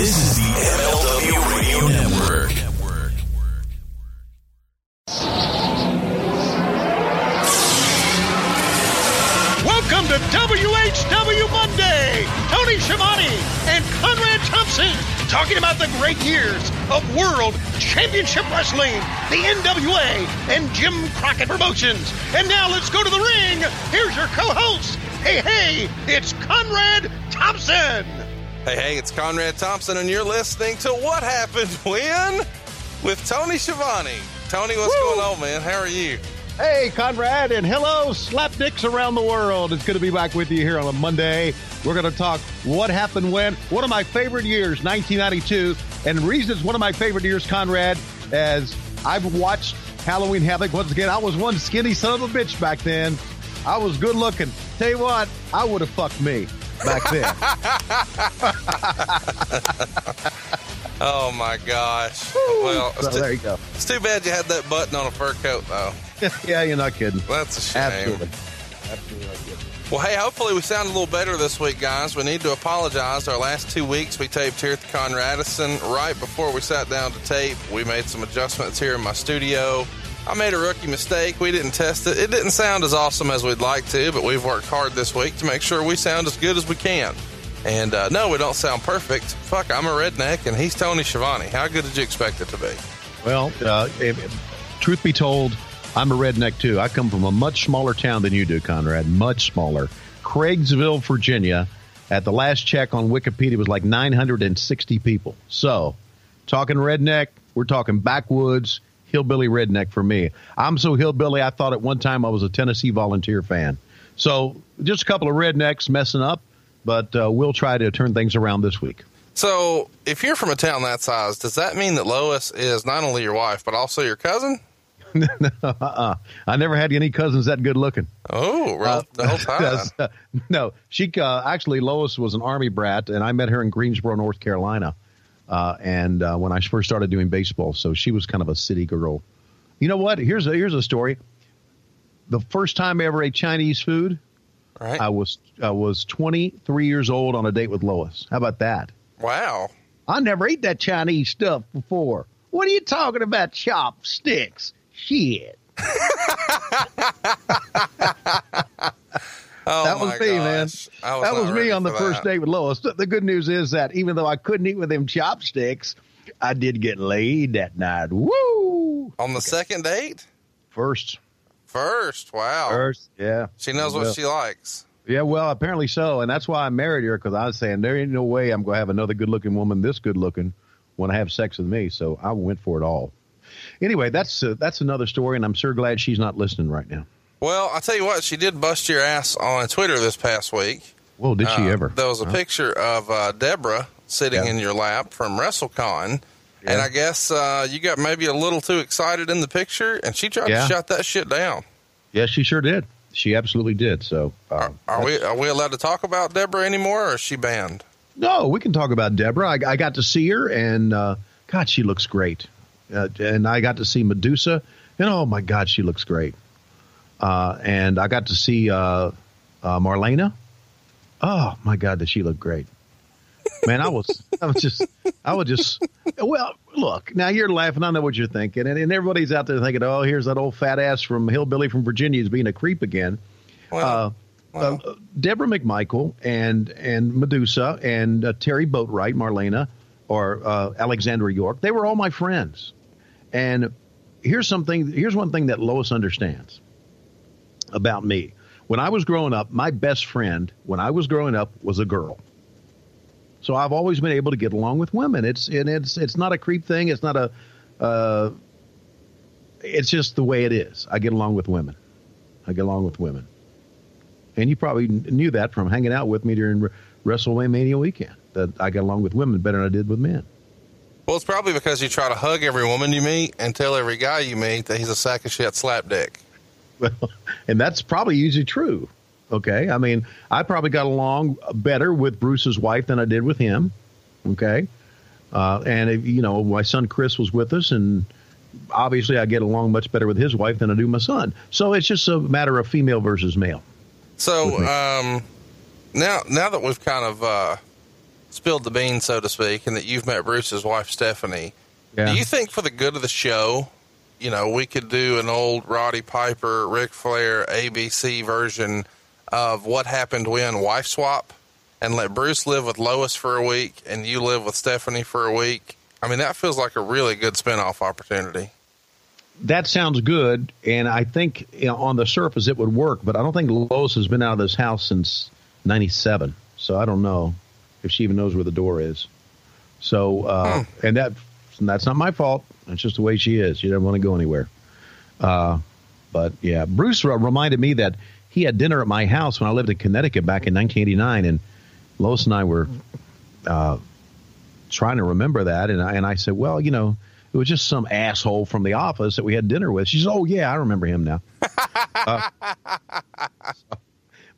This is the MLW Radio Network. Welcome to WHW Monday. Tony Schiavone and Conrad Thompson talking about the great years of World Championship Wrestling, the NWA, and Jim Crockett Promotions. And now let's go to the ring. Here's your co-host. Hey, hey, it's Conrad Thompson. Hey, hey, it's Conrad Thompson, and you're listening to What Happened When with Tony Schiavone. Tony, what's Woo! going on, man? How are you? Hey, Conrad, and hello, slapdicks around the world. It's good to be back with you here on a Monday. We're going to talk what happened when. One of my favorite years, 1992. And the reason it's one of my favorite years, Conrad, as I've watched Halloween Havoc once again. I was one skinny son of a bitch back then. I was good looking. Tell you what, I would have fucked me back then. Oh, my gosh. Well, so it's, there too, you go. it's too bad you had that button on a fur coat, though. yeah, you're not kidding. That's a shame. Absolutely. Absolutely not kidding. Well, hey, hopefully we sound a little better this week, guys. We need to apologize. Our last two weeks we taped here at the Conradison. Right before we sat down to tape, we made some adjustments here in my studio. I made a rookie mistake. We didn't test it. It didn't sound as awesome as we'd like to, but we've worked hard this week to make sure we sound as good as we can. And uh, no, we don't sound perfect. Fuck, I'm a redneck and he's Tony Schiavone. How good did you expect it to be? Well, uh, truth be told, I'm a redneck too. I come from a much smaller town than you do, Conrad. Much smaller. Craigsville, Virginia. At the last check on Wikipedia was like 960 people. So, talking redneck, we're talking backwoods, hillbilly redneck for me. I'm so hillbilly, I thought at one time I was a Tennessee Volunteer fan. So, just a couple of rednecks messing up, but uh, we'll try to turn things around this week. So, if you're from a town that size, does that mean that Lois is not only your wife, but also your cousin? uh-uh. I never had any cousins that good looking. Oh, well, the whole time. Uh, no, she uh, actually Lois was an army brat, and I met her in Greensboro, North Carolina, uh, and uh, when I first started doing baseball, so she was kind of a city girl. You know what? Here's a here's a story. The first time I ever ate Chinese food, Right? I was I was 23 years old on a date with Lois. How about that? wow. I never ate that Chinese stuff before. What are you talking about, chopsticks? Shit. Oh, that was me, man. gosh. I that was me on the first date with Lois. The good news is that even though I couldn't eat with them chopsticks, I did get laid that night. Woo! On the second date? First, First. Wow. first, yeah. She knows what she likes. Yeah, well, apparently so, and that's why I married her because I was saying there ain't no way I'm going to have another good-looking woman this good-looking when I have sex with me. So I went for it all. Anyway, that's uh, that's another story, and I'm sure glad she's not listening right now. Well, I'll tell you what, she did bust your ass on Twitter this past week. Well, did she Uh, ever? There was a picture of uh, Deborah sitting Yeah. in your lap from WrestleCon. And I guess uh, you got maybe a little too excited in the picture, and she tried Yeah. to shut that shit down. Yes, she sure did. She absolutely did. So, uh, Are we are we allowed to talk about Deborah anymore, or is she banned? No, we can talk about Deborah. I, I got to see her, and uh, God, she looks great. Uh, and I got to see Medusa, and oh my God, she looks great. Uh, and I got to see uh, uh, Marlena. Oh my God, does she look great? Man, I was, I was just, I was just. Well, look, now you're laughing. I know what you're thinking, and, and everybody's out there thinking, "Oh, here's that old fat ass from hillbilly from Virginia is being a creep again." Well, uh, uh, Deborah McMichael and and Medusa and uh, Terry Boatwright, Marlena, or uh, Alexandra York. They were all my friends. And here's something. Here's one thing that Lois understands about me. When I was growing up, my best friend when I was growing up was a girl. So I've always been able to get along with women. It's and it's it's not a creep thing. It's not a. Uh, it's just the way it is. I get along with women. I get along with women. And you probably knew that from hanging out with me during Re- WrestleMania weekend. That I get along with women better than I did with men. well, it's probably because you try to hug every woman you meet and tell every guy you meet that he's a sack of shit slap dick. Well, and that's probably usually true. Okay, I mean, I probably got along better with Bruce's wife than I did with him. Okay, uh, and if, you know, my son Chris was with us, and obviously I get along much better with his wife than I do my son. So it's just a matter of female versus male. So um, now now that we've kind of uh, spilled the beans, so to speak, and that you've met Bruce's wife, Stephanie. Yeah. Do you think, for the good of the show, you know, we could do an old Roddy Piper, Ric Flair, ABC version of what happened when wife swap, and let Bruce live with Lois for a week, and you live with Stephanie for a week? I mean, that feels like a really good spinoff opportunity. That sounds good, and I think you know, on the surface it would work, but I don't think Lois has been out of this house since '97, so I don't know if she even knows where the door is. So, uh, Hmm. and that that's not my fault. That's just the way she is. She doesn't want to go anywhere. Uh, but yeah, Bruce reminded me that he had dinner at my house when I lived in Connecticut back in 1989, and Lois and I were uh, trying to remember that, and I, and I said, well, you know, it was just some asshole from the office that we had dinner with. She said, oh yeah, I remember him now. Uh,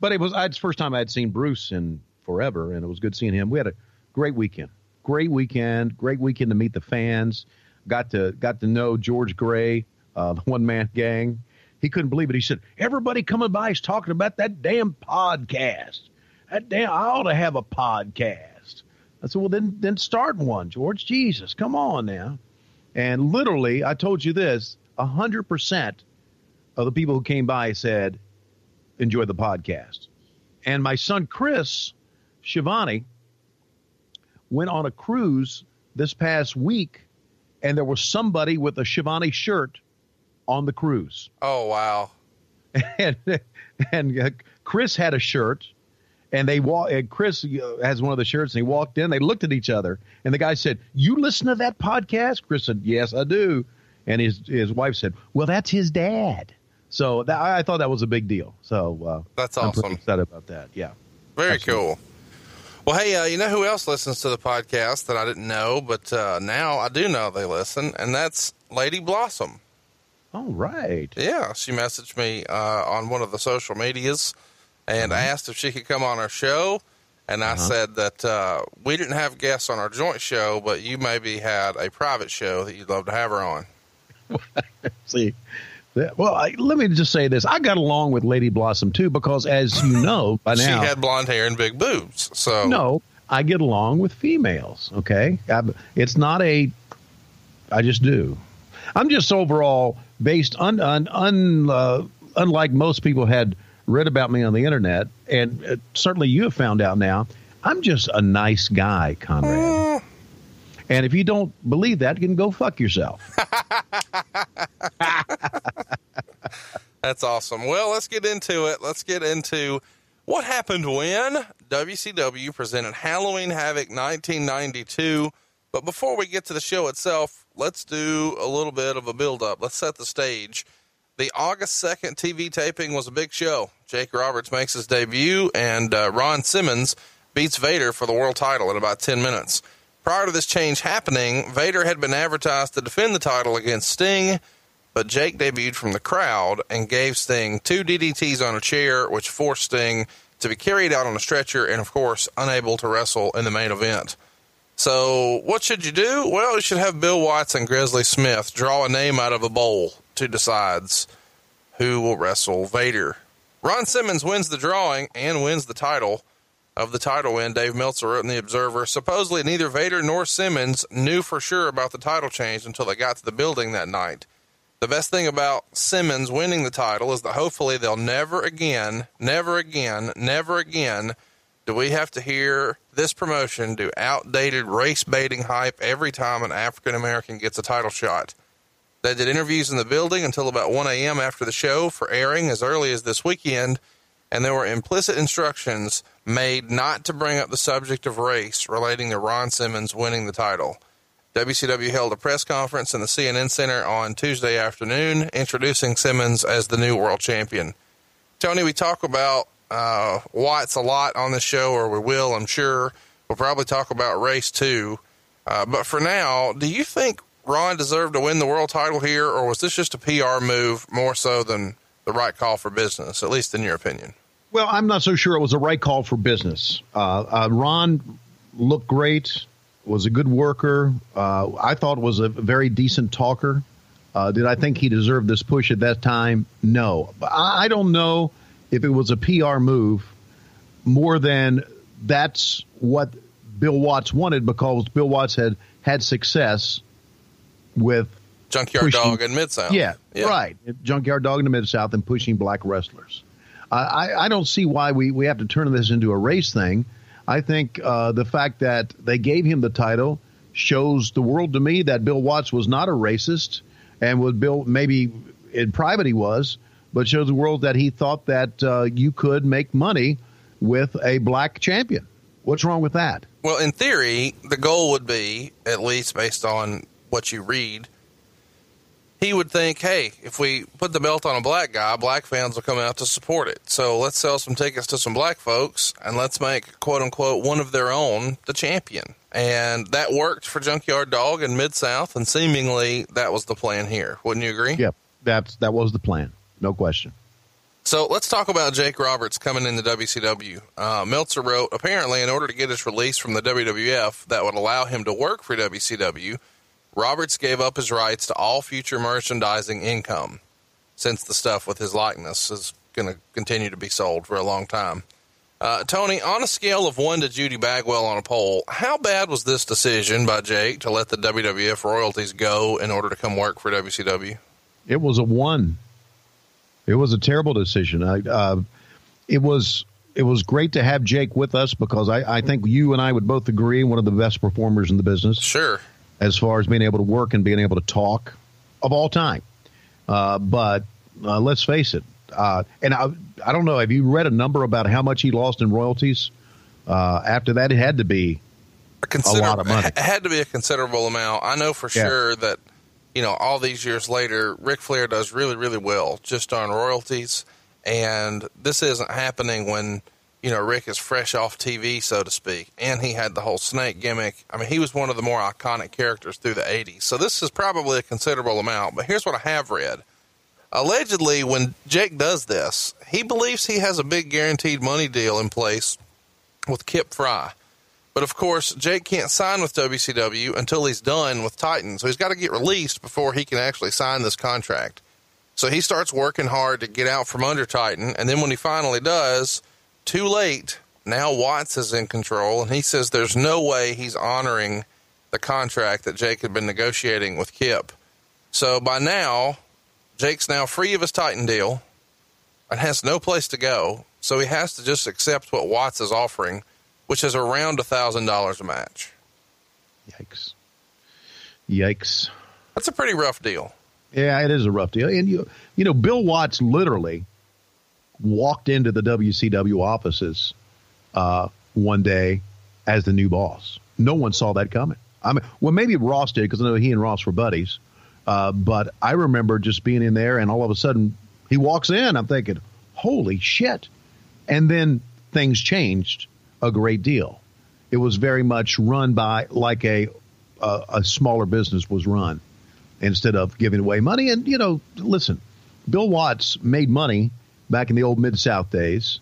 but it was it's the first time I had seen Bruce in forever, and it was good seeing him. We had a great weekend, great weekend, great weekend to meet the fans. Got to got to know George Gray, uh, the one man gang. He couldn't believe it. He said, "Everybody coming by is talking about that damn podcast. That damn, I ought to have a podcast." I said, "Well, then then start one, George. Jesus, come on now." And literally, I told you this: hundred percent of the people who came by said, enjoy the podcast. And my son Chris Schiavone went on a cruise this past week, and there was somebody with a Schiavone shirt on the cruise. Oh, wow. And, and uh, Chris had a shirt, and they walk. And Chris uh, has one of the shirts, and he walked in. They looked at each other, and the guy said, "You listen to that podcast?" Chris said, "Yes, I do." And his his wife said, "Well, that's his dad." So that, I thought that was a big deal. So uh, That's I'm awesome. excited about that. Yeah. Very Absolutely. cool. Well, hey, uh, you know who else listens to the podcast that I didn't know, but uh, now I do know they listen, and that's Lady Blossom. All right. Yeah, she messaged me uh, on one of the social medias and asked if she could come on our show. And I said that uh, we didn't have guests on our joint show, but you maybe had a private show that you'd love to have her on. See. That- Well, I, let me just say this: I got along with Lady Blossom too, because as you know by now, She had blonde hair and big boobs. So No, I get along with females. Okay, I, it's not a. I just do. I'm just overall based un, un, un uh, unlike most people had read about me on the internet, and uh, certainly you have found out now. I'm just a nice guy, Conrad. And if you don't believe that, you can go fuck yourself. That's awesome. Well, let's get into it. Let's get into what happened when WCW presented Halloween Havoc 1992. But before we get to the show itself, let's do a little bit of a build up. Let's set the stage. The August 2nd TV taping was a big show. Jake Roberts makes his debut, and uh, Ron Simmons beats Vader for the world title in about 10 minutes. Prior to this change happening, Vader had been advertised to defend the title against Sting, but Jake debuted from the crowd and gave Sting two DDTs on a chair, which forced Sting to be carried out on a stretcher and, of course, unable to wrestle in the main event. So, what should you do? Well, you should have Bill Watts and Grizzly Smith draw a name out of a bowl to decides who will wrestle Vader. Ron Simmons wins the drawing and wins the title. Of the title win, Dave Meltzer wrote in The Observer supposedly neither Vader nor Simmons knew for sure about the title change until they got to the building that night. The best thing about Simmons winning the title is that hopefully they'll never again, never again, never again do we have to hear this promotion do outdated race baiting hype every time an African American gets a title shot. They did interviews in the building until about 1 a.m. after the show for airing as early as this weekend, and there were implicit instructions made not to bring up the subject of race relating to Ron Simmons winning the title. WCW held a press conference in the CNN Center on Tuesday afternoon, introducing Simmons as the new world champion. Tony, we talk about uh, Watts a lot on this show, or we will, I'm sure. We'll probably talk about race too. Uh, but for now, do you think Ron deserved to win the world title here, or was this just a PR move more so than the right call for business, at least in your opinion? Well, I'm not so sure it was the right call for business. Uh, uh, Ron looked great, was a good worker. Uh, I thought was a very decent talker. Uh, did I think he deserved this push at that time? No. I, I don't know if it was a PR move more than that's what Bill Watts wanted because Bill Watts had had success with Junkyard pushing- Dog and Mid South. yeah, right. Junkyard Dog in the Mid South and pushing black wrestlers. I, I, I don't see why we, we have to turn this into a race thing. I think uh, the fact that they gave him the title shows the world to me that Bill Watts was not a racist and was Bill maybe in private he was, but shows the world that he thought that uh, you could make money with a black champion. What's wrong with that? Well, in theory, the goal would be, at least based on what you read, he would think, hey, if we put the belt on a black guy, black fans will come out to support it. So let's sell some tickets to some black folks and let's make, quote unquote, one of their own the champion. And that worked for Junkyard Dog in Mid South, and seemingly that was the plan here. Wouldn't you agree? Yep, that's that was the plan, no question. So let's talk about Jake Roberts coming in the WCW. Uh, Meltzer wrote, apparently, in order to get his release from the WWF that would allow him to work for WCW, Roberts gave up his rights to all future merchandising income, since the stuff with his likeness is going to continue to be sold for a long time. Uh, Tony, on a scale of one to Judy Bagwell on a pole, how bad was this decision by Jake to let the WWF royalties go in order to come work for WCW? It was a one. It was a terrible decision. I, uh, it was it was great to have Jake with us because I, I think you and I would both agree one of the best performers in the business Sure. As far as being able to work and being able to talk of all time. Uh, but uh, let's face it. Uh, and I, I don't know. Have you read a number about how much he lost in royalties? Uh, after that, it had to be a, consider- lot of money. It had to be a considerable amount. I know for Yeah. sure that, you know, all these years later, Ric Flair does really, really well just on royalties. And this isn't happening when, you know, Rick is fresh off TV, so to speak. And he had the whole snake gimmick. I mean, he was one of the more iconic characters through the 80s. So this is probably a considerable amount. But here's what I have read. Allegedly, when Jake does this, he believes he has a big guaranteed money deal in place with Kip Frey. But of course, Jake can't sign with WCW until he's done with Titan. So he's got to get released before he can actually sign this contract. So he starts working hard to get out from under Titan. And then when he finally does, too late, now Watts is in control. And he says there's no way he's honoring the contract that Jake had been negotiating with Kip. So by now, Jake's now free of his Titan deal and has no place to go. So he has to just accept what Watts is offering, which is around a thousand dollars a match. yikes, yikes. That's a pretty rough deal. Yeah, it is a rough deal. And you, you know, Bill Watts literally walked into the WCW offices uh, one day as the new boss. No one saw that coming. I mean, well, maybe Ross did because I know he and Ross were buddies. Uh, but I remember just being in there, and all of a sudden he walks in. I'm thinking, "Holy shit!" And then things changed a great deal. It was very much run by like a a, a smaller business was run instead of giving away money. And, you know, listen, Bill Watts made money back in the old Mid South days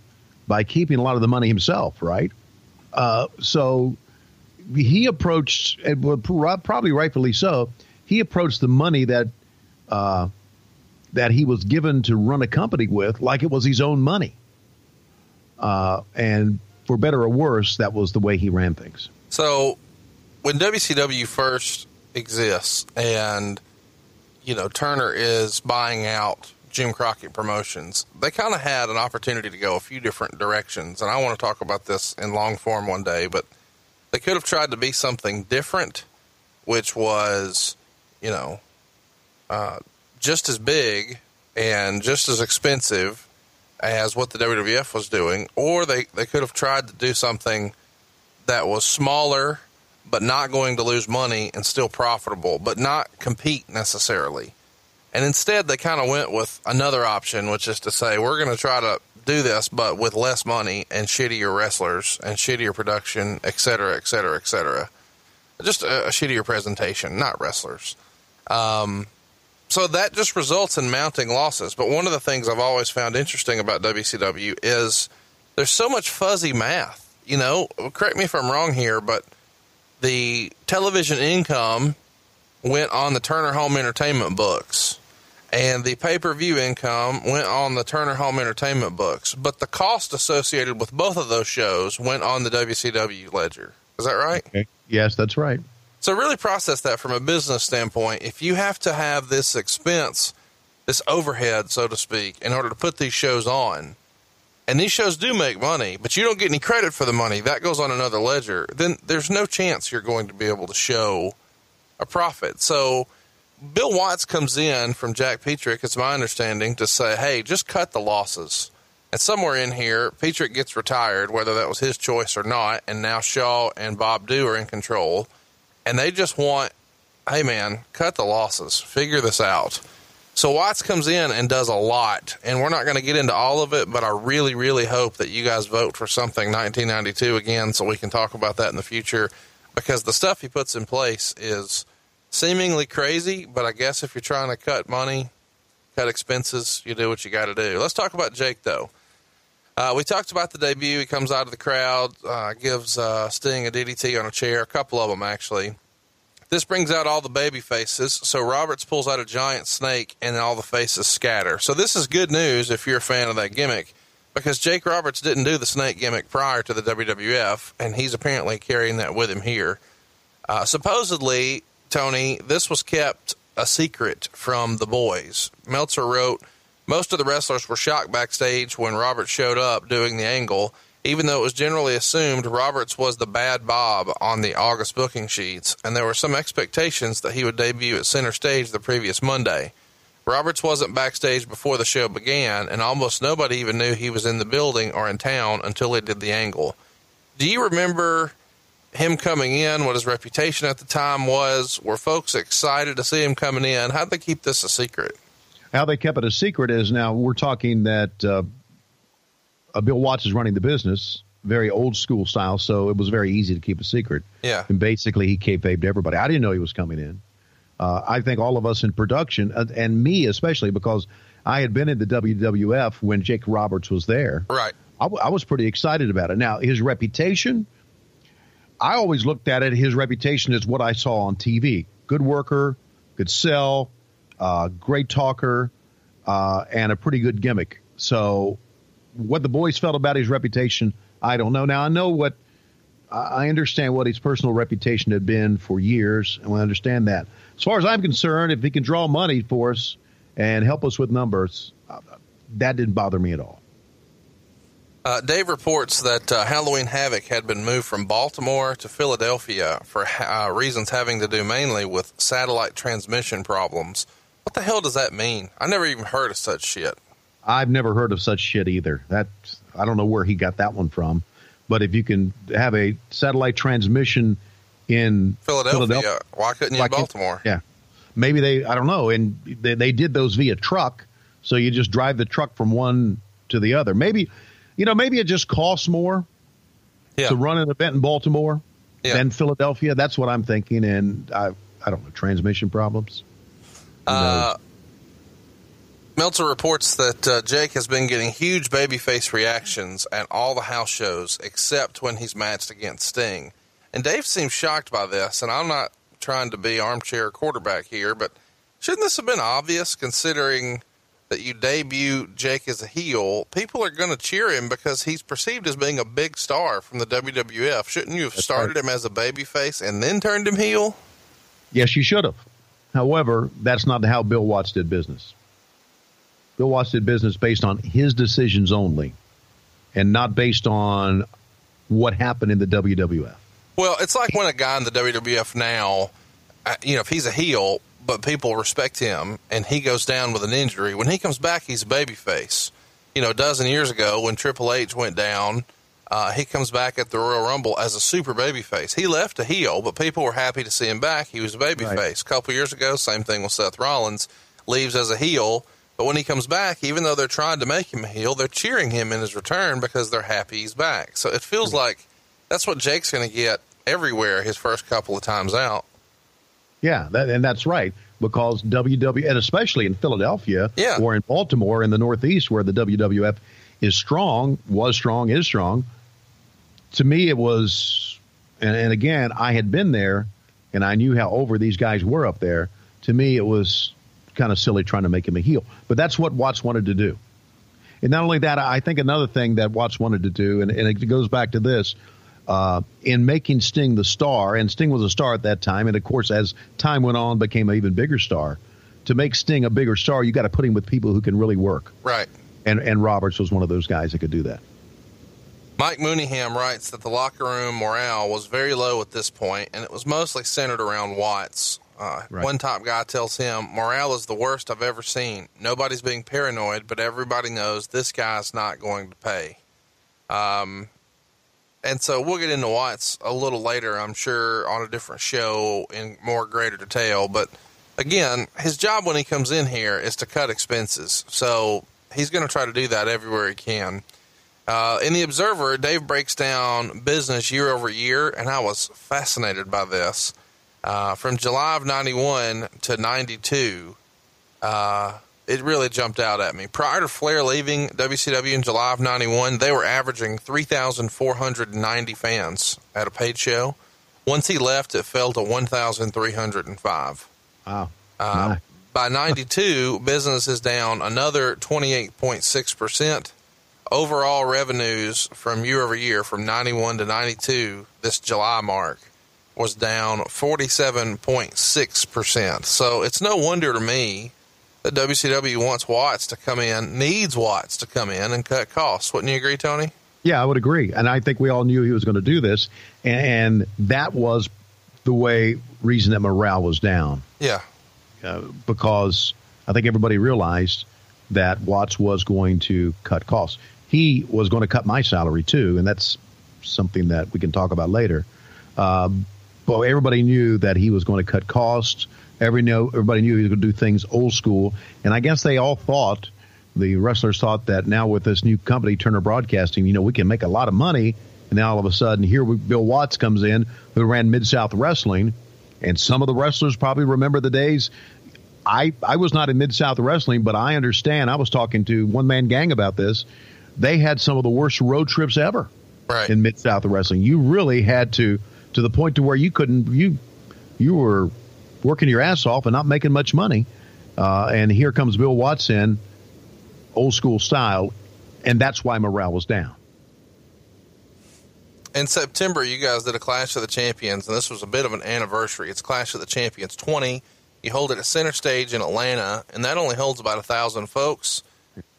by keeping a lot of the money himself, right? Uh, so he approached, probably rightfully so, he approached the money that uh, that he was given to run a company with like it was his own money. Uh, and for better or worse, that was the way he ran things. So when WCW first exists and you know Turner is buying out Jim Crockett Promotions, they kind of had an opportunity to go a few different directions, and I want to talk about this in long form one day. But they could have tried to be something different, which was, you know, uh, just as big and just as expensive as what the WWF was doing, or they, they could have tried to do something that was smaller but not going to lose money and still profitable, but not compete necessarily. And instead, they kind of went with another option, which is to say, we're going to try to do this, but with less money and shittier wrestlers and shittier production, et cetera, et cetera, et cetera. Just a, a shittier presentation, not wrestlers. Um, so that just results in mounting losses. But one of the things I've always found interesting about WCW is there's so much fuzzy math. You know, correct me if I'm wrong here, but the television income went on the Turner Home Entertainment books, and the pay per view income went on the Turner Home Entertainment books. But the cost associated with both of those shows went on the WCW ledger. Is that right? Okay. Yes, that's right. So really process that from a business standpoint. If you have to have this expense, this overhead, so to speak, in order to put these shows on, and these shows do make money, but you don't get any credit for the money, that goes on another ledger, then there's no chance you're going to be able to show a profit. So Bill Watts comes in from Jack Petrik, it's my understanding, to say, hey, just cut the losses. And somewhere in here, Petrik gets retired, whether that was his choice or not, and now Shaw and Bob Dhue are in control. And they just want, hey man, cut the losses, figure this out. So Watts comes in and does a lot, and we're not going to get into all of it, but I really, really hope that you guys vote for something 1992 again, so we can talk about that in the future, because the stuff he puts in place is seemingly crazy, but I guess if you're trying to cut money, cut expenses, you do what you got to do. Let's talk about Jake though. Uh, we talked about the debut. He comes out of the crowd, uh, gives uh, Sting a DDT on a chair, a couple of them actually. This brings out all the baby faces. So Roberts pulls out a giant snake, and all the faces scatter. So this is good news if you're a fan of that gimmick, because Jake Roberts didn't do the snake gimmick prior to the WWF, and he's apparently carrying that with him here. Uh, supposedly, Tony, this was kept a secret from the boys. Meltzer wrote, most of the wrestlers were shocked backstage when Roberts showed up doing the angle even though it was generally assumed Roberts was the bad Bob on the August booking sheets, and there were some expectations that he would debut at center stage the previous Monday. Roberts wasn't backstage before the show began, and almost nobody even knew he was in the building or in town until he did the angle. Do you remember him coming in, what his reputation at the time was? Were folks excited to see him coming in? How'd they keep this a secret? How they kept it a secret is now we're talking that uh, uh, Bill Watts is running the business, very old school style, so it was very easy to keep a secret. Yeah. And basically, he kayfabed everybody. I didn't know he was coming in. Uh, I think all of us in production, uh, and me especially, because I had been in the WWF when Jake Roberts was there. Right. I, w- I was pretty excited about it. Now, his reputation, I always looked at it, his reputation is what I saw on TV. Good worker, good sell, uh, great talker, uh, and a pretty good gimmick. So what the boys felt about his reputation, I don't know. Now I know what I understand what his personal reputation had been for years, and I understand that. As far as I'm concerned, if he can draw money for us and help us with numbers, uh, that didn't bother me at all. Uh, Dave reports that uh, Halloween Havoc had been moved from Baltimore to Philadelphia for uh, reasons having to do mainly with satellite transmission problems. What the hell does that mean? I never even heard of such shit. I've never heard of such shit either. That I don't know where he got that one from. But if you can have a satellite transmission in Philadelphia, Philadelphia why couldn't you in Baltimore? Yeah, maybe they. I don't know. And they, they did those via truck, so you just drive the truck from one to the other. Maybe, you know, maybe it just costs more yeah. to run an event in Baltimore yeah. than Philadelphia. That's what I'm thinking. And I, I don't know, transmission problems. Uh, Meltzer reports that uh, Jake has been getting huge babyface reactions at all the house shows except when he's matched against Sting. And Dave seems shocked by this, and I'm not trying to be armchair quarterback here, but shouldn't this have been obvious considering that you debut Jake as a heel? People are going to cheer him because he's perceived as being a big star from the WWF. Shouldn't you have That's started right. him as a babyface and then turned him heel? Yes, you should have. However, that's not how Bill Watts did business. Bill Watts did business based on his decisions only and not based on what happened in the WWF. Well, it's like when a guy in the WWF now, uh, you know, if he's a heel, but people respect him and he goes down with an injury, when he comes back, he's a babyface. You know, a dozen years ago when Triple H went down, uh, he comes back at the Royal Rumble as a super babyface. He left a heel, but people were happy to see him back. He was a babyface. Right. A couple years ago, same thing with Seth Rollins, leaves as a heel but when he comes back, even though they're trying to make him a heel, they're cheering him in his return because they're happy he's back. So it feels like that's what Jake's going to get everywhere his first couple of times out. Yeah, that, and that's right because WW and especially in Philadelphia yeah. or in Baltimore in the Northeast where the WWF is strong, was strong, is strong. To me, it was, and, and again, I had been there and I knew how over these guys were up there. To me, it was kind of silly trying to make him a heel. But that's what Watts wanted to do. And not only that, I think another thing that Watts wanted to do, and, and it goes back to this, uh, in making Sting the star, and Sting was a star at that time, and of course, as time went on, became an even bigger star. To make Sting a bigger star, you got to put him with people who can really work. Right. And and Roberts was one of those guys that could do that. Mike Mooneyham writes that the locker room morale was very low at this point, and it was mostly centered around Watts. Uh, Right. One top guy tells him, Morale is the worst I've ever seen. Nobody's being paranoid, but everybody knows this guy's not going to pay. Um, and so we'll get into Watts a little later, I'm sure, on a different show in more greater detail. But again, his job when he comes in here is to cut expenses. So he's going to try to do that everywhere he can. Uh, in the Observer, Dave breaks down business year over year, and I was fascinated by this. Uh, from July of 91 to 92, uh, it really jumped out at me. Prior to Flair leaving WCW in July of 91, they were averaging 3,490 fans at a paid show. Once he left, it fell to 1,305. Wow. Uh, by 92, business is down another 28.6%. Overall revenues from year over year, from 91 to 92, this July mark, was down 47.6%. So it's no wonder to me that WCW wants Watts to come in, needs Watts to come in and cut costs. Wouldn't you agree, Tony? Yeah, I would agree, and I think we all knew he was going to do this, and, and that was the way reason that morale was down Yeah. uh, because I think everybody realized that Watts was going to cut costs. He was going to cut my salary too, and that's something that we can talk about later. Um, but everybody knew that he was going to cut costs. Every know everybody knew he was going to do things old school, and I guess they all thought the wrestlers thought that now with this new company Turner Broadcasting, you know, we can make a lot of money. And now all of a sudden, here we, Bill Watts comes in, who ran Mid South Wrestling, and some of the wrestlers probably remember the days. I I was not in Mid South Wrestling, but I understand. I was talking to One Man Gang about this. They had some of the worst road trips ever Right. in Mid South Wrestling. You really had to to the point to where you couldn't you you were working your ass off and not making much money. Uh, and here comes Bill Watson, old school style, and that's why morale was down. in September, you guys did a Clash of the Champions, and this was a bit of an anniversary. It's Clash of the Champions 20. You hold it at Center Stage in Atlanta, and that only holds about a thousand folks.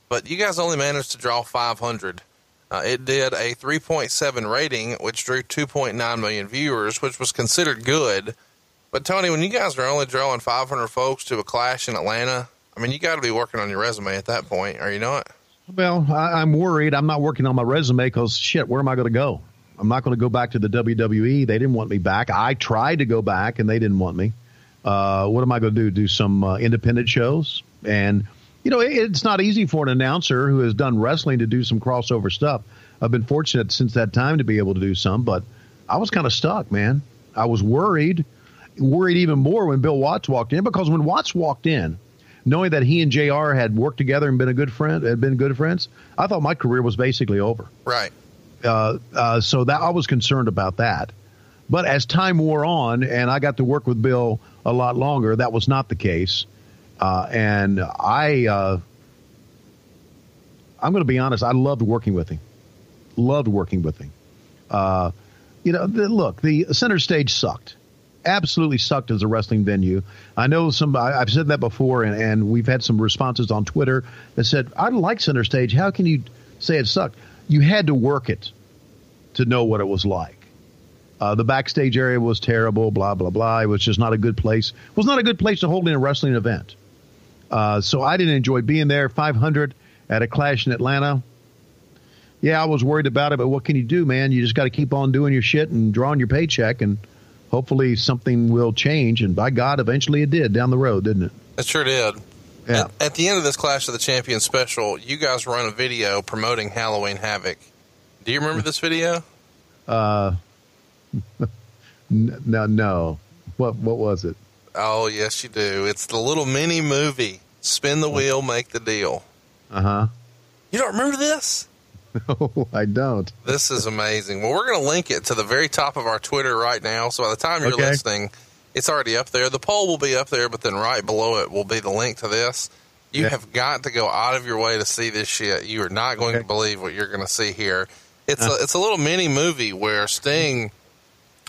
But you guys only managed to draw 500. Uh, it did a 3.7 rating, which drew 2.9 million viewers, which was considered good. But Tony, when you guys are only drawing 500 folks to a Clash in Atlanta, I mean, you got to be working on your resume at that point, are you not? Well, I, I'm worried. I'm not working on my resume because shit, where am I going to go? I'm not going to go back to the WWE. They didn't want me back. I tried to go back and they didn't want me. Uh, what am I going to do? Do some uh, independent shows? And, you know, it, it's not easy for an announcer who has done wrestling to do some crossover stuff. I've been fortunate since that time to be able to do some, but I was kind of stuck, man. I was worried, worried even more when Bill Watts walked in because when Watts walked in, knowing that he and JR had worked together and been a good friend, had been good friends, I thought my career was basically over. Right. Uh, uh, so that I was concerned about that. But as time wore on, and I got to work with Bill a lot longer, that was not the case. Uh, and I, uh, I'm going to be honest, I loved working with him. Loved working with him. Uh, you know, the, look, the center stage sucked. Absolutely sucked as a wrestling venue. I know some. I, I've said that before, and, and we've had some responses on Twitter that said, "I like center stage. How can you say it sucked? You had to work it to know what it was like. Uh, the backstage area was terrible. Blah blah blah. It was just not a good place. It was not a good place to hold in a wrestling event. Uh, so I didn't enjoy being there. 500 at a clash in Atlanta. Yeah, I was worried about it, but what can you do, man? You just got to keep on doing your shit and drawing your paycheck, and hopefully something will change. And by God, eventually it did down the road, didn't it? It sure did. Yeah. At, at the end of this Clash of the Champions special, you guys run a video promoting Halloween Havoc. Do you remember this video? Uh, no, no. What what was it? Oh, yes, you do. It's the little mini movie. Spin the wheel, make the deal. Uh huh. You don't remember this? No, I don't. This is amazing. Well, we're going to link it to the very top of our Twitter right now. So by the time you're Okay. listening, it's already up there. The poll will be up there, but then right below it will be the link to this. You Yeah. have got to go out of your way to see this shit. You are not going Okay. to believe what you're going to see here. It's a it's a little mini movie where Sting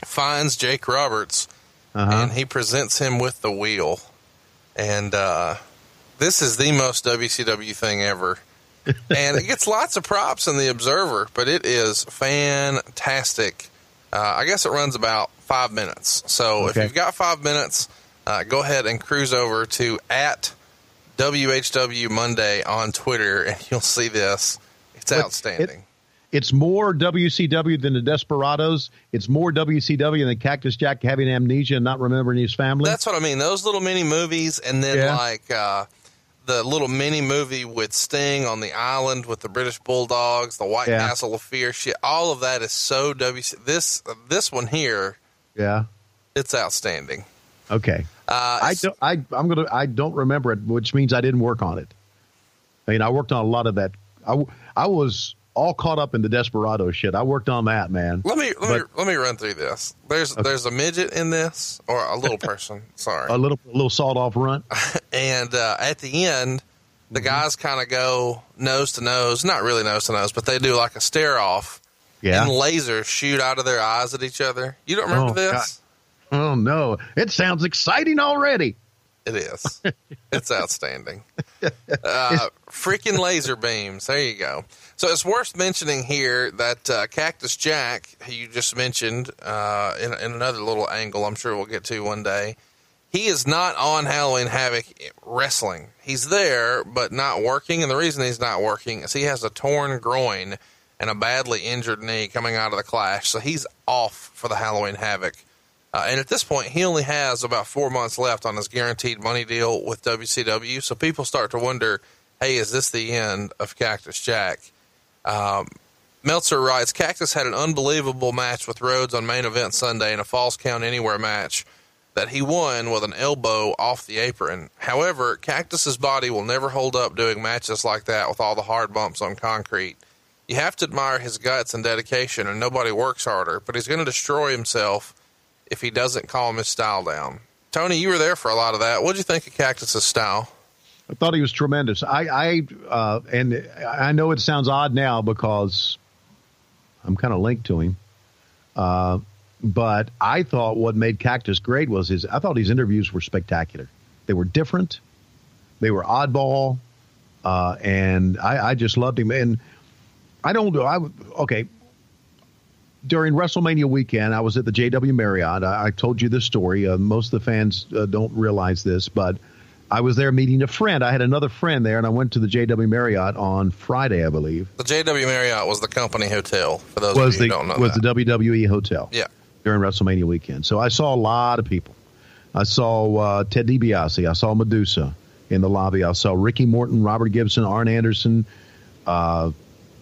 finds Jake Roberts Uh-huh. and he presents him with the wheel, and uh, this is the most WCW thing ever. And it gets lots of props in the Observer, but it is fantastic. Uh, I guess it runs about five minutes. So if you've got five minutes, uh, go ahead and cruise over to at WHW Monday on Twitter, and you'll see this. It's But outstanding. It's more WCW than the Desperados. It's more WCW than Cactus Jack having amnesia and not remembering his family. That's what I mean. Those little mini movies, and then Yeah. like uh, the little mini movie with Sting on the island with the British Bulldogs, the White Yeah. Castle of Fear shit. All of that is so WC. This this one here, yeah. it's outstanding. Okay. Uh, I don't. I I'm gonna. I don't remember it, which means I didn't work on it. I mean, I worked on a lot of that. I I was all caught up in the Desperado shit. I worked on that, man. let me let me let me run through this. There's there's a midget in this, or a little person. Sorry. A little little sawed off runt. and uh, at the end, the Mm-hmm. guys kind of go nose to nose. Not really nose to nose, but they do like a stare off. Yeah. And lasers shoot out of their eyes at each other. You don't remember Oh, this? Oh no! It sounds exciting already. It is. it's outstanding. Uh, freaking laser beams. There you go. So it's worth mentioning here that uh, Cactus Jack, who you just mentioned uh, in, in another little angle, I'm sure we'll get to one day. He is not on Halloween Havoc wrestling. He's there, but not working. And the reason he's not working is he has a torn groin and a badly injured knee coming out of the clash. So he's off for the Halloween Havoc. Uh, and at this point, he only has about four months left on his guaranteed money deal with WCW. So people start to wonder, hey, is this the end of Cactus Jack? Um, Meltzer writes, Cactus had an unbelievable match with Rhodes on main event Sunday in a false count anywhere match that he won with an elbow off the apron. However, Cactus's body will never hold up doing matches like that with all the hard bumps on concrete. You have to admire his guts and dedication, and nobody works harder, but he's going to destroy himself if he doesn't calm his style down. Tony, you were there for a lot of that. What did you think of Cactus's style? I thought he was tremendous. I, I uh, and I know it sounds odd now because I'm kind of linked to him. Uh, but I thought what made Cactus great was his. I thought his interviews were spectacular. They were different. They were oddball, uh, and I, I just loved him. And I don't. I okay. During WrestleMania weekend, I was at the JW Marriott. I, I told you this story. Uh, most of the fans uh, don't realize this, but I was there meeting a friend. I had another friend there, and I went to the JW Marriott on Friday, I believe. The JW Marriott was the company hotel, for those Was of you the who don't know was that. the WWE hotel? Yeah. during WrestleMania weekend. So I saw a lot of people. I saw uh, Ted DiBiase. I saw Medusa in the lobby. I saw Ricky Morton, Robert Gibson, Arn Anderson, uh,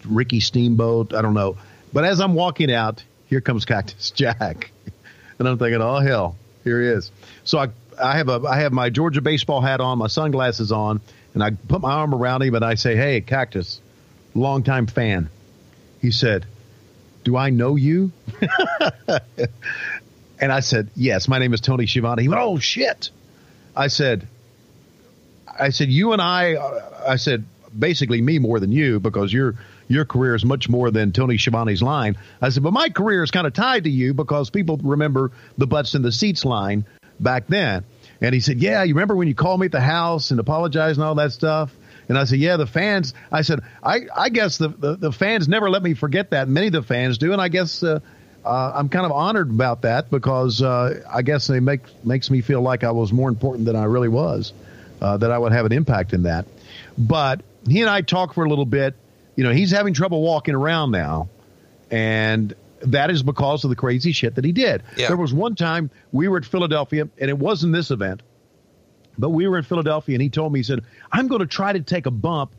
Ricky Steamboat. I don't know. But as I'm walking out, here comes Cactus Jack, and I'm thinking, oh hell, here he is. So I I have a I have my Georgia baseball hat on, my sunglasses on, and I put my arm around him and I say, hey, Cactus, longtime fan. He said, do I know you? And I said, yes, my name is Tony Schiavone. He went, oh shit. I said, I said, you and I, I said, basically me more than you because your your career is much more than Tony Schiavone's line. I said, but my career is kind of tied to you because people remember the butts in the seats line back then. And he said, yeah, you remember when you called me at the house and apologized and all that stuff? And I said, yeah, the fans. I said, I, I guess the, the, the fans never let me forget that. Many of the fans do. And I guess uh, uh, I'm kind of honored about that because uh, I guess it make, makes me feel like I was more important than I really was, uh, that I would have an impact in that. But he and I talked for a little bit. You know, he's having trouble walking around now. And that is because of the crazy shit that he did. Yeah. There was one time we were at Philadelphia, and it wasn't this event, but we were in Philadelphia, and he told me, he said, I'm going to try to take a bump.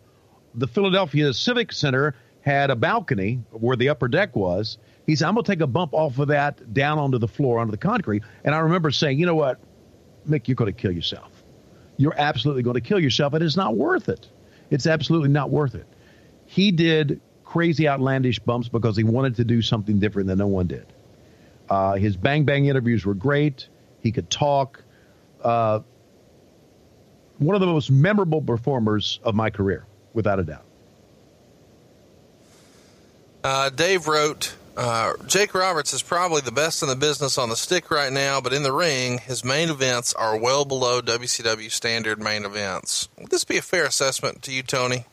The Philadelphia Civic Center had a balcony where the upper deck was. He said, I'm going to take a bump off of that down onto the floor, onto the concrete. And I remember saying, you know what, Mick, you're going to kill yourself. You're absolutely going to kill yourself, and it's not worth it. It's absolutely not worth it. He did crazy, outlandish bumps because he wanted to do something different than no one did. Uh, his bang bang interviews were great. He could talk. Uh, one of the most memorable performers of my career, without a doubt. Uh, Dave wrote, uh, Jake Roberts is probably the best in the business on the stick right now, but in the ring, his main events are well below WCW standard main events. Would this be a fair assessment to you, Tony?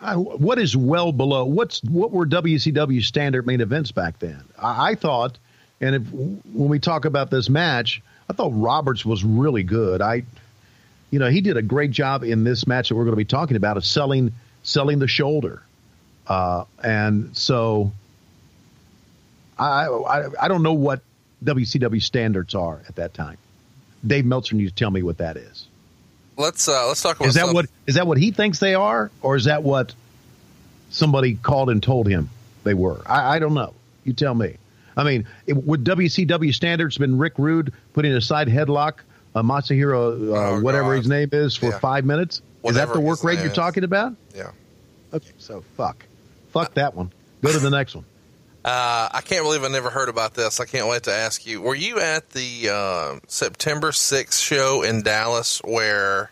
What is well below? What's what were WCW standard main events back then? I, I thought, and if when we talk about this match, I thought Roberts was really good. I, you know, he did a great job in this match that we're going to be talking about of selling selling the shoulder, uh, and so I, I I don't know what WCW standards are at that time. Dave Meltzer needs to tell me what that is. Let's uh, let's talk about Is that what is that what he thinks they are, or is that what somebody called and told him they were? I, I don't know. You tell me. I mean, it, would WCW standards been Rick Rude putting a side headlock, uh, Masahiro, uh, Oh, whatever God. his name is, for Yeah. five minutes? is that the work rate you're is. talking about? Yeah. Okay, so fuck, fuck that one. Go to the next one. Uh, I can't believe I never heard about this. I can't wait to ask you. Were you at the uh, September 6th show in Dallas where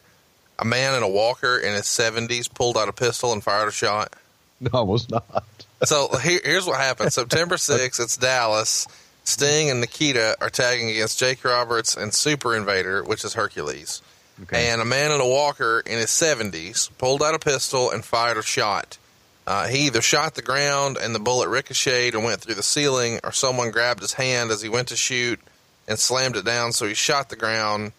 a man in a walker in his 70s pulled out a pistol and fired a shot? No, I was not. So here, here's what happened. September 6th, it's Dallas. Sting and Nikita are tagging against Jake Roberts and Super Invader, which is Hercules. Okay. And a man in a walker in his 70s pulled out a pistol and fired a shot. Uh, he either shot the ground and the bullet ricocheted and went through the ceiling, or someone grabbed his hand as he went to shoot and slammed it down, so he shot the ground.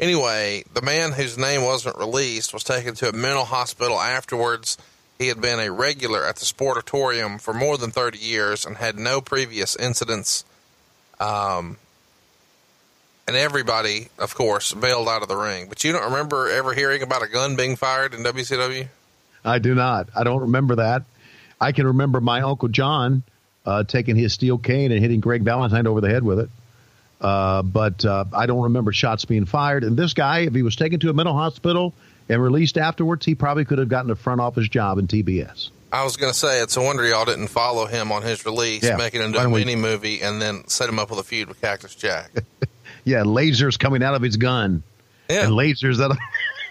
Anyway, the man whose name wasn't released was taken to a mental hospital afterwards. He had been a regular at the Sportatorium for more than 30 years and had no previous incidents. Um, and everybody, of course, bailed out of the ring. But you don't remember ever hearing about a gun being fired in WCW? I do not. I don't remember that. I can remember my uncle John uh, taking his steel cane and hitting Greg Valentine over the head with it. Uh, but uh, I don't remember shots being fired. And this guy, if he was taken to a mental hospital and released afterwards, he probably could have gotten a front office job in TBS. I was going to say, it's a wonder y'all didn't follow him on his release, Yeah. make it into a mini movie, and then set him up with a feud with Cactus Jack. Yeah, lasers coming out of his gun Yeah, and lasers that.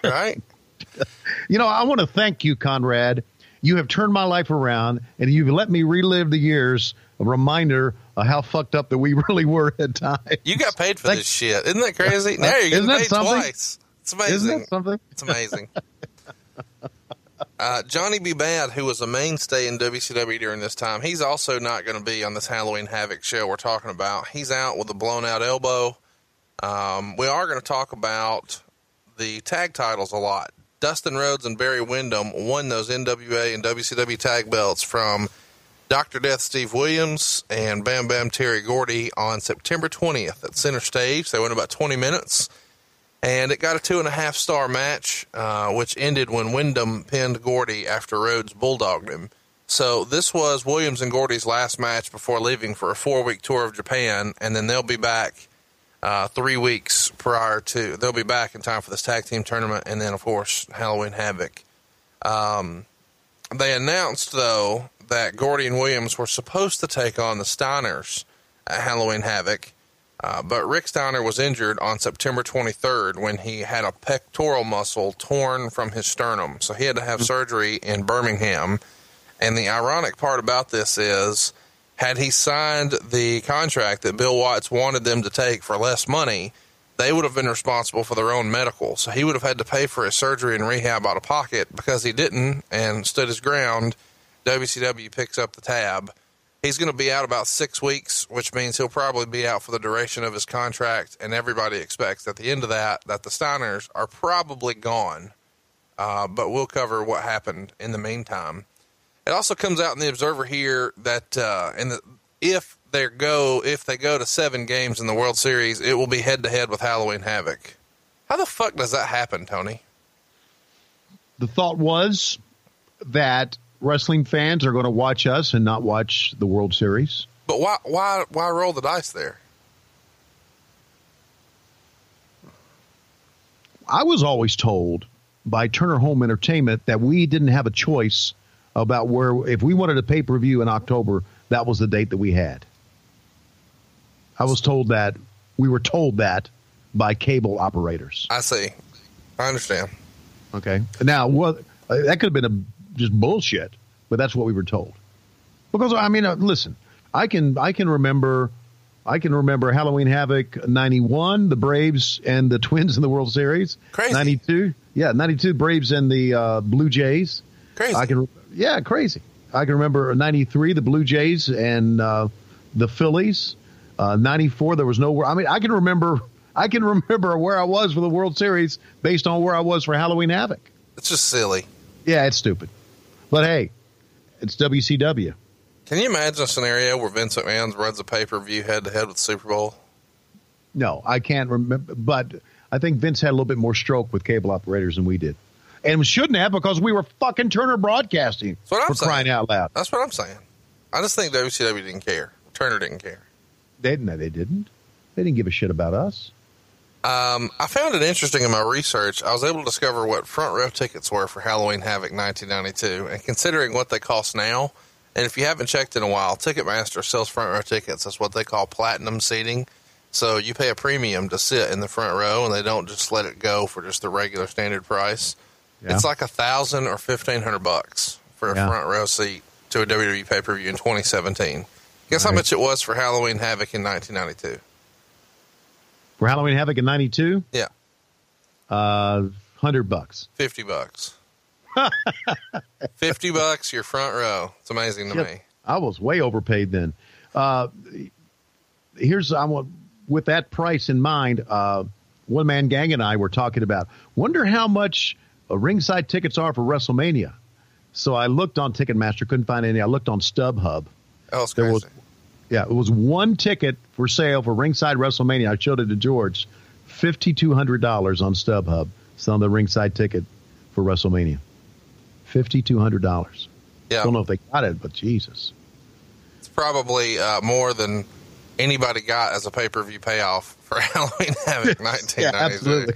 right? You know, I want to thank you, Conrad. You have turned my life around, and you've let me relive the years. A reminder of how fucked up that we really were at times. You got paid for Thank- this shit. Isn't that crazy? Now you're getting paid something? twice. It's amazing. Isn't that something? It's amazing. Uh, Johnny B. Badd, who was a mainstay in WCW during this time, he's also not going to be on this Halloween Havoc show we're talking about. He's out with a blown out elbow. Um, we are going to talk about the tag titles a lot. Dustin Rhodes and Barry Windham won those NWA and WCW tag belts from Dr. Death Steve Williams and Bam Bam Terry Gordy on September 20th at Center Stage. They went about 20 minutes and it got a two and a half star match, uh, which ended when Windham pinned Gordy after Rhodes bulldogged him. So this was Williams and Gordy's last match before leaving for a four week tour of Japan, and then they'll be back uh, three weeks prior to. They'll be back in time for this tag team tournament, and then of course Halloween Havoc. Um, they announced though that Gordy and Williams were supposed to take on the Steiners at Halloween Havoc. Uh, but Rick Steiner was injured on September 23rd when he had a pectoral muscle torn from his sternum. So he had to have surgery in Birmingham. And the ironic part about this is, had he signed the contract that Bill Watts wanted them to take for less money, they would have been responsible for their own medical. So he would have had to pay for his surgery and rehab out of pocket because he didn't and stood his ground. WCW picks up the tab. He's going to be out about six weeks, which means he'll probably be out for the duration of his contract. And everybody expects at the end of that that the Steiners are probably gone. Uh, but we'll cover what happened in the meantime. It also comes out in the Observer here that uh, in the, if they go if they go to seven games in the World Series, it will be head to head with Halloween Havoc. How the fuck does that happen, Tony? The thought was that wrestling fans are going to watch us and not watch the World Series. But why why why roll the dice there? I was always told by Turner Home Entertainment that we didn't have a choice about where, if we wanted a pay per view in October, that was the date that we had. I was told that, we were told that by cable operators. I see. I understand. Okay. Now, what, uh, that could have been a, just bullshit, but that's what we were told. Because I mean, uh, listen, I can I can remember I can remember Halloween Havoc '91, the Braves and the Twins in the World Series. Crazy. '92, yeah, '92 Braves and the uh, Blue Jays. Crazy. I can, yeah, crazy. I can remember '93 the Blue Jays and uh, the Phillies. '94 there was no. I mean, I can remember. I can remember where I was for the World Series based on where I was for Halloween Havoc. It's just silly. Yeah, it's stupid. But hey, it's WCW. Can you imagine a scenario where Vince McMahon runs a pay per view head to head with Super Bowl? No, I can't remember. But I think Vince had a little bit more stroke with cable operators than we did, and shouldn't have because we were fucking Turner Broadcasting That's what I'm for saying. crying out loud. That's what I'm saying. I just think WCW didn't care. Turner didn't care. They didn't. They didn't. They didn't give a shit about us. Um, I found it interesting in my research. I was able to discover what front row tickets were for Halloween Havoc 1992, and considering what they cost now, and if you haven't checked in a while, Ticketmaster sells front row tickets. That's what they call platinum seating. So you pay a premium to sit in the front row, and they don't just let it go for just the regular standard price. Yeah. It's like a thousand or fifteen hundred bucks for a Yeah. front row seat to a WWE pay per view in 2017. Guess how much it was for Halloween Havoc in 1992? For Halloween Havoc in '92, Yeah, uh, hundred bucks. 50 bucks. 50 bucks, your front row. It's amazing to Yep. me. I was way overpaid then. Uh, here's I want with that price in mind. Uh, one man gang and I were talking about. Wonder how much uh, ringside tickets are for WrestleMania. So I looked on Ticketmaster, couldn't find any. I looked on StubHub. Oh, it's There crazy. was- Yeah, it was one ticket for sale for ringside WrestleMania. I showed it to George. Fifty two hundred dollars on StubHub selling the ringside ticket for WrestleMania. Fifty two hundred dollars. yeah, Don't know if they got it, but Jesus. it's probably uh, more than anybody got as a pay per view payoff for Halloween Havoc 1992. Yeah, absolutely.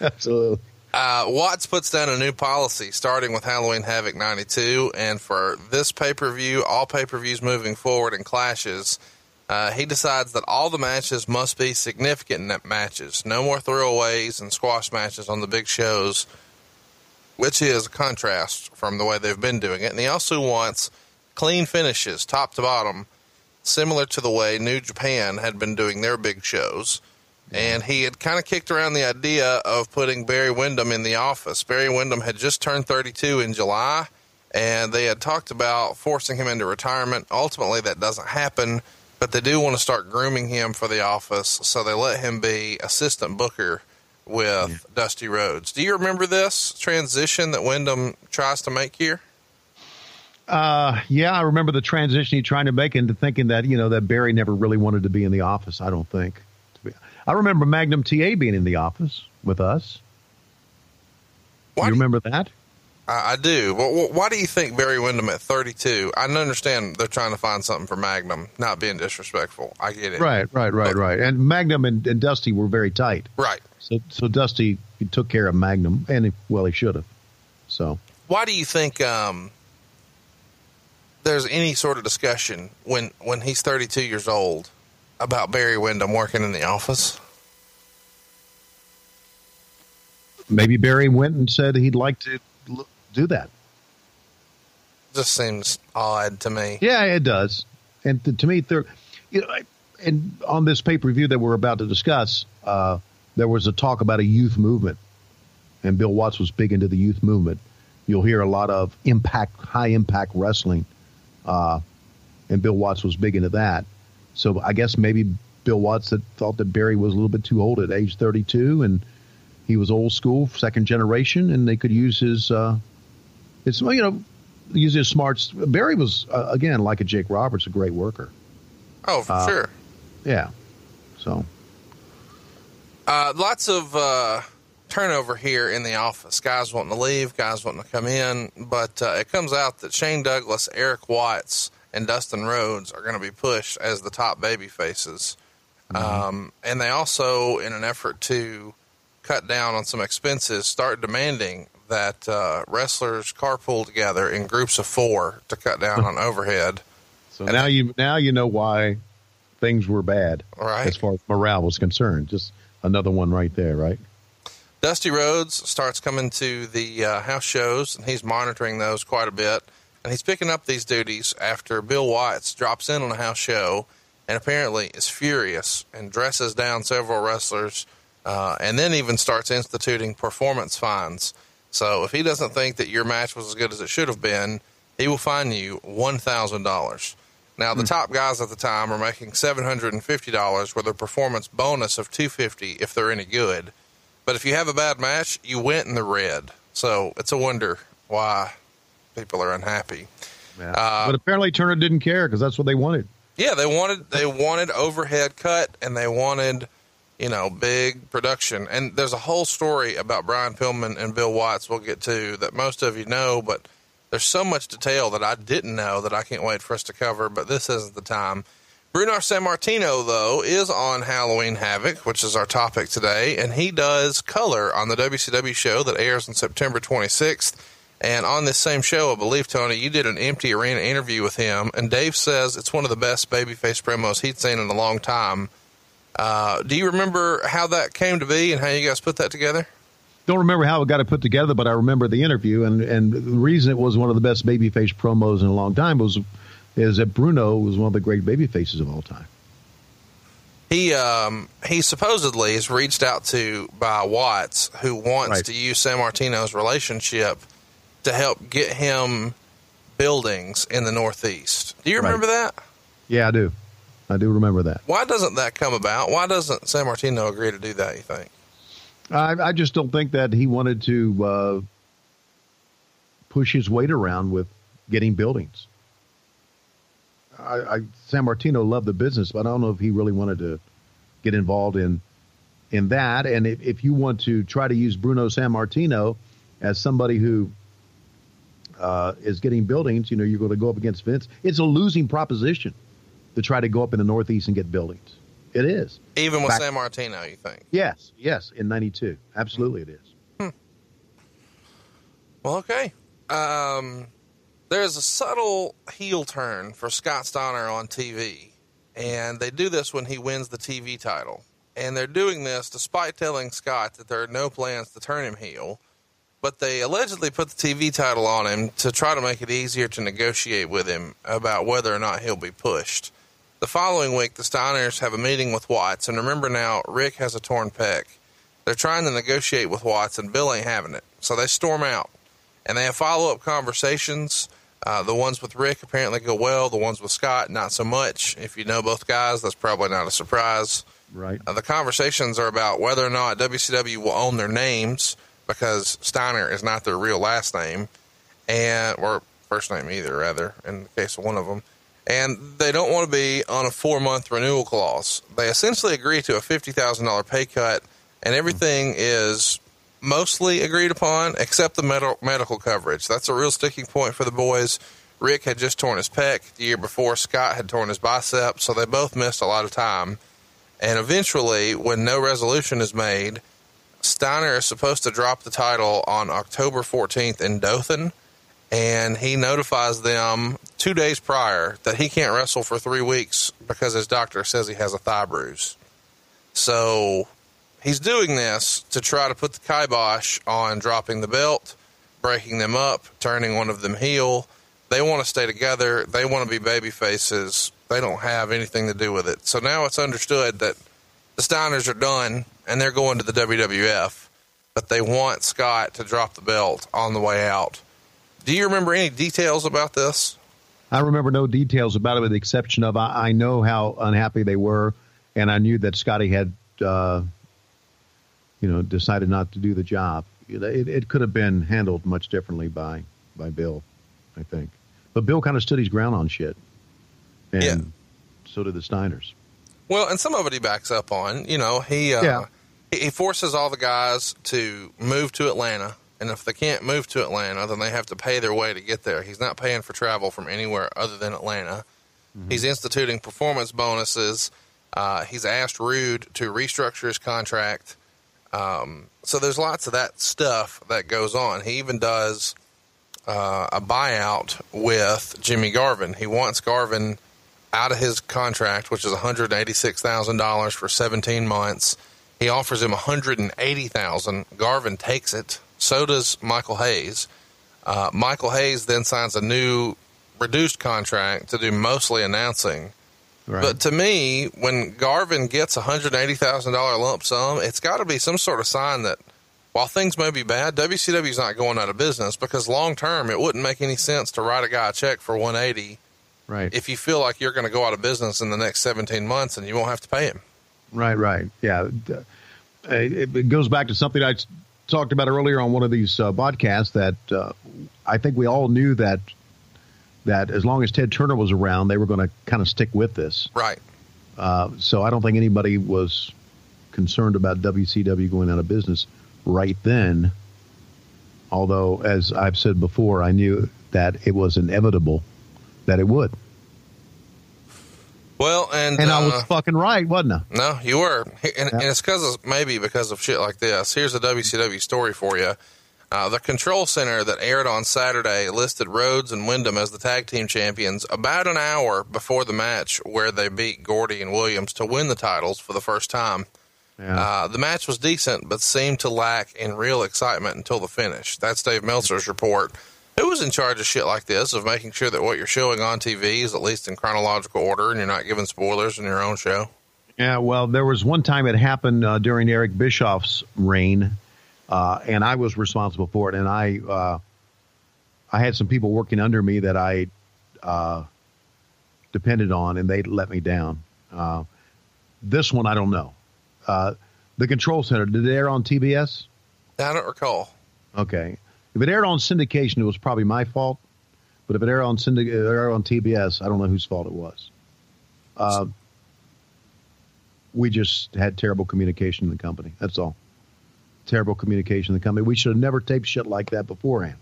Absolutely. Uh, Watts puts down a new policy starting with Halloween Havoc 92, and for this pay per view, all pay per views moving forward and clashes, uh, he decides that all the matches must be significant matches. No more throwaways and squash matches on the big shows, which is a contrast from the way they've been doing it. And he also wants clean finishes, top to bottom, similar to the way New Japan had been doing their big shows. And he had kind of kicked around the idea of putting Barry Windham in the office. Barry Windham had just turned 32 in July, and they had talked about forcing him into retirement. Ultimately, that doesn't happen, but they do want to start grooming him for the office, so they let him be assistant booker with Dusty Rhodes. Do you remember this transition that Windham tries to make here? Uh, yeah, I remember the transition he trying to make into thinking that you know that Barry never really wanted to be in the office. I don't think. I remember Magnum TA being in the office with us. Why you do you- remember that? I, I do. Well, wh- why do you think Barry Windham at 32? I understand they're trying to find something for Magnum, not being disrespectful. I get it. Right, right, right, right. And Magnum and, and Dusty were very tight. Right. So, so Dusty took care of Magnum, and he, well, he should have. So, Why do you think um, there's any sort of discussion when when he's 32 years old about Barry Windham working in the office? maybe Barry went and said he'd like to do that. Just seems odd to me. Yeah, it does. And to, to me, there, you know, I- and on this pay per view that we're about to discuss, uh, there was a talk about a youth movement, and Bill Watts was big into the youth movement. You'll hear a lot of impact, high impact wrestling, uh, and Bill Watts was big into that. So I guess maybe Bill Watts thought that Barry was a little bit too old at age 32, and he was old school, second generation, and they could use his, uh, his, well, you know, use his smarts. Barry was uh, again like a Jake Roberts, a great worker. Oh, for Uh, sure. Yeah. So Uh, lots of uh, turnover here in the office. Guys wanting to leave, guys wanting to come in. But uh, it comes out that Shane Douglas, Eric Watts, and Dustin Rhodes are going to be pushed as the top baby faces. Um, and they also, in an effort to cut down on some expenses, start demanding that uh, wrestlers carpool together in groups of four to cut down on overhead. so now you now you know why things were bad Right. as far as morale was concerned. Just another one right there, right? Dusty Rhodes starts coming to the uh, house shows, and he's monitoring those quite a bit. And he's picking up these duties after Bill Watts drops in on a house show and apparently is furious and dresses down several wrestlers, uh, and then even starts instituting performance fines. So if he doesn't think that your match was as good as it should have been, he will fine you one thousand dollars. Now the top guys at the time are making seven hundred and fifty dollars with a performance bonus of two fifty if they're any good. But if you have a bad match, you went in the red. So it's a wonder why people are unhappy. Yeah. Uh, but apparently Turner didn't care because that's what they wanted. Yeah, they wanted they wanted overhead cut and they wanted you know big production. And there's a whole story about Brian Pillman and Bill Watts we'll get to that most of you know, but there's so much detail that I didn't know that I can't wait for us to cover. But this isn't the time. Bruno Sammartino, though, is on Halloween Havoc, which is our topic today, and he does color on the WCW show that airs on September 26th. And on this same show, I believe, Tony, you did an empty arena interview with him, and Dave says it's one of the best babyface promos he'd seen in a long time. Uh, do you remember how that came to be and how you guys put that together? Don't remember how it got it put together, but I remember the interview, and, and the reason it was one of the best babyface promos in a long time was is that Bruno was one of the great babyfaces of all time. He um, he supposedly is reached out to by Watts, who wants right. to use Sammartino's relationship – to help get him buildings in the Northeast. Do you remember right. that? Yeah, I do. I do remember that. Why doesn't that come about? Why doesn't Sammartino agree to do that? You think? I, I just don't think that he wanted to uh, push his weight around with getting buildings. I, I Sammartino loved the business, but I don't know if he really wanted to get involved in in that. And if, if you want to try to use Bruno Sammartino as somebody who uh, is getting buildings, you know, you're going to go up against Vince. It's a losing proposition to try to go up in the Northeast and get buildings. It is. Even with Back, Sammartino, you think? Yes, yes, in 92. Absolutely it is. Hmm. Well, okay. Um, there's a subtle heel turn for Scott Steiner on TV, and they do this when he wins the TV title. And they're doing this despite telling Scott that there are no plans to turn him heel but they allegedly put the TV title on him to try to make it easier to negotiate with him about whether or not he'll be pushed. The following week, the Steiners have a meeting with Watts, and remember now, Rick has a torn pec. They're trying to negotiate with Watts, and Bill ain't having it. So they storm out, and they have follow up conversations. Uh, the ones with Rick apparently go well. The ones with Scott, not so much. If you know both guys, that's probably not a surprise. Right. Uh, the conversations are about whether or not WCW will own their names because Steiner is not their real last name, and or first name either, rather, in the case of one of them. And they don't want to be on a four month renewal clause. They essentially agree to a fifty thousand dollar pay cut, and everything is mostly agreed upon except the med- medical coverage. That's a real sticking point for the boys. Rick had just torn his pec the year before. Scott had torn his bicep, so they both missed a lot of time. And eventually, when no resolution is made, Steiner is supposed to drop the title on October 14th in Dothan, and he notifies them two days prior that he can't wrestle for three weeks because his doctor says he has a thigh bruise. So he's doing this to try to put the kibosh on dropping the belt, breaking them up, turning one of them heel. They want to stay together. They want to be baby faces. They don't have anything to do with it. So now it's understood that the Steiners are done and they're going to the WWF, but they want Scott to drop the belt on the way out. Do you remember any details about this? I remember no details about it, with the exception of I, I know how unhappy they were, and I knew that Scotty had, uh, you know, decided not to do the job. It, it could have been handled much differently by by Bill, I think. But Bill kind of stood his ground on shit, and yeah. so did the Steiners. Well, and some of it he backs up on. You know, he uh, yeah he forces all the guys to move to Atlanta. And if they can't move to Atlanta, then they have to pay their way to get there. He's not paying for travel from anywhere other than Atlanta. Mm-hmm. He's instituting performance bonuses. Uh, he's asked Rude to restructure his contract. Um, so there's lots of that stuff that goes on. He even does uh, a buyout with Jimmy Garvin. He wants Garvin out of his contract, which is $186,000 for 17 months he offers him 180,000. Garvin takes it. So does Michael Hayes. Uh, Michael Hayes then signs a new reduced contract to do mostly announcing. Right. But to me, when Garvin gets a hundred eighty thousand dollar lump sum, it's got to be some sort of sign that while things may be bad, WCW is not going out of business because long term it wouldn't make any sense to write a guy a check for one eighty right. if you feel like you're going to go out of business in the next seventeen months and you won't have to pay him. Right, right. Yeah. It, it goes back to something I talked about earlier on one of these uh, podcasts that uh, I think we all knew that that as long as Ted Turner was around, they were going to kind of stick with this. Right. Uh, so I don't think anybody was concerned about WCW going out of business right then. Although, as I've said before, I knew that it was inevitable that it would, Well, and and I was uh, fucking right, wasn't I? No, you were, and, and it's because of, maybe because of shit like this. Here's a WCW story for you. Uh, the Control Center that aired on Saturday listed Rhodes and Windham as the tag team champions about an hour before the match where they beat Gordy and Williams to win the titles for the first time. Yeah. Uh, the match was decent, but seemed to lack in real excitement until the finish. That's Dave Meltzer's report. Who was in charge of shit like this, of making sure that what you're showing on TV is at least in chronological order and you're not giving spoilers in your own show? Yeah, well, there was one time it happened uh, during Eric Bischoff's reign, uh, and I was responsible for it. And I, uh, I had some people working under me that I uh, depended on, and they let me down. Uh, this one, I don't know. Uh, the Control Center did it air on TBS? I don't recall. Okay, if it aired on syndication, it was probably my fault. But if it aired on syndic- it aired on TBS, I don't know whose fault it was. Uh, we just had terrible communication in the company. That's all. Terrible communication in the company. We should have never taped shit like that beforehand.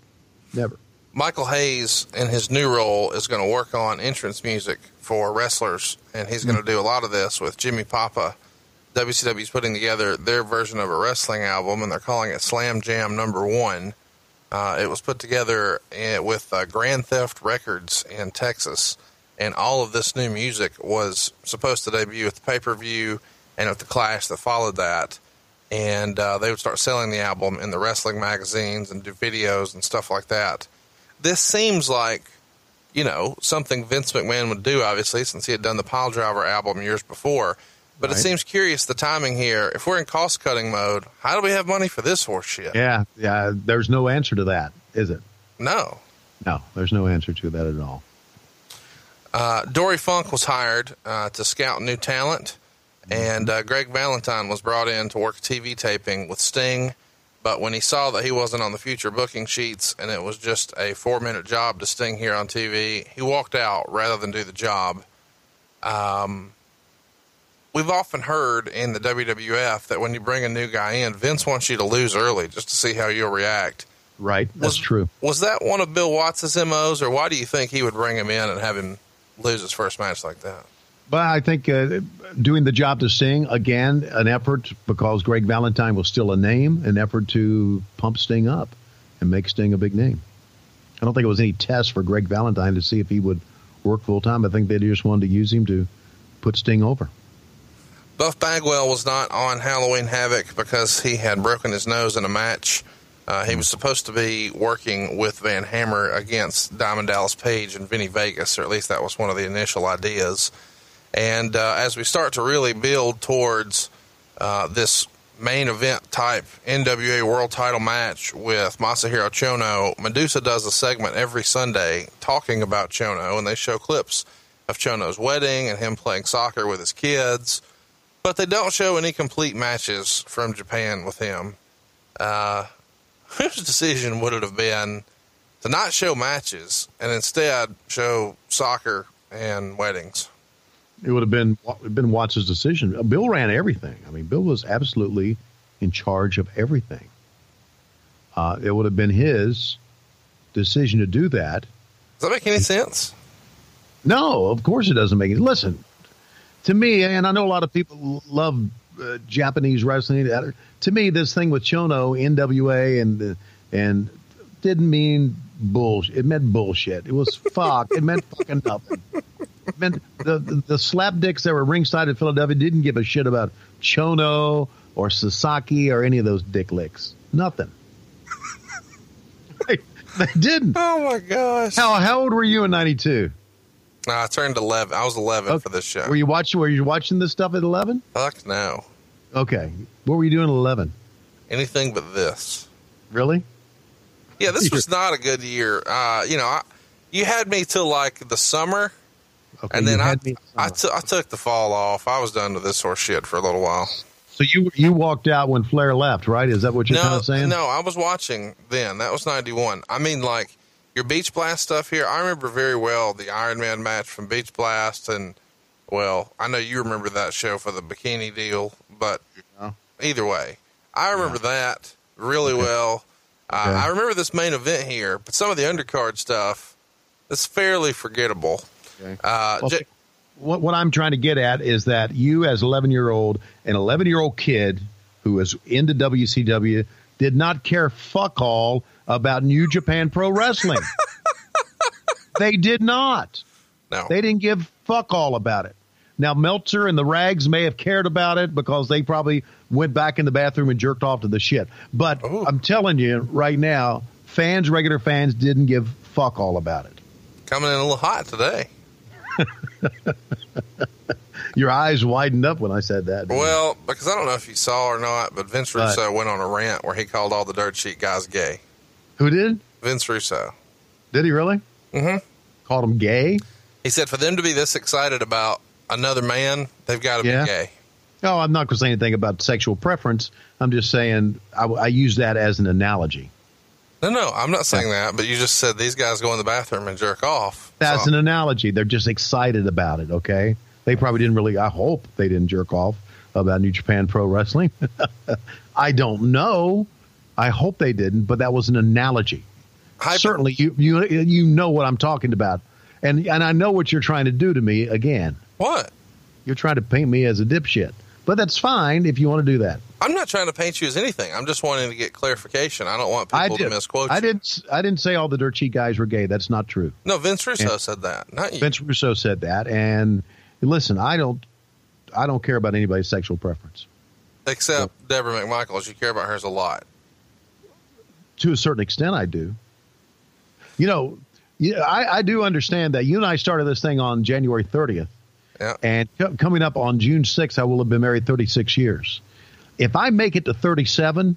Never. Michael Hayes, in his new role, is going to work on entrance music for wrestlers, and he's going to do a lot of this with Jimmy Papa. WCW's putting together their version of a wrestling album, and they're calling it Slam Jam Number One. Uh, it was put together eh, with uh, Grand Theft Records in Texas, and all of this new music was supposed to debut at the pay per view and at the Clash that followed that. And uh, they would start selling the album in the wrestling magazines and do videos and stuff like that. This seems like, you know, something Vince McMahon would do, obviously, since he had done the Pile Driver album years before. But it seems curious the timing here. If we're in cost cutting mode, how do we have money for this horse shit? Yeah, yeah. There's no answer to that, is it? No. No, there's no answer to that at all. Uh, Dory Funk was hired uh, to scout new talent, and uh, Greg Valentine was brought in to work TV taping with Sting. But when he saw that he wasn't on the future booking sheets and it was just a four minute job to Sting here on TV, he walked out rather than do the job. Um, we've often heard in the WWF that when you bring a new guy in, Vince wants you to lose early just to see how you'll react. Right? That's Was- true. Was that one of Bill Watts' MOs, or why do you think he would bring him in and have him lose his first match like that? But I think uh, doing the job to Sting again, an effort because Greg Valentine was still a name, an effort to pump Sting up and make Sting a big name. I don't think it was any test for Greg Valentine to see if he would work full time. I think they just wanted to use him to put Sting over. Buff Bagwell was not on Halloween Havoc because he had broken his nose in a match. Uh, he was supposed to be working with Van Hammer against Diamond Dallas Page and Vinny Vegas, or at least that was one of the initial ideas. And uh, as we start to really build towards uh, this main event type NWA World Title match with Masahiro Chono, Medusa does a segment every Sunday talking about Chono, and they show clips of Chono's wedding and him playing soccer with his kids but they don't show any complete matches from Japan with him. Uh, whose decision would it have been to not show matches and instead show soccer and weddings? It would have been been Watts' decision. Bill ran everything. I mean, Bill was absolutely in charge of everything. Uh, it would have been his decision to do that. Does that make any sense? No, of course it doesn't make it. Listen, to me, and I know a lot of people love uh, Japanese wrestling. uh, To me, this thing with Chono, NWA, and and didn't mean bullshit. It meant bullshit. It was fuck. It meant fucking nothing. It meant the, the the slapdicks that were ringside in Philadelphia didn't give a shit about Chono or Sasaki or any of those dick licks. Nothing. They didn't. Oh my gosh! How how old were you in '92? No, I turned eleven. I was eleven Okay. for this show. Were you watching? Were you watching this stuff at 11? Fuck no. Okay. What were you doing at 11? Anything but this. Really? Yeah, this was not a good year. Uh, you know, I, you had me till like the summer, Okay. and then I had me- I, t- I took the fall off. I was done with this horse shit for a little while. so you you walked out when Flair left, right? Is that what you're kind of saying? no, I was watching then. That was ninety one. I mean, like your Beach Blast stuff here. I remember very well the Iron Man match from Beach Blast, and well, I know you remember that show for the bikini deal, but Yeah. either way, I remember that really well. Uh, Okay. I remember this main event here, but some of the undercard stuff is fairly forgettable. Okay. Uh, Well, J- what, what I'm trying to get at is that you, as 11 year old, an 11 year old kid who was into WCW, did not care fuck all about New Japan Pro Wrestling. they did not. no, They didn't give fuck all about it. Now Meltzer and the Rags may have cared about it because they probably went back in the bathroom and jerked off to the shit. But Ooh. I'm telling you right now, fans, regular fans, didn't give fuck all about it. coming in a little hot today. Your eyes widened up when I said that. didn't you? Well, because I don't know if you saw or not, but Vince. Russo went on a rant where he called all the dirt sheet guys gay. who did? Vince Russo. Did he really? Mhm. Called him gay? He said for them to be this excited about another man, they've got to Yeah. be gay. No, I'm not going to say anything about sexual preference. I'm just saying I, I use that as an analogy. No, no, I'm not saying that, but you just said these guys go in the bathroom and jerk off. That's So- an analogy. They're just excited about it. Okay, they probably didn't really. I hope they didn't jerk off about New Japan Pro Wrestling. I don't know. I hope they didn't, but that was an analogy. Hyper- Certainly, you you you know what I'm talking about, and and I know what you're trying to do to me. Again, What? you're trying to paint me as a dipshit, but that's fine if you want to do that. I'm not trying to paint you as anything. I'm just wanting to get clarification. I don't want people to did. misquote I you. didn't. I didn't say all the dirt sheet guys were gay. That's not true. No, Vince Russo Yeah. said that, not you. Vince Russo said that, and listen, I don't. I don't care about anybody's sexual preference. Except Deborah McMichaels. You care about hers a lot. To a certain extent, I do. You know, yeah, I, I do understand that you and I started this thing on January 30th, Yeah. and co- coming up on June 6th, I will have been married 36 years. If I make it to 37,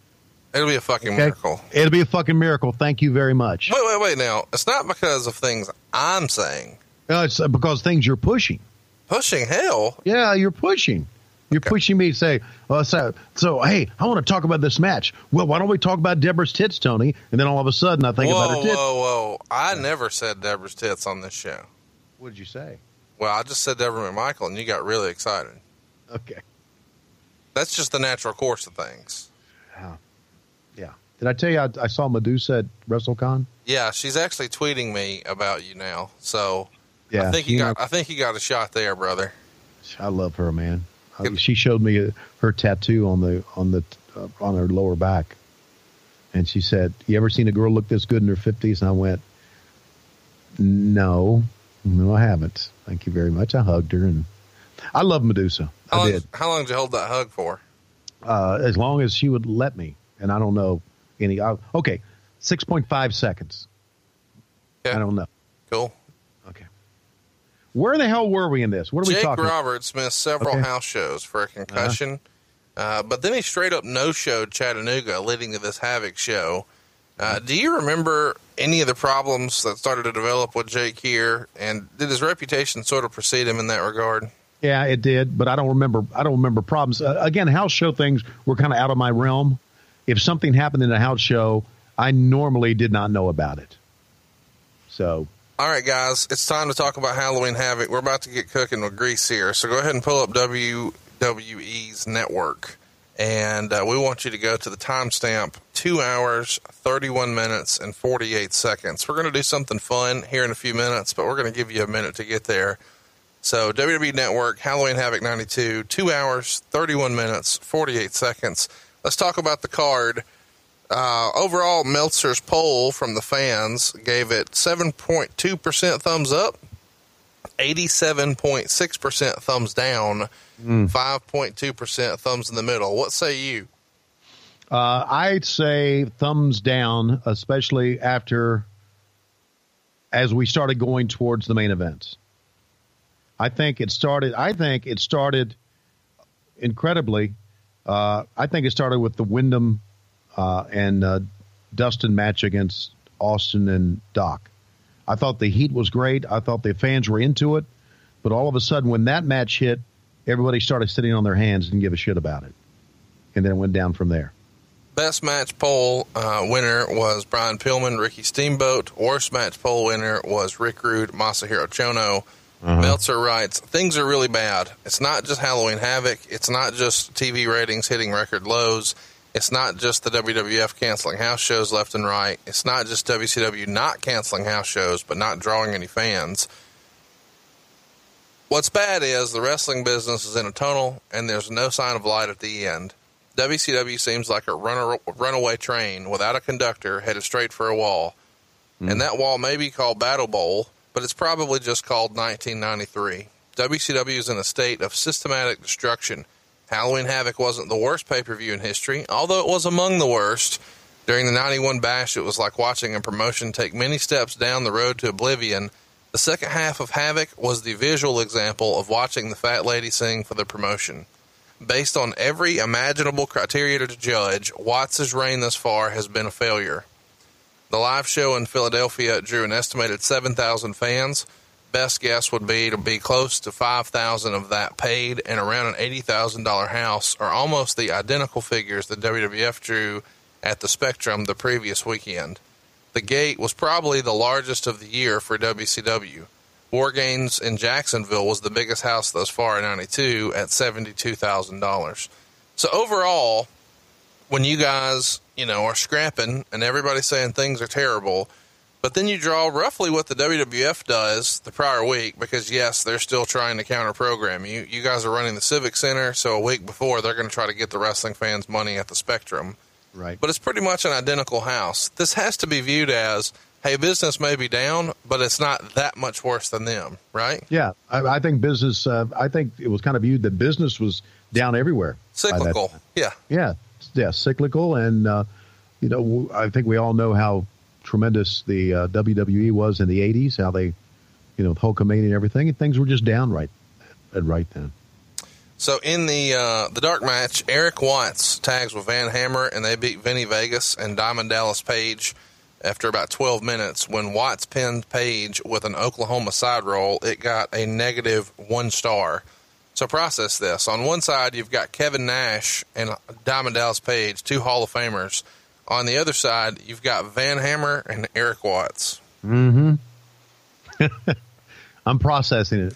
It'll be a fucking okay, miracle. it'll be a fucking miracle. Thank you very much. Wait, wait, wait. Now, it's not because of things I'm saying. No, it's because things you're pushing. Pushing hell. Yeah, you're pushing. You're Okay. pushing me to say, well, so, so, hey, I want to talk about this match. Well, why don't we talk about Deborah's tits, Tony? And then all of a sudden I think about Whoa, her tits. whoa, whoa. I never said Deborah's tits on this show. What did you say? Well, I just said Deborah McMichael, and you got really excited. Okay. That's just the natural course of things. Yeah. Did I tell you I, I saw Medusa at WrestleCon? Yeah, she's actually tweeting me about you now. So Yeah. I think you know, got. I think you got a shot there, brother. I love her, man. She showed me uh her tattoo on the on the uh, on her lower back, and she said, "You ever seen a girl look this good in her 50s?" And I went, "No, no, I haven't. Thank you very much." I hugged her, and I love Medusa. How I long, did. how long did you hold that hug for? uh, as long as she would let me. And I don't know any. Uh, okay, six point five seconds. Yeah. I don't know. Cool. Where the hell were we in this? What are we talking? Jake? Roberts missed several Okay. house shows for a concussion, uh but then he straight up no showed Chattanooga, leading to this Havoc show. Uh, do you remember any of the problems that started to develop with Jake here, and did his reputation sort of precede him in that regard? Yeah, it did, but I don't remember. I don't remember problems. Uh, again, house show things were kind of out of my realm. If something happened in a house show, I normally did not know about it. So All right, guys, it's time to talk about Halloween Havoc. We're about to get cooking with grease here, so go ahead and pull up WWE's network, and uh, we want you to go to the timestamp two hours, 31 minutes, and 48 seconds. We're going to do something fun here in a few minutes, but we're going to give you a minute to get there. So, WWE Network, Halloween Havoc 92, two hours, 31 minutes, 48 seconds. Let's talk about the card. Uh, overall, Meltzer's poll from the fans gave it 7.2% thumbs up, 87.6% thumbs down, 5.2% thumbs in the middle. What say you? Uh, I'd say thumbs down, especially after as we started going towards the main events. I think it started. I think it started incredibly. Uh, I think it started with the Windham uh, and uh, Dustin match against Austin and Doc. I thought the heat was great. I thought the fans were into it, but all of a sudden, when that match hit, everybody started sitting on their hands and didn't give a shit about it, and then it went down from there. Best match poll uh, winner was Brian Pillman, Ricky Steamboat. Worst match poll winner was Rick Rude, Masahiro Chono. Uh-huh. Meltzer writes, things are really bad. It's not just Halloween Havoc. It's not just TV ratings hitting record lows. It's not just the WWF canceling house shows left and right. It's not just WCW not canceling house shows, but not drawing any fans. What's bad is the wrestling business is in a tunnel and there's no sign of light at the end. WCW seems like a runaway train without a conductor headed straight for a wall. Mm. And that wall may be called Battle Bowl, but it's probably just called 1993. WCW is in a state of systematic destruction. Halloween Havoc wasn't the worst pay per view in history, although it was among the worst. During the 91 bash, it was like watching a promotion take many steps down the road to oblivion. The second half of Havoc was the visual example of watching the fat lady sing for the promotion. Based on every imaginable criteria to judge, Watts' reign thus far has been a failure. The live show in Philadelphia drew an estimated 7,000 fans. Best guess would be to be close to 5,000 of that paid, and around an $80,000 house are almost the identical figures the WWF drew at the Spectrum the previous weekend. The gate was probably the largest of the year for WCW. War Games in Jacksonville was the biggest house thus far in 92 at $72,000. So overall, when you guys, you know, are scrapping and everybody's saying things are terrible, but then you draw roughly what the WWF does the prior week because yes, they're still trying to counter program you. You guys are running the Civic Center, so a week before they're going to try to get the wrestling fans money at the Spectrum. Right. But it's pretty much an identical house. This has to be viewed as hey, business may be down, but it's not that much worse than them, right? Yeah, I, I think business. Uh, I think it was kind of viewed that business was down everywhere. Cyclical, yeah, yeah, yeah, cyclical, and uh, you know, I think we all know how tremendous the uh, WWE was in the '80s, how they, you know, Hulkamania and everything, and things were just down right, right then. So in the uh, the dark match, Eric Watts tags with Van Hammer, and they beat Vinny Vegas and Diamond Dallas Page after about 12 minutes, when Watts pinned Page with an Oklahoma side roll, it got a negative one star. So process this. On one side, you've got Kevin Nash and Diamond Dallas Page, two Hall of Famers. On the other side, you've got Van Hammer and Eric Watts. Mm-hmm. I'm processing it.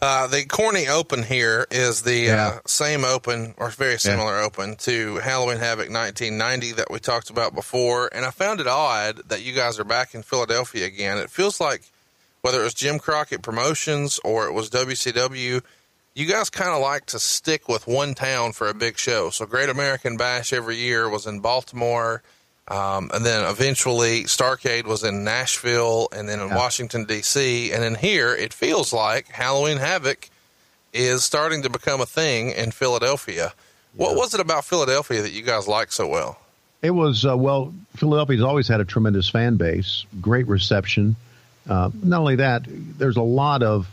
Uh, the corny open here is the uh, yeah. uh, same open or very similar yeah. open to Halloween Havoc 1990 that we talked about before. And I found it odd that you guys are back in Philadelphia again. It feels like whether it was Jim Crockett Promotions or it was WCW, you guys kind of like to stick with one town for a big show. So Great American Bash every year was in Baltimore. Um, and then eventually Starcade was in Nashville and then in yeah. Washington, D.C. And then here it feels like Halloween Havoc is starting to become a thing in Philadelphia. Yeah. What was it about Philadelphia that you guys like so well? It was, uh, well, Philadelphia's always had a tremendous fan base, great reception. Uh, not only that, there's a lot of,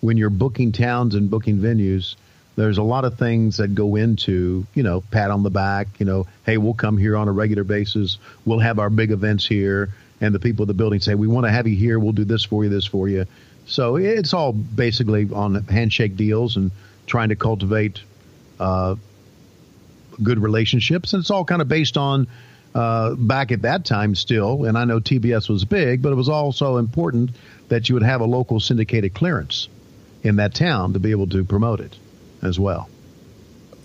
when you're booking towns and booking venues, there's a lot of things that go into, you know, pat on the back, you know, hey, we'll come here on a regular basis. We'll have our big events here. And the people of the building say, we want to have you here. We'll do this for you, this for you. So it's all basically on handshake deals and trying to cultivate uh, good relationships. And it's all kind of based on uh, back at that time still. And I know TBS was big, but it was also important that you would have a local syndicated clearance in that town to be able to promote it as well.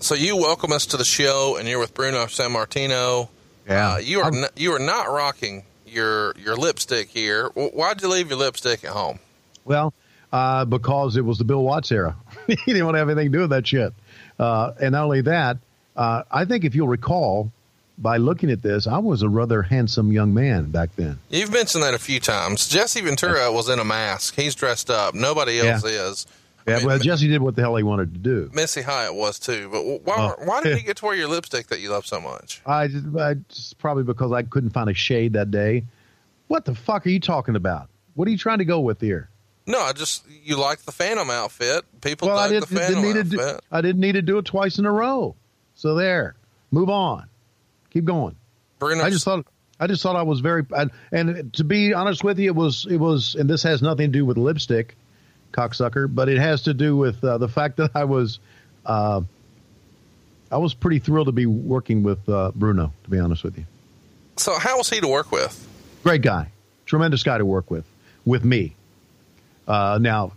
So you welcome us to the show, and you're with Bruno Sammartino. Yeah, uh, you are n- you are not rocking your your lipstick here. Why'd you leave your lipstick at home? Well, uh, because it was the Bill Watts era. he didn't want to have anything to do with that shit. Uh, and not only that, uh, I think if you'll recall, by looking at this, I was a rather handsome young man back then. You've mentioned that a few times. Jesse Ventura was in a mask. He's dressed up. Nobody else yeah. is. Yeah, I mean, well, Jesse did what the hell he wanted to do. Missy Hyatt was too. But why, Oh. why did he get to wear your lipstick that you love so much? I just, I just probably because I couldn't find a shade that day. What the fuck are you talking about? What are you trying to go with here? No, I just you like the Phantom outfit. People Well, I Phantom didn't need to do, outfit. I didn't need to do it twice in a row. So there, move on, keep going. Bruno, I just thought I just thought I was very and, and to be honest with you, it was it was and this has nothing to do with lipstick, cocksucker, but it has to do with uh, the fact that I was uh, I was pretty thrilled to be working with uh, Bruno. To be honest with you, so how was he to work with? great guy, tremendous guy to work with, with me. Uh, now,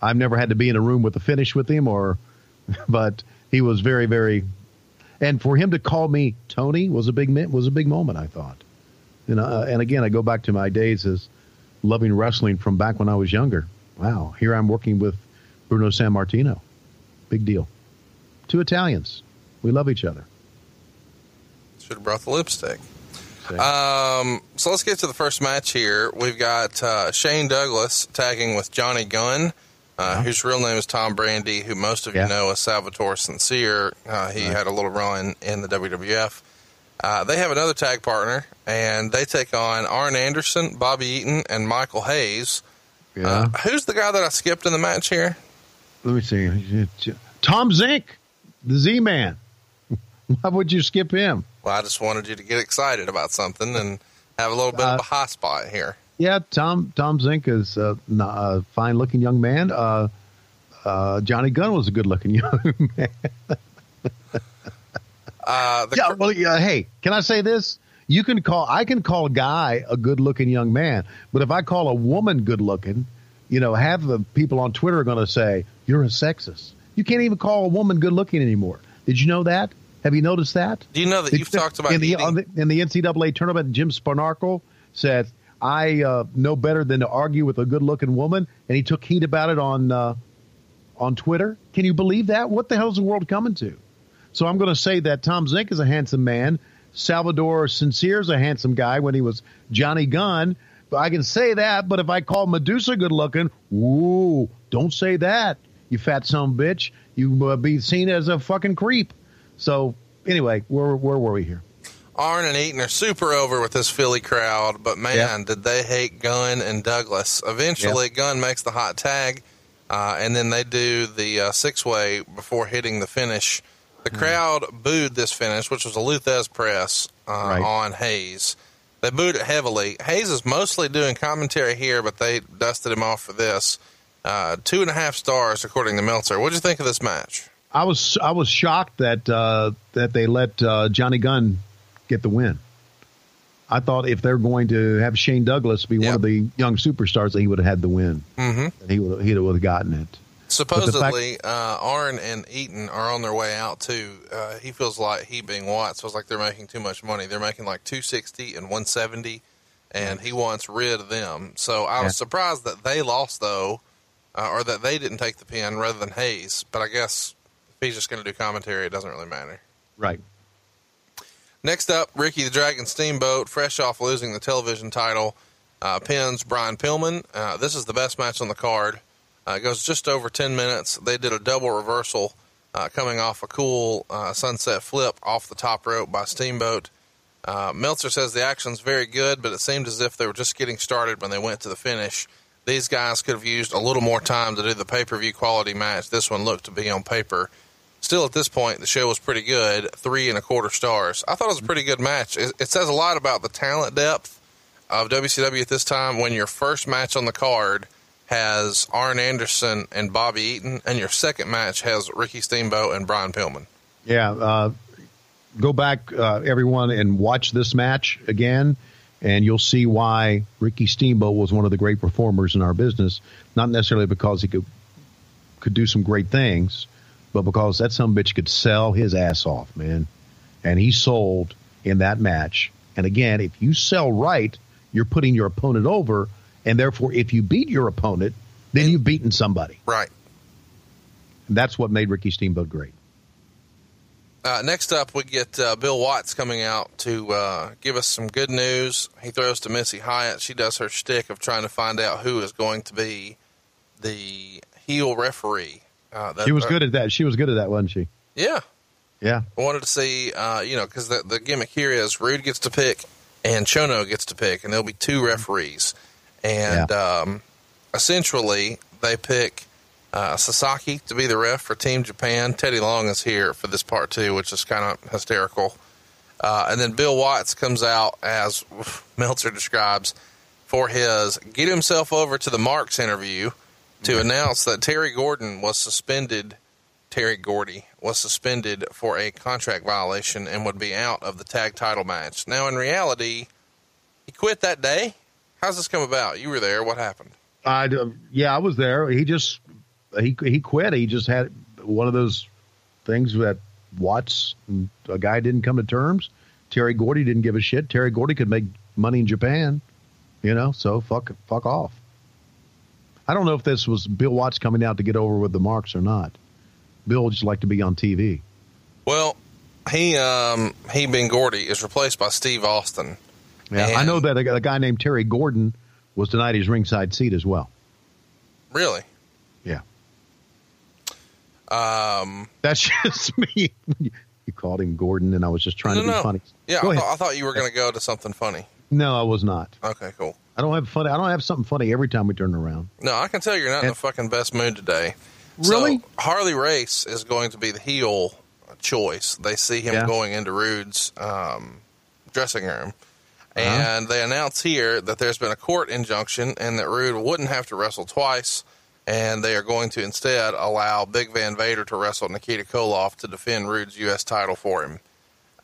I've never had to be in a room with a finish with him, or but he was very very, and for him to call me Tony was a big was a big moment. I thought. You know, uh, and again, I go back to my days as loving wrestling from back when I was younger. Wow, here I'm working with Bruno Sammartino. Big deal. Two Italians. We love each other. Should have brought the lipstick. So- Um, so let's get to the first match here. We've got uh, Shane Douglas tagging with Johnny Gunn, uh, whose real name is Tom Brandi, who most of Yeah. you know as Salvatore Sincere. Uh, he Right. had a little run in the WWF. Uh, they have another tag partner, and they take on Arn Anderson, Bobby Eaton, and Michael Hayes. yeah. Uh, who's the guy that I skipped in the match here? Let me see. Tom Zink, the Z Man. Why would you skip him? Well, I just wanted you to get excited about something and have a little bit Uh, of a high spot here. Yeah, Tom Tom Zink is a, a fine looking young man. Uh, uh, Johnny Gunn was a good looking young man. Uh, the yeah, well, yeah, hey, can I say this? You can call I can call a guy a good looking young man, but if I call a woman good looking, you know, half the people on Twitter are going to say you're a sexist. You can't even call a woman good looking anymore. Did you know that? Have you noticed that? Do you know that you've talked about in the, the in the NCAA tournament. Jim Spanarkel said, "I uh, know better than to argue with a good-looking woman," and he took heat about it on uh, on Twitter. Can you believe that? What the hell is the world coming to? So I'm going to say that Tom Zink is a handsome man. Salvatore Sincere is a handsome guy when he was Johnny Gunn. But I can say that. But if I call Medusa good looking, ooh, don't say that, you fat son bitch. You uh, be seen as a fucking creep. So anyway, where where were we here? Arn and Eaton are super over with this Philly crowd, but man, Yeah. did they hate Gunn and Douglas. Eventually, Gunn makes the hot tag, uh, and then they do the uh, six way before hitting the finish. Hmm. The crowd booed this finish, which was a Lou Thesz press uh, Right. on Hayes. They booed it heavily. Hayes is mostly doing commentary here, but they dusted him off for this. Uh, two and a half stars, according to Meltzer. What'd you think of this match? I was I was shocked that uh, that they let uh, Johnny Gunn get the win. I thought if they're going to have Shane Douglas be Yeah. one of the young superstars, that he would have had the win. Mm-hmm. He would he would have gotten it. Supposedly, uh, Arn and Eaton are on their way out too. Uh, he feels like he being Watts feels like they're making too much money. They're making like two sixty and one seventy, and he wants rid of them. So I was Yeah. surprised that they lost though, uh, or that they didn't take the pin rather than Hayes. But I guess if he's just going to do commentary, it doesn't really matter. Right. Next up, Ricky the Dragon Steamboat, fresh off losing the television title, uh, pins Brian Pillman. Uh, this is the best match on the card. Uh, it goes just over 10 minutes. They did a double reversal uh, coming off a cool uh, sunset flip off the top rope by Steamboat. Uh, Meltzer says the action's very good, but it seemed as if they were just getting started when they went to the finish. These guys could have used a little more time to do the pay per view quality match. This one looked to be on paper. Still, at this point, the show was pretty good, three and a quarter stars. I thought it was a pretty good match. It, it says a lot about the talent depth of WCW at this time when your first match on the card has Arn Anderson and Bobby Eaton, and your second match has Ricky Steamboat and Brian Pillman. Yeah. Uh, go back, uh, everyone, and watch this match again, and you'll see why Ricky Steamboat was one of the great performers in our business. Not necessarily because he could could do some great things, but because that some bitch could sell his ass off, man. And he sold in that match. And again, if you sell right, you're putting your opponent over, and therefore, if you beat your opponent, then you've beaten somebody. Right. And that's what made Ricky Steamboat great. Uh, next up, we get uh, Bill Watts coming out to uh, give us some good news. He throws to Missy Hyatt. She does her shtick of trying to find out who is going to be the heel referee. Uh, that, she was uh, good at that. She was good at that, wasn't she? Yeah. Yeah. I wanted to see, uh, you know, because the, the gimmick here is Rude gets to pick and Chono gets to pick, and there'll be two referees. And yeah. um, essentially, they pick uh, Sasaki to be the ref for Team Japan. Teddy Long is here for this part too, which is kind of hysterical. Uh, and then Bill Watts comes out as Meltzer describes for his get himself over to the Marks interview to mm-hmm. announce that Terry Gordon was suspended. Terry Gordy was suspended for a contract violation and would be out of the tag title match. Now, in reality, he quit that day. How's this come about? You were there. What happened? I yeah, I was there. He just he he quit. He just had one of those things that Watts a guy didn't come to terms. Terry Gordy didn't give a shit. Terry Gordy could make money in Japan, you know. So fuck fuck off. I don't know if this was Bill Watts coming out to get over with the marks or not. Bill would just like to be on TV. Well, he um he being Gordy is replaced by Steve Austin. Yeah, and I know that a, a guy named Terry Gordon was denied his ringside seat as well. Really? Yeah. Um, That's just me. you called him Gordon, and I was just trying no, to be no. funny. Yeah, I, th- I, thought you were going to go to something funny. No, I was not. Okay, cool. I don't have funny. I don't have something funny every time we turn around. No, I can tell you're not and, in the fucking best mood today. Really? So, Harley Race is going to be the heel choice. They see him yeah. going into Rude's um, dressing room. Uh-huh. And they announce here that there's been a court injunction and that Rude wouldn't have to wrestle twice and they are going to instead allow Big Van Vader to wrestle Nikita Koloff to defend Rude's U.S. title for him.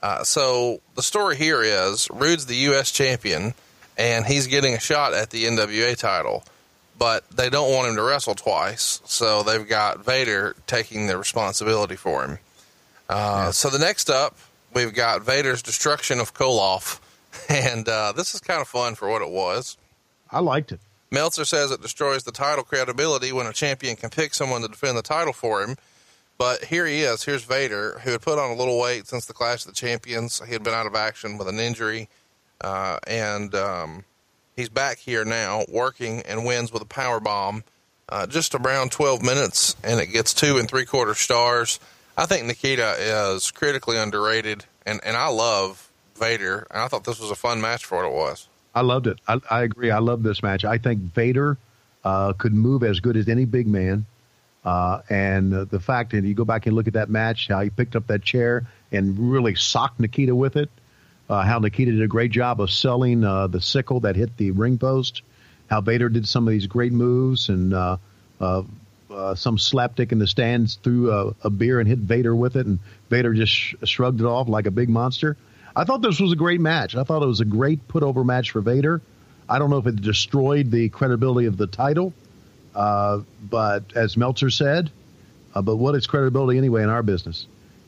Uh, so the story here is Rude's the U.S. champion, and he's getting a shot at the NWA title, but they don't want him to wrestle twice, so they've got Vader taking the responsibility for him. Uh, yeah. So the next up, we've got Vader's destruction of Koloff, and uh, this is kind of fun for what it was. I liked it. Meltzer says it destroys the title credibility when a champion can pick someone to defend the title for him. But here he is. Here's Vader, who had put on a little weight since the Clash of the Champions. He had been out of action with an injury, uh, and um, he's back here now, working and wins with a power bomb. Uh, just around 12 minutes, and it gets two and three quarter stars. I think Nikita is critically underrated, and, and I love Vader, and I thought this was a fun match for what it was. I loved it. I, I agree. I love this match. I think Vader uh, could move as good as any big man. Uh, and uh, the fact that you go back and look at that match, how he picked up that chair and really socked Nikita with it, uh, how Nikita did a great job of selling uh, the sickle that hit the ring post, how Vader did some of these great moves and uh, uh, uh, some slapdick in the stands threw a, a beer and hit Vader with it, and Vader just sh- shrugged it off like a big monster. I thought this was a great match. I thought it was a great put over match for Vader. I don't know if it destroyed the credibility of the title, uh, but as Meltzer said, but what is credibility anyway in our business?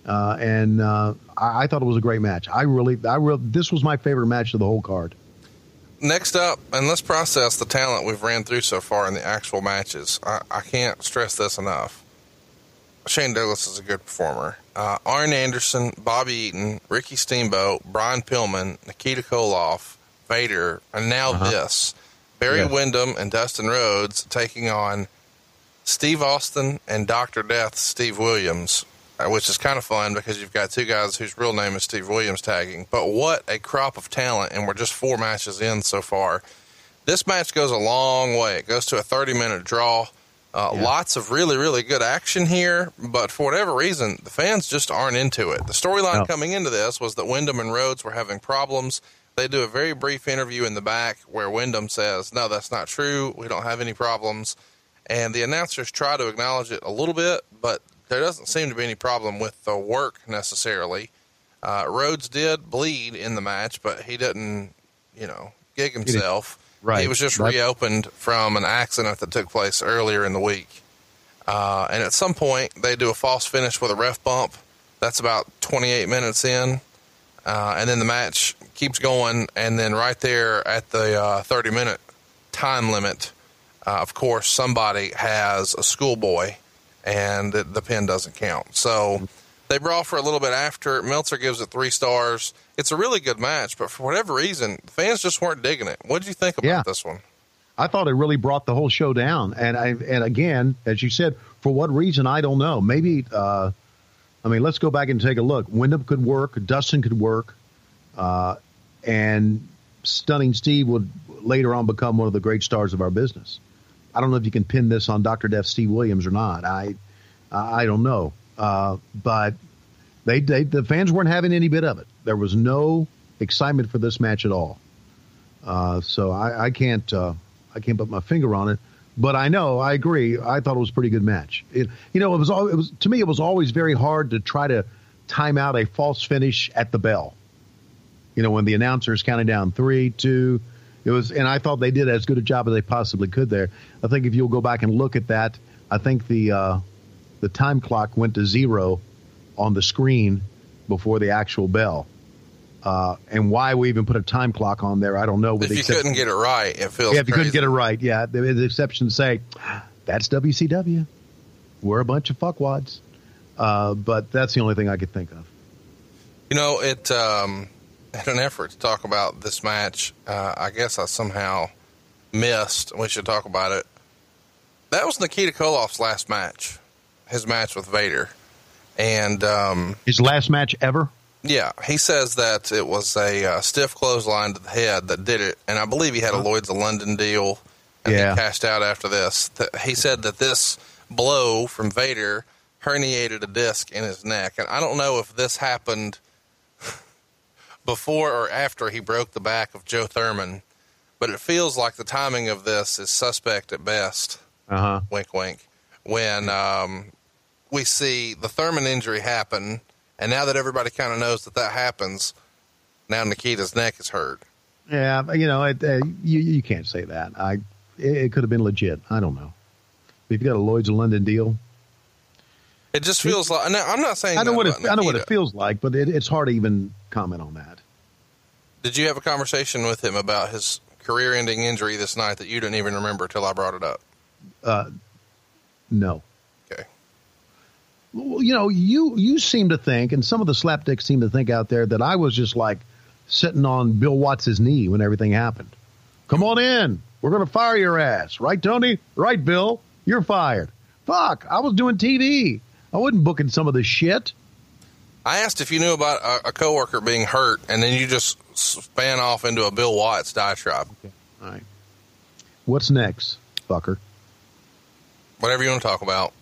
Uh, and uh, I, I, thought it was a great match. I really, I really, this was my favorite match of the whole card. Next up, and let's process the talent we've ran through so far in the actual matches. I, I can't stress this enough. Shane Douglas is a good performer. Uh, Arn Anderson, Bobby Eaton, Ricky Steamboat, Brian Pillman, Nikita Koloff, Vader, and now uh-huh. this. Barry yeah. Windham and Dustin Rhodes taking on Steve Austin and Dr. Death, Steve Williams, which is kind of fun because you've got two guys whose real name is Steve Williams tagging. But what a crop of talent, and we're just four matches in so far. This match goes a long way. It goes to a 30 minute draw. Uh, yeah. Lots of really, really good action here, but for whatever reason, the fans just aren't into it. The storyline no. coming into this was that Windham and Rhodes were having problems. They do a very brief interview in the back where Windham says, No, that's not true. We don't have any problems. And the announcers try to acknowledge it a little bit, but there doesn't seem to be any problem with the work necessarily. Uh, Rhodes did bleed in the match, but he didn't, you know, gig himself. Right. He was just reopened from an accident that took place earlier in the week. Uh, and at some point, they do a false finish with a ref bump. That's about 28 minutes in. Uh, and then the match keeps going. And then right there at the uh, 30 minute time limit, uh, of course, somebody has a schoolboy and the, the pin doesn't count. So they brawl for a little bit after. Meltzer gives it three stars it's a really good match, but for whatever reason, fans just weren't digging it. What did you think about yeah. this one? I thought it really brought the whole show down. And I and again, as you said, for what reason I don't know. Maybe uh, I mean, let's go back and take a look. Windham could work, Dustin could work, uh, and Stunning Steve would later on become one of the great stars of our business. I don't know if you can pin this on Dr. Death Steve Williams or not. I I don't know, uh, but they, they the fans weren't having any bit of it. There was no excitement for this match at all. Uh, so I, I can't uh, I can't put my finger on it, but I know I agree. I thought it was a pretty good match. It, you know, it was all it was to me. It was always very hard to try to time out a false finish at the bell. You know, when the announcers counted down three, two, it was, and I thought they did as good a job as they possibly could there. I think if you'll go back and look at that, I think the uh, the time clock went to zero on the screen before the actual bell. Uh, and why we even put a time clock on there, I don't know. If you couldn't get it right, it feels. Yeah, if crazy. you couldn't get it right, yeah, the, the exceptions say that's WCW. We're a bunch of fuckwads. Uh, but that's the only thing I could think of. You know, it um, in an effort to talk about this match, uh, I guess I somehow missed. We should talk about it. That was Nikita Koloff's last match, his match with Vader, and um, His last match ever. yeah, he says that it was a uh, stiff clothesline to the head that did it, and I believe he had a Lloyd's of London deal, and Yeah. he cashed out after this. He said that this blow from Vader herniated a disc in his neck, and I don't know if this happened before or after he broke the back of Joe Thurman, but it feels like the timing of this is suspect at best Uh huh. wink, wink, when um, we see the Thurman injury happen, and now that everybody kind of knows that that happens, now Nikita's neck is hurt. Yeah, you know, it, uh, you you can't say that. I it, it could have been legit. I don't know. You got a Lloyd's of London deal, It just feels like. I'm not saying I know what it, I know what it feels like, but it, it's hard to even comment on that. Did you have a conversation with him about his career-ending injury this night that you didn't even remember till I brought it up? Uh, no. Okay. Well, you know, you you seem to think, and some of the slapdicks seem to think out there that I was just like sitting on Bill Watts's knee when everything happened. Come on in. We're going to fire your ass, right, Tony? Right, Bill? You're fired. Fuck. I was doing TV. I wasn't booking some of this shit. I asked if you knew about a, a coworker being hurt, and then you just span off into a Bill Watts diatribe. All right. What's next, fucker? Whatever you want to talk about.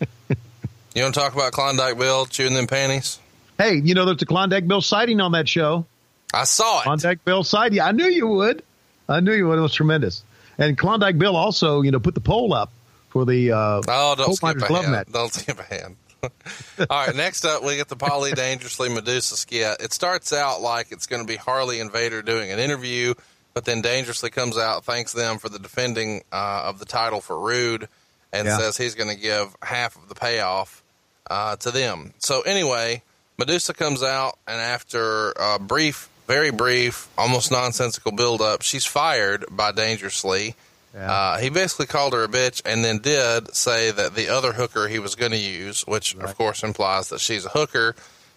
you want to talk about Klondike Bill chewing them panties? Hey, you know there's a Klondike Bill sighting on that show. I saw it. Klondike Bill sighting. I knew you would. I knew you would. It was tremendous. And Klondike Bill also, you know, put the pole up for the uh, Oh, don't skip Miners a Glove hand. Don't skip a hand. All right, next up, we get the Polly Dangerously Medusa skit. It starts out like it's going to be Harley and Vader doing an interview, but then Dangerously comes out, thanks them for the defending uh, of the title for Rude, and Yeah. says he's going to give half of the payoff uh, to them. So, anyway, Medusa comes out, and after a brief, very brief, almost nonsensical build up, she's fired by Dangerously. Yeah. Uh, he basically called her a bitch and then did say that the other hooker he was going to use, which of course implies that she's a hooker.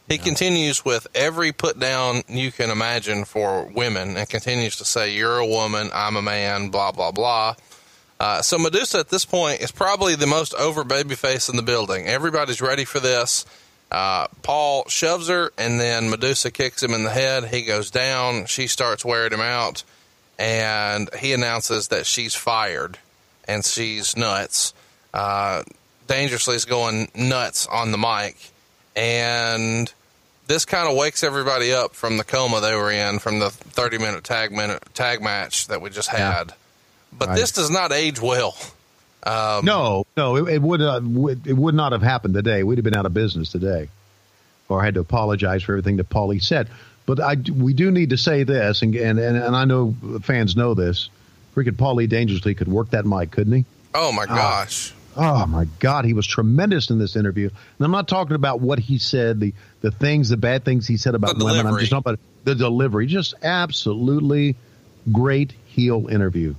He continues with every put down you can imagine for women and continues to say, You're a woman, I'm a man, blah, blah, blah. Uh, so Medusa at this point is probably the most over babyface in the building. Everybody's ready for this. Uh, Paul shoves her, and then Medusa kicks him in the head. He goes down. She starts wearing him out, and he announces that she's fired and she's nuts. Uh, Dangerously is going nuts on the mic, and this kind of wakes everybody up from the coma they were in from the 30 minute tag minute tag match that we just Yeah. had. But Right. this does not age well. Um, No, no, it, it would uh, would it would not have happened today. We'd have been out of business today, or I had to apologize for everything that Paulie said. But I, we do need to say this, and and and, I know fans know this. Freaking Paulie dangerously could work that mic, couldn't he? Oh my gosh. Oh my God, he was tremendous in this interview. And I'm not talking about what he said, the the things, the bad things he said about The women. I'm just talking about the delivery. Just absolutely great heel interview.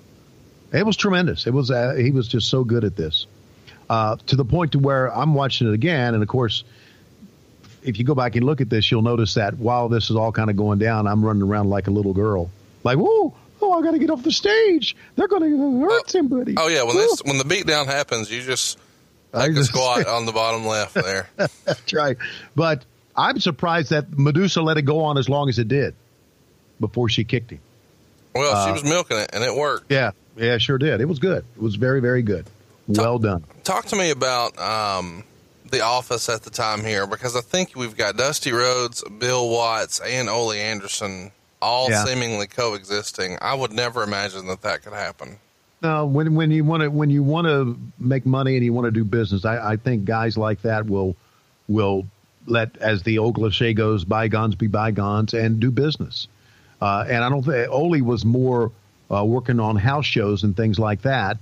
It was tremendous. It was uh, he was just so good at this, uh, to the point to where I'm watching it again, and of course, if you go back and look at this, you'll notice that while this is all kind of going down, I'm running around like a little girl, like whoa. oh I got to get off the stage. They're going to hurt somebody. Oh yeah, when this when the beatdown happens, you just I take a squat on the bottom left there. That's right. But I'm surprised that Medusa let it go on as long as it did before she kicked him. Well, she was milking it, and it worked. Yeah, yeah, sure did. It was good. It was very, very good. Well done. Talk to me about um, the office at the time here, because I think we've got Dusty Rhodes, Bill Watts, and Ole Anderson all Yeah. seemingly coexisting. I would never imagine that that could happen. No, when when you want to when you want to make money and you want to do business, I, I think guys like that will will let, as the old cliche goes, bygones be bygones and do business. Uh, and I don't think Ole was more uh, working on house shows and things like that.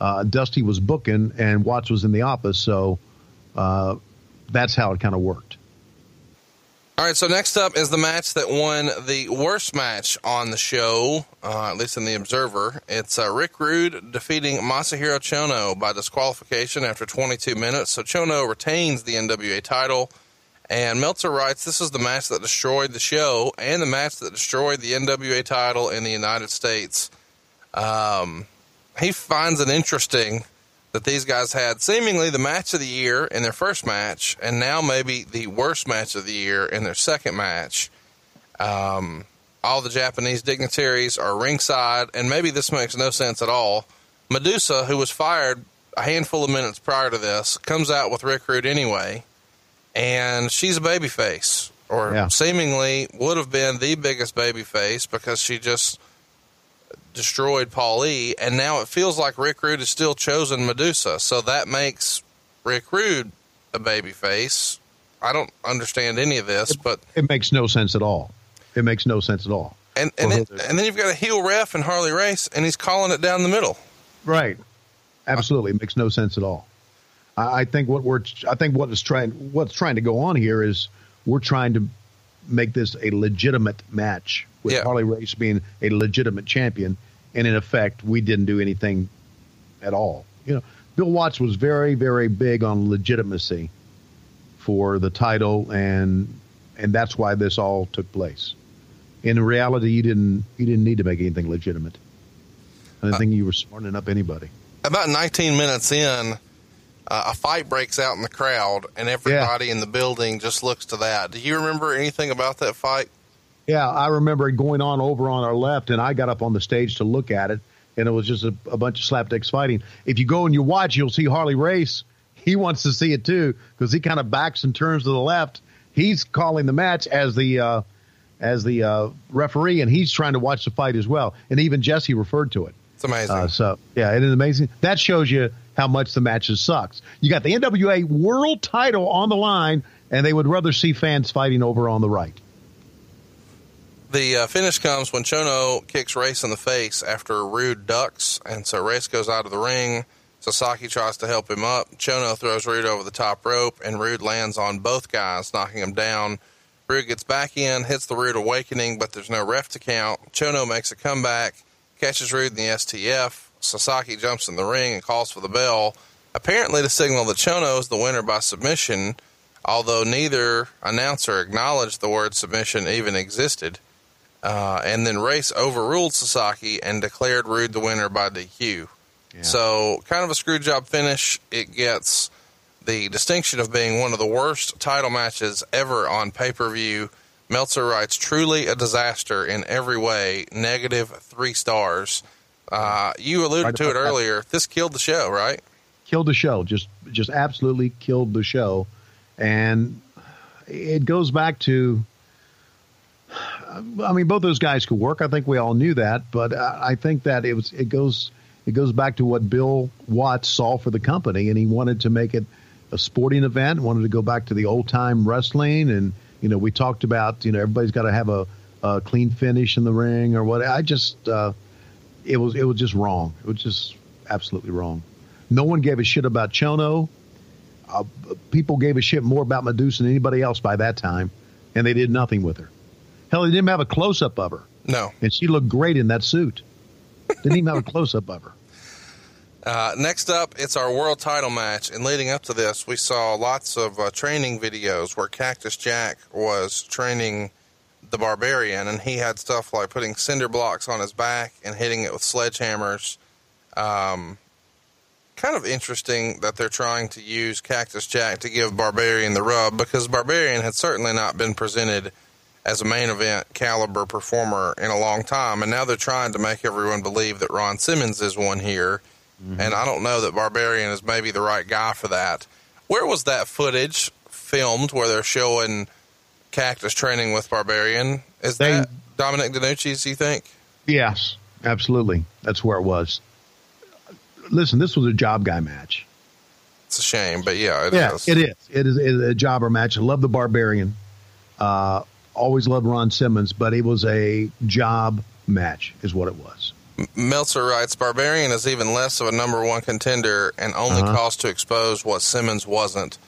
Uh, Dusty was booking and Watts was in the office, so uh, that's how it kind of worked. All right, so next up is the match that won the worst match on the show, uh, at least in the Observer. It's uh, Rick Rude defeating Masahiro Chono by disqualification after 22 minutes. So Chono retains the NWA title. And Meltzer writes, This is the match that destroyed the show and the match that destroyed the NWA title in the United States. Um, he finds it interesting that these guys had seemingly the match of the year in their first match, and now maybe the worst match of the year in their second match. Um, all the Japanese dignitaries are ringside, and maybe this makes no sense at all. Medusa, who was fired a handful of minutes prior to this, comes out with Rick Rude anyway, and she's a babyface, or Yeah. seemingly would have been the biggest babyface because she just destroyed Paul E. And now it feels like Rick Rude is still chosen Medusa, so that makes Rick Rude a babyface. I don't understand any of this, but It makes no sense at all. It makes no sense at all. and and, then, and then you've got a heel ref and Harley Race, and he's calling it down the middle. Right. Absolutely, it makes no sense at all. I, I think what we're I think what is trying what's trying to go on here is we're trying to make this a legitimate match with Yeah. Harley Race being a legitimate champion, and in effect, we didn't do anything at all. You know, Bill Watts was very very big on legitimacy for the title, and and that's why this all took place. In reality, you didn't you didn't need to make anything legitimate. I didn't think you were smartening up anybody. About 19 minutes in, uh, a fight breaks out in the crowd, and everybody in the building just looks to that. Do you remember anything about that fight? Yeah, I remember it going on over on our left, and I got up on the stage to look at it, and it was just a, a bunch of slapdicks fighting. If you go and you watch, you'll see Harley Race. He wants to see it too because he kind of backs and turns to the left. He's calling the match as the uh, as the uh, referee, and he's trying to watch the fight as well. And even Jesse referred to it. It's amazing. Uh, so yeah, it is amazing. That shows you how much the matches sucks. You got the NWA World Title on the line, and they would rather see fans fighting over on the right. The uh, finish comes when Chono kicks Race in the face after Rude ducks, and so Race goes out of the ring. Sasaki tries to help him up. Chono throws Rude over the top rope, and Rude lands on both guys, knocking him down. Rude gets back in, hits the Rude awakening, but there's no ref to count. Chono makes a comeback, catches Rude in the STF. Sasaki jumps in the ring and calls for the bell, apparently to signal that Chono is the winner by submission, although neither announcer acknowledged the word submission even existed. Uh, and then Race overruled Sasaki and declared Rude the winner by DQ. So, kind of a screw job finish. It gets the distinction of being one of the worst title matches ever on pay per view. Meltzer writes, truly a disaster in every way, negative three stars. Uh, you alluded Right to it that. earlier. This killed the show, right? killed the show. Just just absolutely killed the show, and it goes back to. I mean, both those guys could work. I think we all knew that, but I think that it was it goes it goes back to what Bill Watts saw for the company, and he wanted to make it a sporting event. Wanted to go back to the old time wrestling, and you know, we talked about you know everybody's got to have a, a clean finish in the ring or what. I just uh, it was it was just wrong. It was just absolutely wrong. No one gave a shit about Chono. Uh, people gave a shit more about Medusa than anybody else by that time, and they did nothing with her. Hell, they didn't have a close up of her, No. and she looked great in that suit. Didn't even have a close up of her. Uh, next up, it's our world title match. And leading up to this, we saw lots of uh, training videos where Cactus Jack was training the Barbarian, and he had stuff like putting cinder blocks on his back and hitting it with sledgehammers. Um, kind of interesting that they're trying to use Cactus Jack to give Barbarian the rub because Barbarian had certainly not been presented as a main event caliber performer in a long time, and now they're trying to make everyone believe that Ron Simmons is one here. Mm-hmm. And I don't know that Barbarian is maybe the right guy for that. Where was that footage filmed where they're showing Cactus training with Barbarian? Is they, that Dominic DeNucci's, you think? Yes, absolutely. That's where it was. Listen, this was a job guy match. It's a shame, but yeah, it yeah, is. It is. It is, it is a jobber match. I love the Barbarian. Uh, always loved Ron Simmons, but it was a job match, is what it was. Meltzer writes, Barbarian is even less of a number one contender and only uh-huh. cost to expose what Simmons wasn't.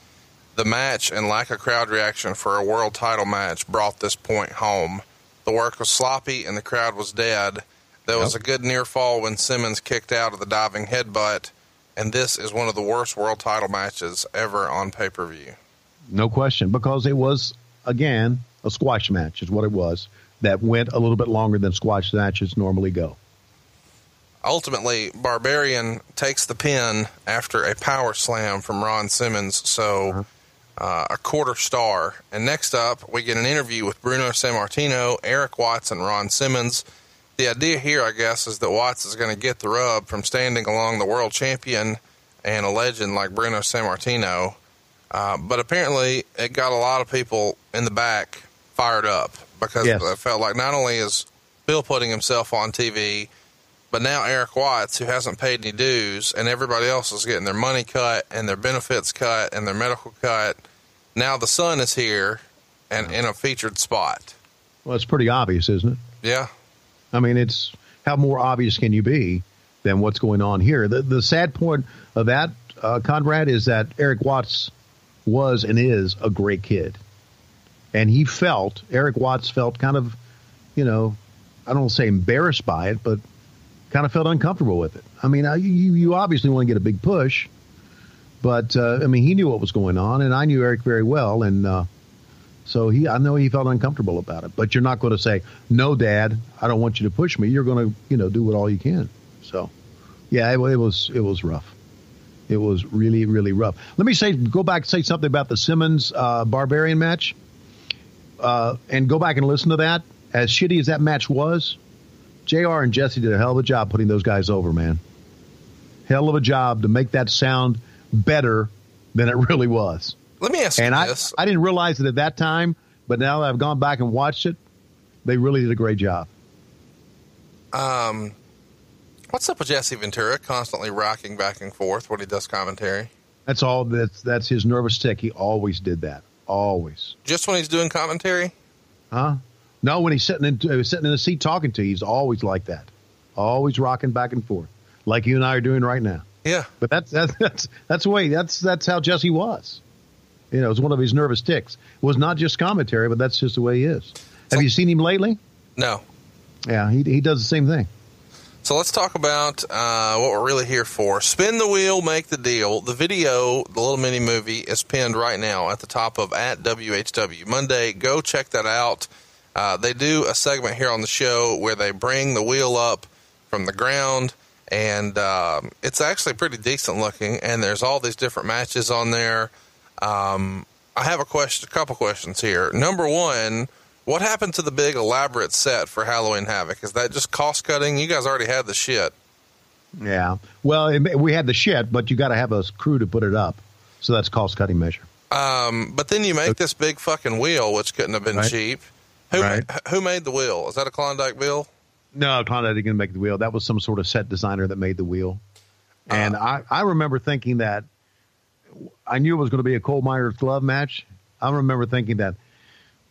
The match and lack of crowd reaction for a world title match brought this point home. The work was sloppy and the crowd was dead. There yep. was a good near fall when Simmons kicked out of the diving headbutt, and this is one of the worst world title matches ever on pay per view. No question, because it was, again, a squash match, is what it was, that went a little bit longer than squash matches normally go ultimately, Barbarian takes the pin after a power slam from Ron Simmons. So. Uh, a quarter star. And next up, we get an interview with Bruno Sammartino, Eric Watts, and Ron Simmons. The idea here, I guess, is that Watts is going to get the rub from standing along the world champion and a legend like Bruno Sammartino. Uh, but apparently, it got a lot of people in the back fired up because yes. it felt like not only is Bill putting himself on TV, but now Eric Watts, who hasn't paid any dues, and everybody else is getting their money cut and their benefits cut and their medical cut. Now the son is here and in a featured spot. Well, it's pretty obvious, isn't it? Yeah. I mean, it's how more obvious can you be than what's going on here? The the sad point of that, uh, Conrad, is that Eric Watts was and is a great kid, and he felt Eric Watts felt kind of, you know, I don't say embarrassed by it, but kind of felt uncomfortable with it. I mean, you, you obviously want to get a big push, but uh, I mean, he knew what was going on, and I knew Eric very well, and uh, so he, I know he felt uncomfortable about it. But you're not going to say, "No, Dad, I don't want you to push me." You're going to, you know, do what all you can. So, yeah, it, it was it was rough. It was really really rough. Let me say, go back and say something about the Simmons uh, Barbarian match, uh, and go back and listen to that. As shitty as that match was, JR and Jesse did a hell of a job putting those guys over, man. Hell of a job to make that sound better than it really was. Let me ask and you I, this. I didn't realize it at that time, but now that I've gone back and watched it, they really did a great job. Um, what's up with Jesse Ventura constantly rocking back and forth when he does commentary? That's all. That's that's his nervous tick. He always did that. Always. Just when he's doing commentary? Huh? No, when he's sitting in uh, sitting in the seat talking to you, he's always like that, always rocking back and forth, like you and I are doing right now. Yeah, but that's that's that's that's the way that's that's how Jesse was. You know, it was one of his nervous ticks. It was not just commentary, but that's just the way he is. So, Have you seen him lately? No. Yeah, he he does the same thing. So let's talk about uh, what we're really here for. Spin the wheel, make the deal. The video, the little mini movie, is pinned right now at the top of at WHW Monday. Go check that out. Uh, they do a segment here on the show where they bring the wheel up from the ground, and uh, it's actually pretty decent looking. And there's all these different matches on there. Um, I have a question, a couple questions here. Number one, what happened to the big elaborate set for Halloween Havoc? Is that just cost cutting? You guys already had the shit. Yeah. Well, it, we had the shit, but you got to have a crew to put it up. So that's cost cutting measure. Um, but then you make this big fucking wheel, which couldn't have been right. cheap. Who right. who made the wheel? Is that a Klondike Bill? No, Klondike didn't make the wheel. That was some sort of set designer that made the wheel. And uh, I, I remember thinking that I knew it was going to be a coal miner's glove match. I remember thinking that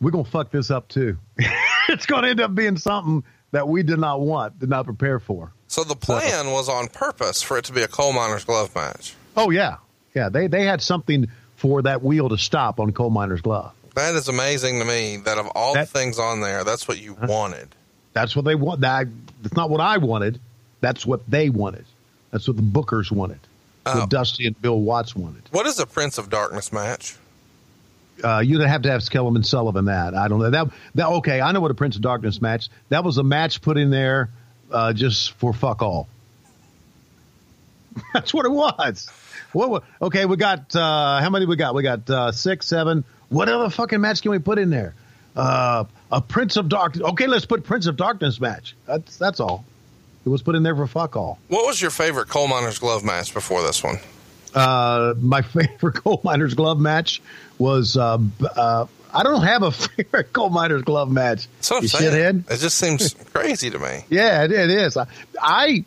we're going to fuck this up too. it's going to end up being something that we did not want, did not prepare for. So the plan so, was on purpose for it to be a coal miner's glove match. Oh yeah, yeah. They they had something for that wheel to stop on coal miner's glove. That is amazing to me. That of all that, the things on there, that's what you wanted. That's what they want. That that's not what I wanted. That's what they wanted. That's what the Bookers wanted. Uh, what Dusty and Bill Watts wanted. What is a Prince of Darkness match? Uh, you'd have to have Skeleman Sullivan that. I don't know. That, that Okay, I know what a Prince of Darkness match. That was a match put in there uh, just for fuck all. That's what it was. What, okay, we got, uh, how many we got? We got uh, six, seven. What other fucking match can we put in there? Uh, a Prince of Darkness. Okay, let's put Prince of Darkness match. That's, that's all. It was put in there for fuck all. What was your favorite coal miner's glove match before this one? Uh, my favorite coal miner's glove match was uh, uh, I don't have a favorite coal miner's glove match. That's what I'm saying. shithead. It just seems crazy to me. Yeah, it, it is. I, I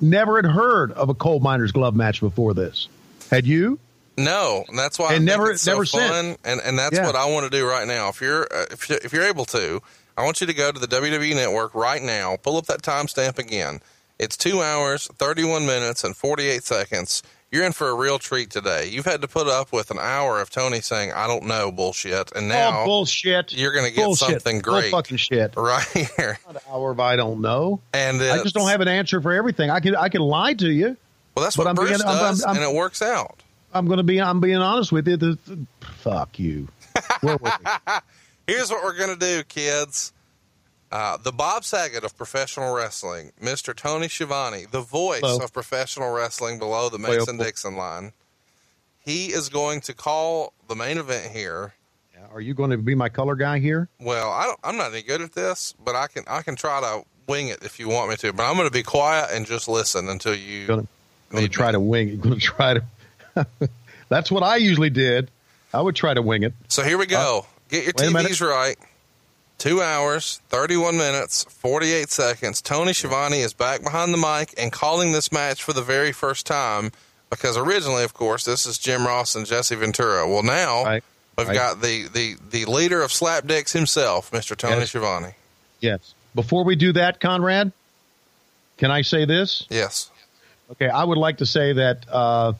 never had heard of a coal miner's glove match before this. Had you? No, and that's why I And think never- it's so never fun, and and that's Yeah. what I want to do right now. If you're uh, if you're, if you're able to, I want you to go to the WWE Network right now. Pull up that timestamp again. It's two hours, thirty one minutes, and forty eight seconds. You're in for a real treat today. You've had to put up with an hour of Tony saying "I don't know" bullshit, and oh, now oh, bullshit. you're gonna get Bullshit. something great. fucking shit. right here. Not an hour of I don't know. And I just don't have an answer for everything. I can I can lie to you. Well, that's what I'm Bruce being- does, I'm- I'm- and it works out. I'm going to be I'm being honest with you. The, the- fuck you. Where were we? Here's what we're going to do, kids. Uh, the Bob Saget of professional wrestling, Mr. Tony Schiavone, the voice Hello. of professional wrestling below the Mason Dixon line. He is going to call the main event here. Are you going to be my color guy here? Well, I don't, I'm not any good at this, but I can I can try to wing it if you want me to. But I'm going to be quiet and just listen until you. Going to, going to try me. to wing it. Going to try to. That's what I usually did. I would try to wing it. So here we go. Get your Uh, a minute. TVs right. Two hours, 31 minutes, 48 seconds. Tony Schiavone is back behind the mic and calling this match for the very first time because originally, of course, this is Jim Ross and Jesse Ventura. Well, now Right. we've Right. got the, the, the leader of Slapdicks himself, Mr. Tony Yes. Schiavone. Yes. Before we do that, Conrad, can I say this? Yes. Okay, I would like to say that uh,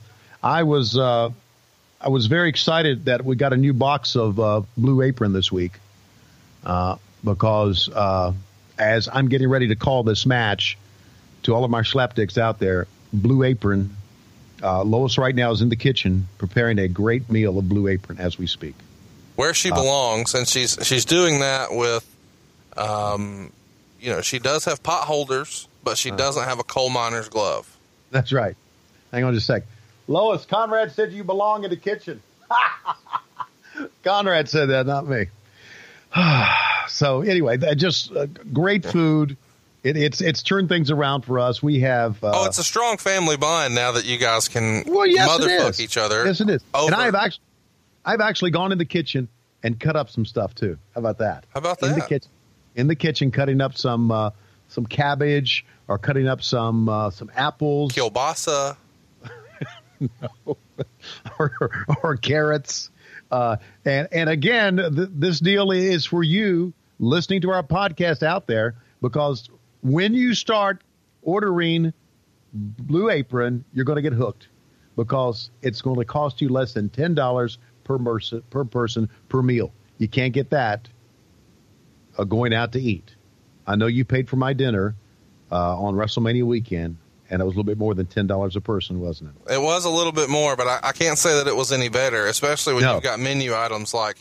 I was uh, I was very excited that we got a new box of uh, Blue Apron this week uh, because uh, as I'm getting ready to call this match to all of my slapdicks out there, Blue Apron. Uh, Lois right now is in the kitchen preparing a great meal of Blue Apron as we speak. Where she Uh. belongs, and she's she's doing that with, um, you know, she does have pot holders, but she doesn't have a coal miner's glove. That's right. Hang on just a sec. Lois, Conrad said you belong in the kitchen. Conrad said that, not me. so anyway, just uh, great food. It, it's it's turned things around for us. We have. Uh, Oh, it's a strong family bond now that you guys can well, yes, motherfuck each other. Yes, it is. over- And I've actually, I've actually gone in the kitchen and cut up some stuff too. How about that? How about In the that? kitchen, in the kitchen, cutting up some uh, some cabbage or cutting up some uh, some apples. Kielbasa. or, or carrots. Uh, and and again, th- this deal is for you listening to our podcast out there because when you start ordering Blue Apron, you're going to get hooked because it's going to cost you less than ten dollars per person per person per meal. You can't get that uh, going out to eat. I know you paid for my dinner uh, on WrestleMania weekend, and it was a little bit more than ten dollars a person, wasn't it? It was a little bit more, but I, I can't say that it was any better, especially when No. you've got menu items like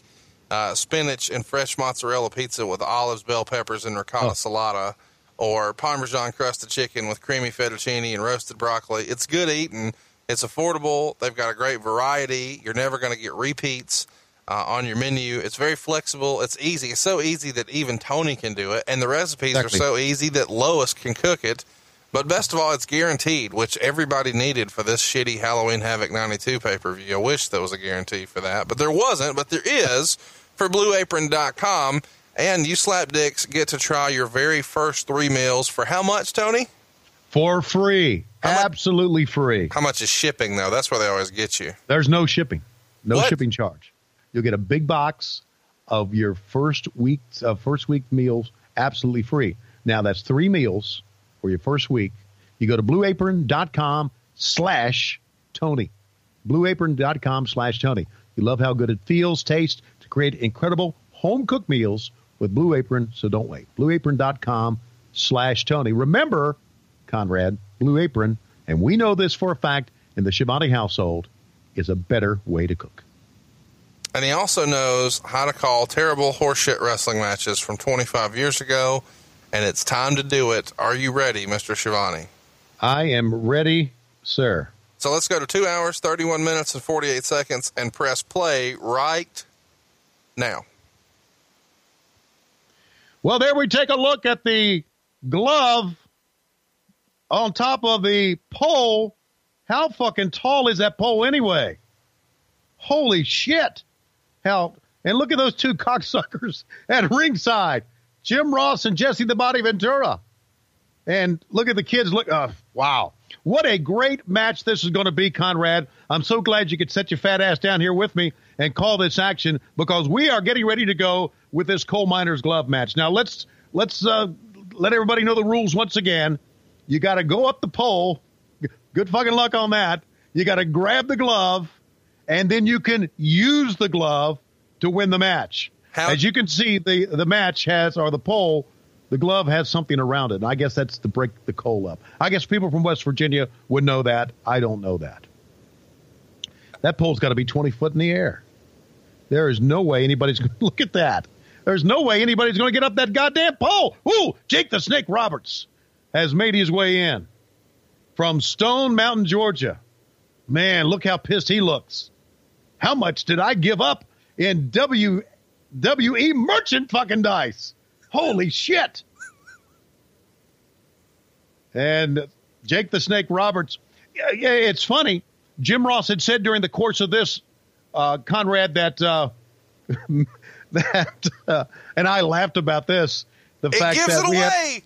uh, spinach and fresh mozzarella pizza with olives, bell peppers, and ricotta Oh. salata, or parmesan crusted chicken with creamy fettuccine and roasted broccoli. It's good eating. It's affordable. They've got a great variety. You're never going to get repeats uh, on your menu. It's very flexible. It's easy. It's so easy that even Tony can do it, and the recipes Exactly. are so easy that Lois can cook it. But best of all, it's guaranteed, which everybody needed for this shitty Halloween Havoc 92 pay per view. I wish there was a guarantee for that, but there wasn't, but there is for BlueApron.com. And you slapdicks get to try your very first three meals for how much, Tony? For free. How much- Absolutely free. How much is shipping, though? That's where they always get you. There's no shipping. No What? shipping charge. You'll get a big box of your first week uh, first week meals absolutely free. Now that's three meals for your first week. You go to blueapron.com slash Tony. Blueapron.com slash Tony. You love how good it feels, tastes to create incredible home cooked meals with Blue Apron, so don't wait. Blueapron.com slash Tony. Remember, Conrad, Blue Apron, and we know this for a fact in the Schiavone household, is a better way to cook. And he also knows how to call terrible horseshit wrestling matches from 25 years ago. And it's time to do it. Are you ready, Mr. Schiavone? I am ready, sir. So let's go to two hours, 31 minutes, and 48 seconds and press play right now. Well, there we take a look at the glove on top of the pole. How fucking tall is that pole anyway? Holy shit. How, and look at those two cocksuckers at ringside Jim Ross and Jesse the Body Ventura. And look at the kids. Look, uh, wow. What a great match this is going to be, Conrad. I'm so glad you could set your fat ass down here with me and call this action because we are getting ready to go with this coal miner's glove match. Now let's let's uh, let everybody know the rules once again. You got to go up the pole. Good fucking luck on that. You got to grab the glove, and then you can use the glove to win the match. How? As you can see, the the match has or the pole, the glove has something around it. And I guess that's to break the coal up. I guess people from West Virginia would know that. I don't know that. That pole's got to be 20 foot in the air. There is no way anybody's going to look at that. There's no way anybody's going to get up that goddamn pole. Ooh, Jake the Snake Roberts has made his way in from Stone Mountain, Georgia. Man, look how pissed he looks. How much did I give up in W W E merchant fucking dice? Holy shit. And Jake the Snake Roberts, yeah, it's funny. Jim Ross had said during the course of this, uh, Conrad, that uh, that, uh, and I laughed about this. The it fact that we away.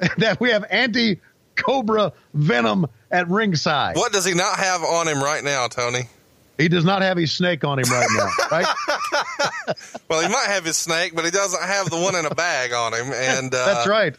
have that we have anti Cobra venom at ringside. What does he not have on him right now, Tony? He does not have his snake on him right now, right? well, he might have his snake, but he doesn't have the one in a bag on him. And uh, that's right.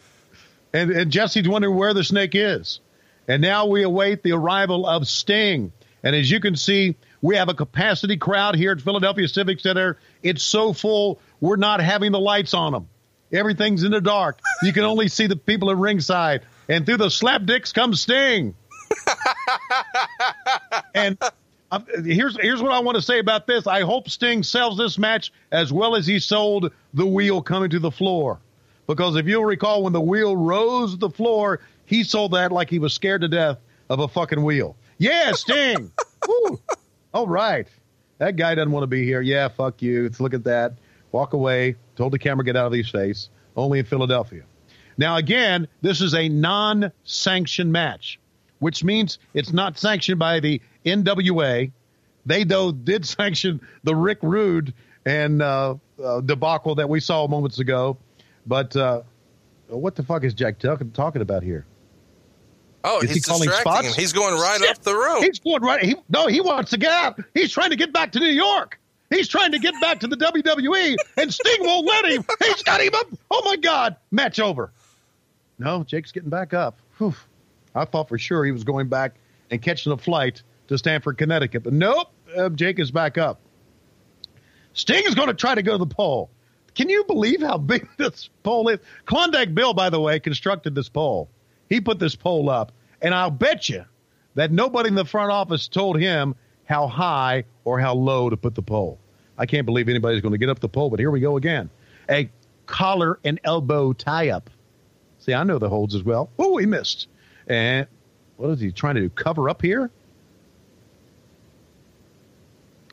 And, and Jesse's wondering where the snake is. And now we await the arrival of Sting. And as you can see, we have a capacity crowd here at Philadelphia Civic Center. It's so full, we're not having the lights on them. Everything's in the dark. You can only see the people at ringside. And through the slap dicks comes Sting. and uh, here's here's what I want to say about this. I hope Sting sells this match as well as he sold the wheel coming to the floor. Because if you'll recall, when the wheel rose the floor, he sold that like he was scared to death of a fucking wheel. Yeah, Sting. Woo! All right. That guy doesn't want to be here. Yeah, fuck you. Let's look at that. Walk away. Told the camera, get out of his face. Only in Philadelphia. Now, again, this is a non sanctioned match, which means it's not sanctioned by the NWA. They, though, did sanction the Rick Rude and uh, uh, debacle that we saw moments ago. But uh, what the fuck is Jack talking, talking about here? Oh, Is he's he distracting spots? him. He's going right Shit. up the road. He's going right. He, no, he wants to get out. He's trying to get back to New York. He's trying to get back to the WWE, and Sting won't let him. He's got him up. Oh my God! Match over. No, Jake's getting back up. Whew. I thought for sure he was going back and catching a flight to Stamford, Connecticut, but nope. Uh, Jake is back up. Sting is going to try to go to the pole. Can you believe how big this pole is? Klondike Bill, by the way, constructed this pole. He put this pole up, and I'll bet you that nobody in the front office told him how high or how low to put the pole. I can't believe anybody's going to get up the pole, but here we go again. A collar and elbow tie up. See, I know the holds as well. Oh, he missed. And what is he trying to do? Cover up here?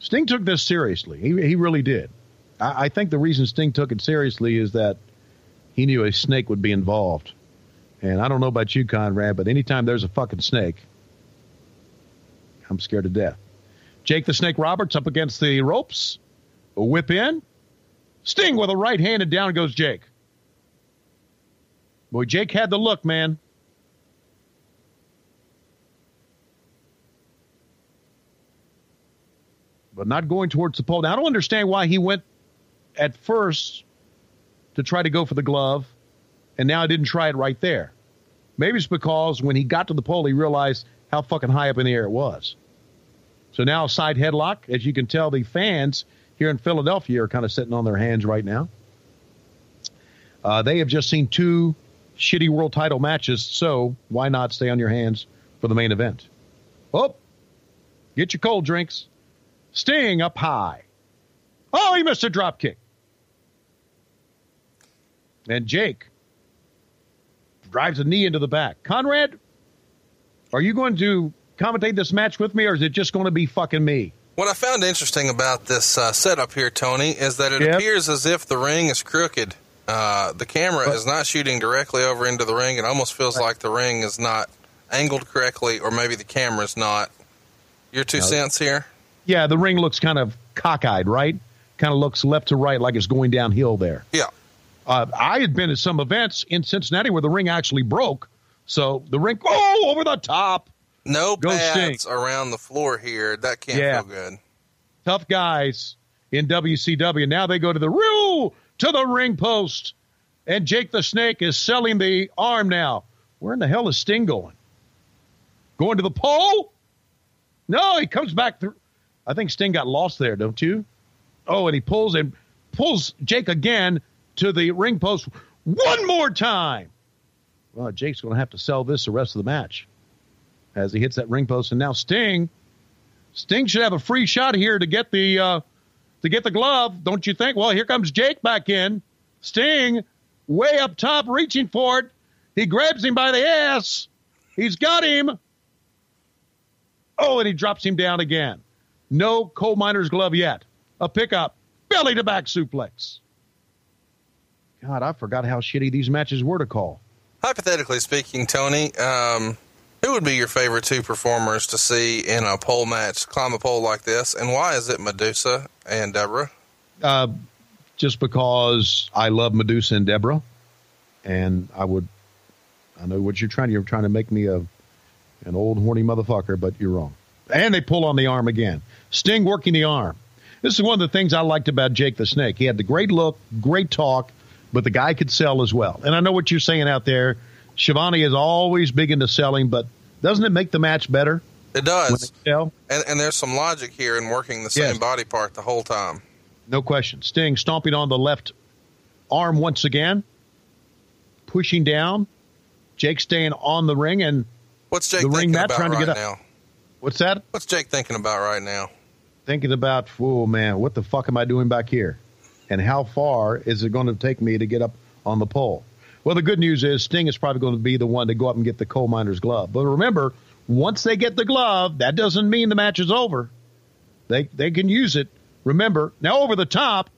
Sting took this seriously. He, he really did. I, I think the reason Sting took it seriously is that he knew a snake would be involved. And I don't know about you, Conrad, but anytime there's a fucking snake, I'm scared to death. Jake the Snake Roberts up against the ropes. A whip in. Sting with a right hand, and down goes Jake. Boy, Jake had the look, man. But not going towards the pole. Now, I don't understand why he went at first to try to go for the glove and now I didn't try it right there. Maybe it's because when he got to the pole, he realized how fucking high up in the air it was. So now side headlock. As you can tell, the fans here in Philadelphia are kind of sitting on their hands right now. Uh, they have just seen two shitty world title matches, so why not stay on your hands for the main event? Oh, get your cold drinks. Sting up high. Oh, he missed a drop kick. And Jake drives a knee into the back. Conrad, are you going to commentate this match with me, or is it just going to be fucking me? What I found interesting about this uh, setup here, Tony, is that it Yep. appears as if the ring is crooked. Uh, the camera is not shooting directly over into the ring. It almost feels like the ring is not angled correctly, or maybe the camera is not. Your two cents here? Yeah, the ring looks kind of cockeyed, right? Kind of looks left to right like it's going downhill there. Yeah. Uh, I had been at some events in Cincinnati where the ring actually broke. So the ring, oh, over the top. No Go pads around the floor here. That can't Yeah. feel good. Tough guys in WCW. Now they go to the real to the ring post. And Jake the Snake is selling the arm now. Where in the hell is Sting going? Going to the pole? No, he comes back through. I think Sting got lost there, don't you? Oh, and he pulls and pulls Jake again to the ring post one more time. Well, Jake's going to have to sell this the rest of the match as he hits that ring post. And now Sting, Sting should have a free shot here to get the uh, to get the glove, don't you think? Well, here comes Jake back in. Sting, way up top, reaching for it. He grabs him by the ass. He's got him. Oh, and he drops him down again. No coal miner's glove yet. A pickup, belly to back suplex. God, I forgot how shitty these matches were to call. Hypothetically speaking, Tony, um, who would be your favorite two performers to see in a pole match, climb a pole like this, and why is it Medusa and Deborah? Uh, just because I love Medusa and Deborah, and I would, I know what you're trying. You're trying to make me a, an old horny motherfucker, but you're wrong. And they pull on the arm again. Sting working the arm. This is one of the things I liked about Jake the Snake. He had the great look, great talk, but the guy could sell as well. And I know what you're saying out there. Schiavone is always big into selling, but doesn't it make the match better It does. And, and there's some logic here in working the same Yes. body part the whole time. No question. Sting stomping on the left arm once again, pushing down. Jake staying on the ring, and What's Jake The ring thinking mat about trying to right get up. now? what's that? What's Jake thinking about right now? Thinking about, oh man, what the fuck am I doing back here? And how far is it going to take me to get up on the pole? Well, the good news is Sting is probably going to be the one to go up and get the coal miner's glove. But remember, once they get the glove, that doesn't mean the match is over. They they can use it. Remember, now over the top,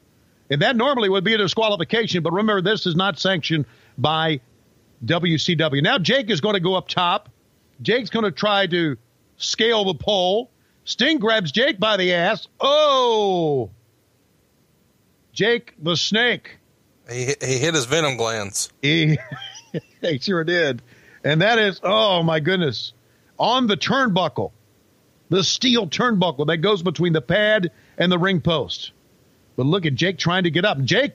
and that normally would be a disqualification, but remember this is not sanctioned by WCW. Now Jake is going to go up top. Jake's going to try to scale the pole. Sting grabs Jake by the ass. Oh! Jake the Snake. He, he hit his venom glands. He, he sure did. And that is, oh my goodness, on the turnbuckle, the steel turnbuckle that goes between the pad and the ring post. But look at Jake trying to get up. Jake,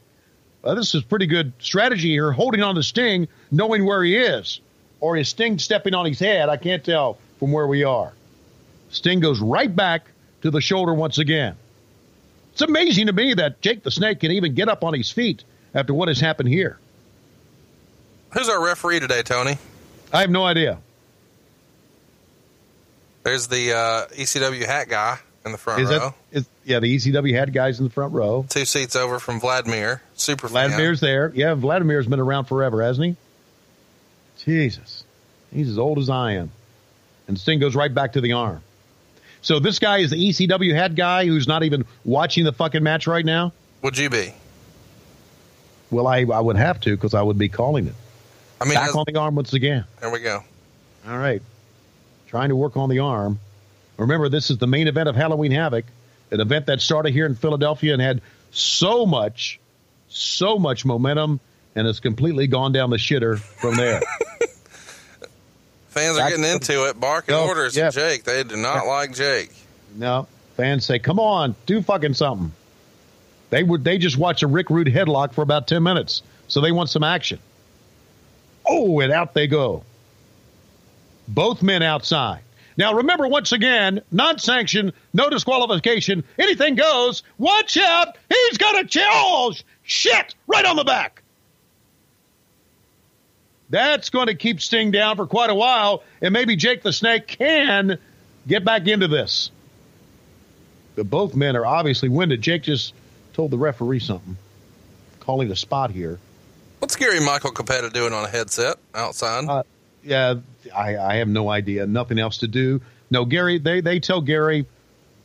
uh, this is pretty good strategy here, holding on to Sting, knowing where he is. Or is Sting stepping on his head? I can't tell from where we are. Sting goes right back to the shoulder once again. It's amazing to me that Jake the Snake can even get up on his feet after what has happened here. Who's our referee today, Tony? I have no idea. There's the uh, ECW hat guy in the front Is row. that is yeah? The ECW hat guys in the front row. Two seats over from Vladimir. Super fan. Vladimir's there. Yeah, Vladimir's been around forever, hasn't he? Jesus, he's as old as I am. And Sting goes right back to the arm. So this guy is the ECW head guy who's not even watching the fucking match right now. Would you be? Well, I I would have to because I would be calling it. I mean, Back on the arm once again. there we go. All right. Trying to work on the arm. Remember, this is the main event of Halloween Havoc, an event that started here in Philadelphia and had so much, so much momentum and has completely gone down the shitter from there. Fans are getting into it, barking orders yeah. at Jake. They do not like Jake. no, fans say, come on, do fucking something. They would they just watch a Rick Rude headlock for about 10 minutes, so they want some action. Oh, and out they go. Both men outside. Now remember, once again, non sanction, no disqualification, anything goes. Watch out! He's got a. Oh, shit! Right on the back. That's going to keep Sting down for quite a while, and maybe Jake the Snake can get back into this. But both men are obviously winded. Jake just told the referee something. Calling a spot here. What's Gary Michael Cappetta doing on a headset outside? Uh, yeah, I, I have no idea. Nothing else to do. No, Gary. They they tell Gary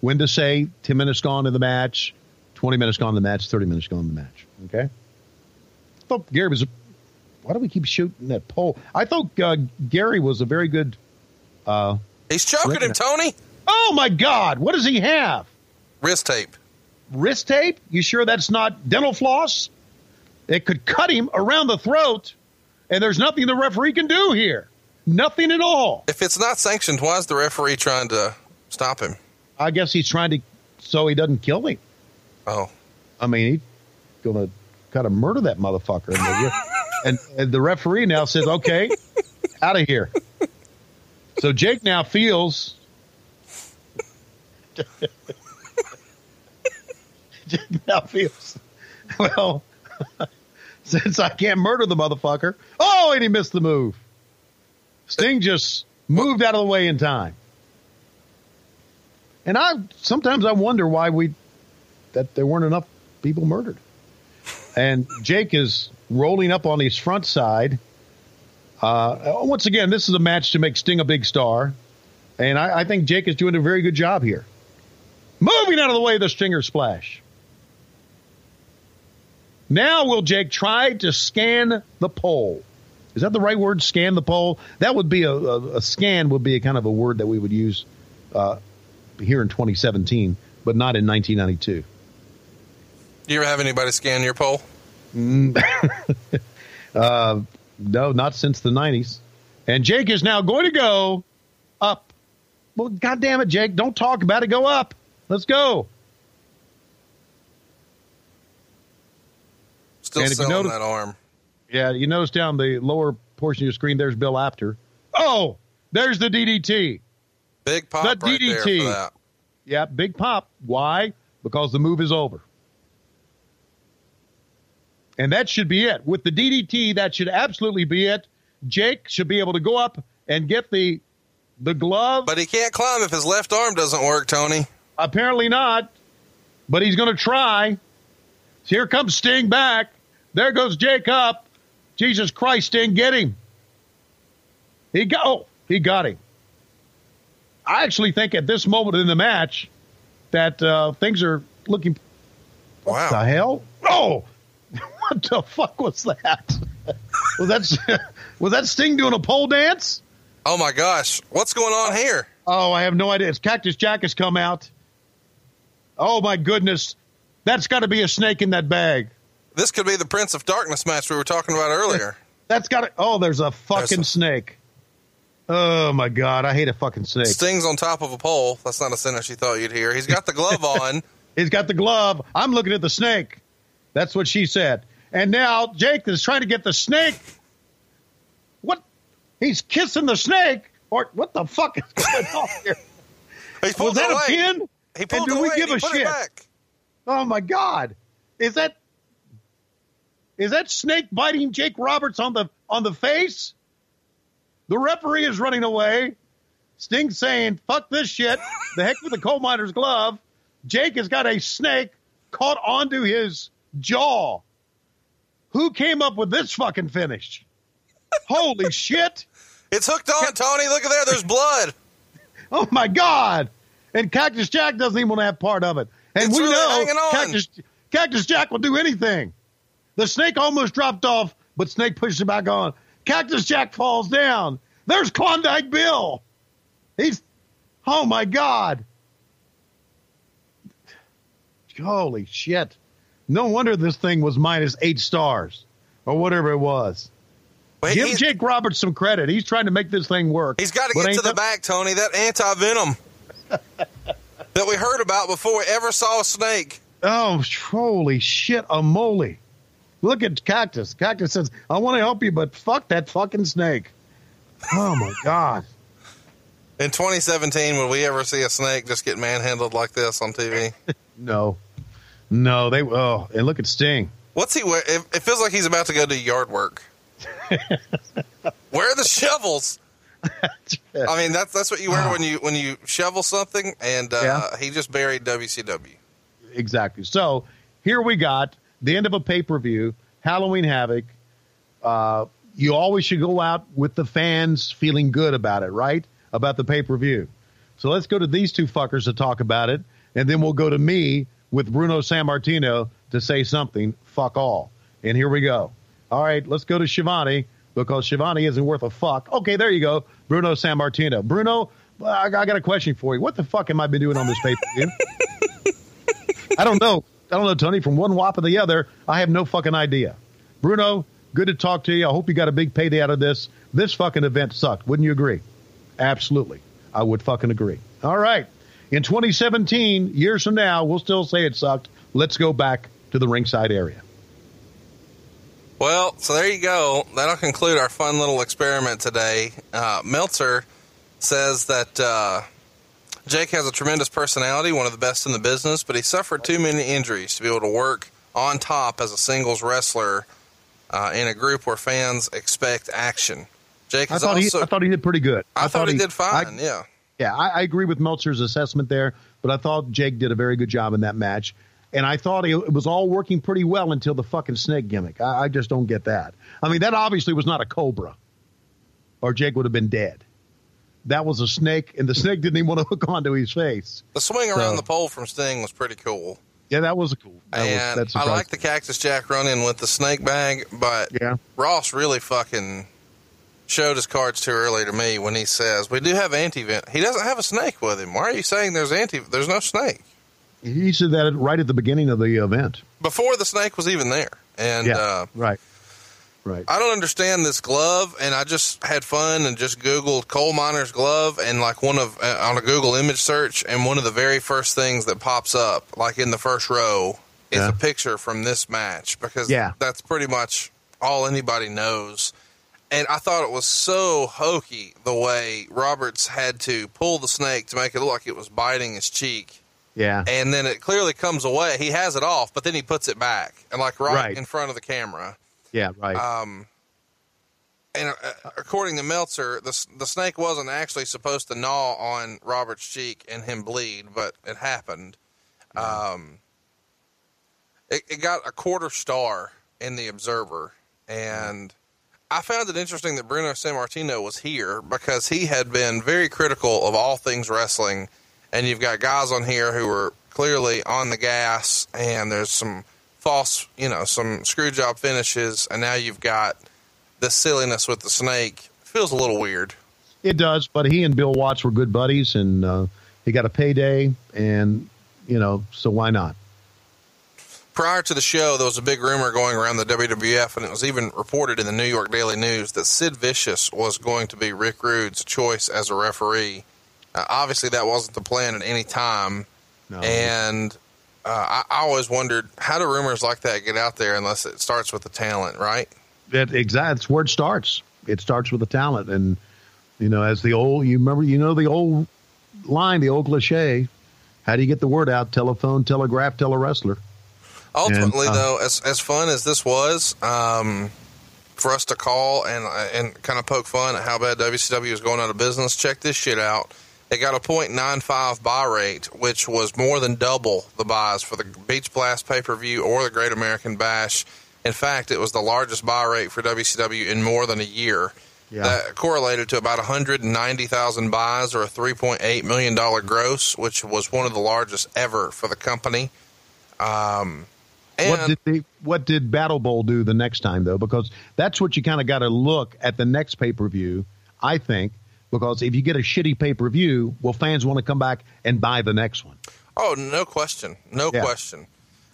when to say ten minutes gone in the match, twenty minutes gone in the match, thirty minutes gone in the match. Okay. I thought Gary was. Why do we keep shooting that pole? I thought uh, Gary was a very good. Uh, He's choking him, Tony. oh my God! What does he have? Wrist tape. Wrist tape? You sure that's not dental floss? It could cut him around the throat, and there's nothing the referee can do here. Nothing at all. If it's not sanctioned, why is the referee trying to stop him? I guess he's trying to so he doesn't kill him. Oh, I mean, he's gonna kind of murder that motherfucker. And and the referee now says, "Okay, out of here." So Jake now feels. Jake now feels. Well, since I can't murder the motherfucker. Oh, and he missed the move. Sting just moved out of the way in time. And I sometimes I wonder why we that there weren't enough people murdered. And Jake is rolling up on his front side. Uh, once again, this is a match to make Sting a big star, and I, I think Jake is doing a very good job here. Moving out of the way of the Stinger splash. Now will Jake try to scan the pole? Is that the right word? Scan the pole? That would be a, a, a scan would be a kind of a word that we would use uh, here in 2017, but not in 1992. do you ever have anybody scan your poll? Uh, no, not since the 90s. And Jake is now going to go up. Well, God damn it, Jake. Don't talk about it. Go up. Let's go. Still And selling notice- that arm. Yeah, you notice down the lower portion of your screen, there's Bill Apter. Oh, there's the DDT. Big pop The right there DDT. Yeah, big pop. Why? Because the move is over. And that should be it. With the DDT, that should absolutely be it. Jake should be able to go up and get the the glove. But he can't climb if his left arm doesn't work, Tony. Apparently not. But he's going to try. Here comes Sting back. There goes Jake up. Jesus Christ, Sting, get him. He got. Oh, he got him. I actually think at this moment in the match that uh, things are looking. Wow. The hell? Oh, what the fuck was that? was that was that Sting doing a pole dance? Oh my gosh. What's going on here? Oh, I have no idea. It's Cactus Jack has come out. Oh my goodness, that's got to be a snake in that bag. This could be the Prince of Darkness match we were talking about earlier. That's got to. Oh, there's a fucking There's a- snake. Oh my god, I hate a fucking snake. Sting's on top of a pole. That's not a sentence you thought you'd hear. He's got the glove on. He's got the glove. I'm looking at the snake. That's what she said. And now Jake is trying to get the snake. What? He's kissing the snake. Or what the fuck is going on here? He Was that it a pin? He pulled And do we give a shit? Oh my God! Is that is that snake biting Jake Roberts on the on the face? The referee is running away. Sting saying, "Fuck this shit." The heck with the coal miner's glove. Jake has got a snake caught onto his jaw. Who came up with this fucking finish? Holy shit! It's hooked on, Tony. Look at there. There's blood. Oh my God! And Cactus Jack doesn't even want to have part of it. And It's we really know. Cactus, Cactus Jack will do anything. The snake almost dropped off, but Snake pushes it back on. Cactus Jack falls down. There's Klondike Bill. He's, oh my God. Holy shit. No wonder this thing was minus eight stars or whatever it was. Give Jake Roberts some credit. He's trying to make this thing work. he's got to get to the that- back, Tony. That anti venom that we heard about before we ever saw a snake. Oh, holy shit, a moly. Look at Cactus. Cactus says, I want to help you, but fuck that fucking snake. Oh, my God. In 2017, would we ever see a snake just get manhandled like this on TV? No. No, they, oh, and look at Sting. What's he wear? It, it feels like he's about to go do yard work. Where are the shovels? I mean, that's that's what you wear when you when you shovel something, and uh, Yeah. he just buried WCW. Exactly. So here we got the end of a pay per view, Halloween Havoc. Uh, you always should go out with the fans feeling good about it, right? About the pay per view. So let's go to these two fuckers to talk about it, and then we'll go to me with Bruno Sammartino to say something. Fuck all. And here we go. All right, let's go to Schiavone because Schiavone isn't worth a fuck. Okay, there you go. Bruno Sammartino. Bruno, I, I got a question for you. What the fuck am I been doing on this paper? I don't know. I don't know, Tony. From one whop to the other, I have no fucking idea. Bruno, good to talk to you. I hope you got a big payday out of this. This fucking event sucked. Wouldn't you agree? Absolutely. I would fucking agree. All right. In 2017, years from now, we'll still say it sucked. Let's go back to the ringside area. Well, so there you go. That'll conclude our fun little experiment today. Uh, Meltzer says that uh, Jake has a tremendous personality, one of the best in the business, but he suffered too many injuries to be able to work on top as a singles wrestler uh, in a group where fans expect action. Jake I thought, also, he, I thought he did pretty good. I, I thought, thought, he did fine. I, yeah, yeah, I, I, agree with Meltzer's assessment there, but I thought Jake did a very good job in that match. And I thought it was all working pretty well until the fucking snake gimmick. I, I just don't get that. I mean, that obviously was not a cobra, or Jake would have been dead. That was a snake, and the snake didn't even want to hook onto his face. The swing around so, the pole from Sting was pretty cool. Yeah, that was cool. That and was, I like the Cactus Jack run in with the snake bag, but yeah. Ross really fucking showed his cards too early to me when he says we do have anti vent. He doesn't have a snake with him. Why are you saying there's anti? There's no snake. He said that right at the beginning of the event, before the snake was even there. And yeah, uh, right, right. I don't understand this glove, and I just had fun and just Googled coal miner's glove, and like one of uh, on a Google image search, and one of the very first things that pops up, like in the first row, is Yeah. a picture from this match because Yeah. that's pretty much all anybody knows. And I thought it was so hokey the way Roberts had to pull the snake to make it look like it was biting his cheek. Yeah, And then it clearly comes away. He has it off, but then he puts it back and like right, Right. in front of the camera. yeah, right. Um, and uh, according to Meltzer, the the snake wasn't actually supposed to gnaw on Robert's cheek and him bleed, but it happened. Um, it, it got a quarter star in the Observer, and I found it interesting that Bruno Sammartino was here because he had been very critical of all things wrestling, and you've got guys on here who are clearly on the gas, and there's some false, you know, some screw job finishes, and now you've got the silliness with the snake. Feels a little weird. It does, but he and Bill Watts were good buddies, and uh, he got a payday, and you know, so why not? Prior to the show, there was a big rumor going around the WWF, and it was even reported in the New York Daily News that Sid Vicious was going to be Rick Rude's choice as a referee. Uh, obviously, that wasn't the plan at any time, No. and uh, I, I always wondered how do rumors like that get out there unless it starts with the talent, right? That exactly that's where it starts. It starts with the talent, and you know, as the old you remember, you know, the old line, the old cliche. How do you get the word out? Telephone, telegraph, tell a wrestler. Ultimately, And, uh, though, as as fun as this was, um, for us to call and and kind of poke fun at how bad WCW is going out of business, check this shit out. It got a .95 buy rate, which was more than double the buys for the Beach Blast pay per view or the Great American Bash. In fact, it was the largest buy rate for WCW in more than a year. Yeah. That correlated to about 190,000 buys or a 3.8 million dollar gross, which was one of the largest ever for the company. Um, and what did they, what did Battle Bowl do the next time though? Because that's what you kind of got to look at the next pay per view. I think because if you get a shitty pay per view, well, fans want to come back and buy the next one. Oh, no question. No Yeah. question.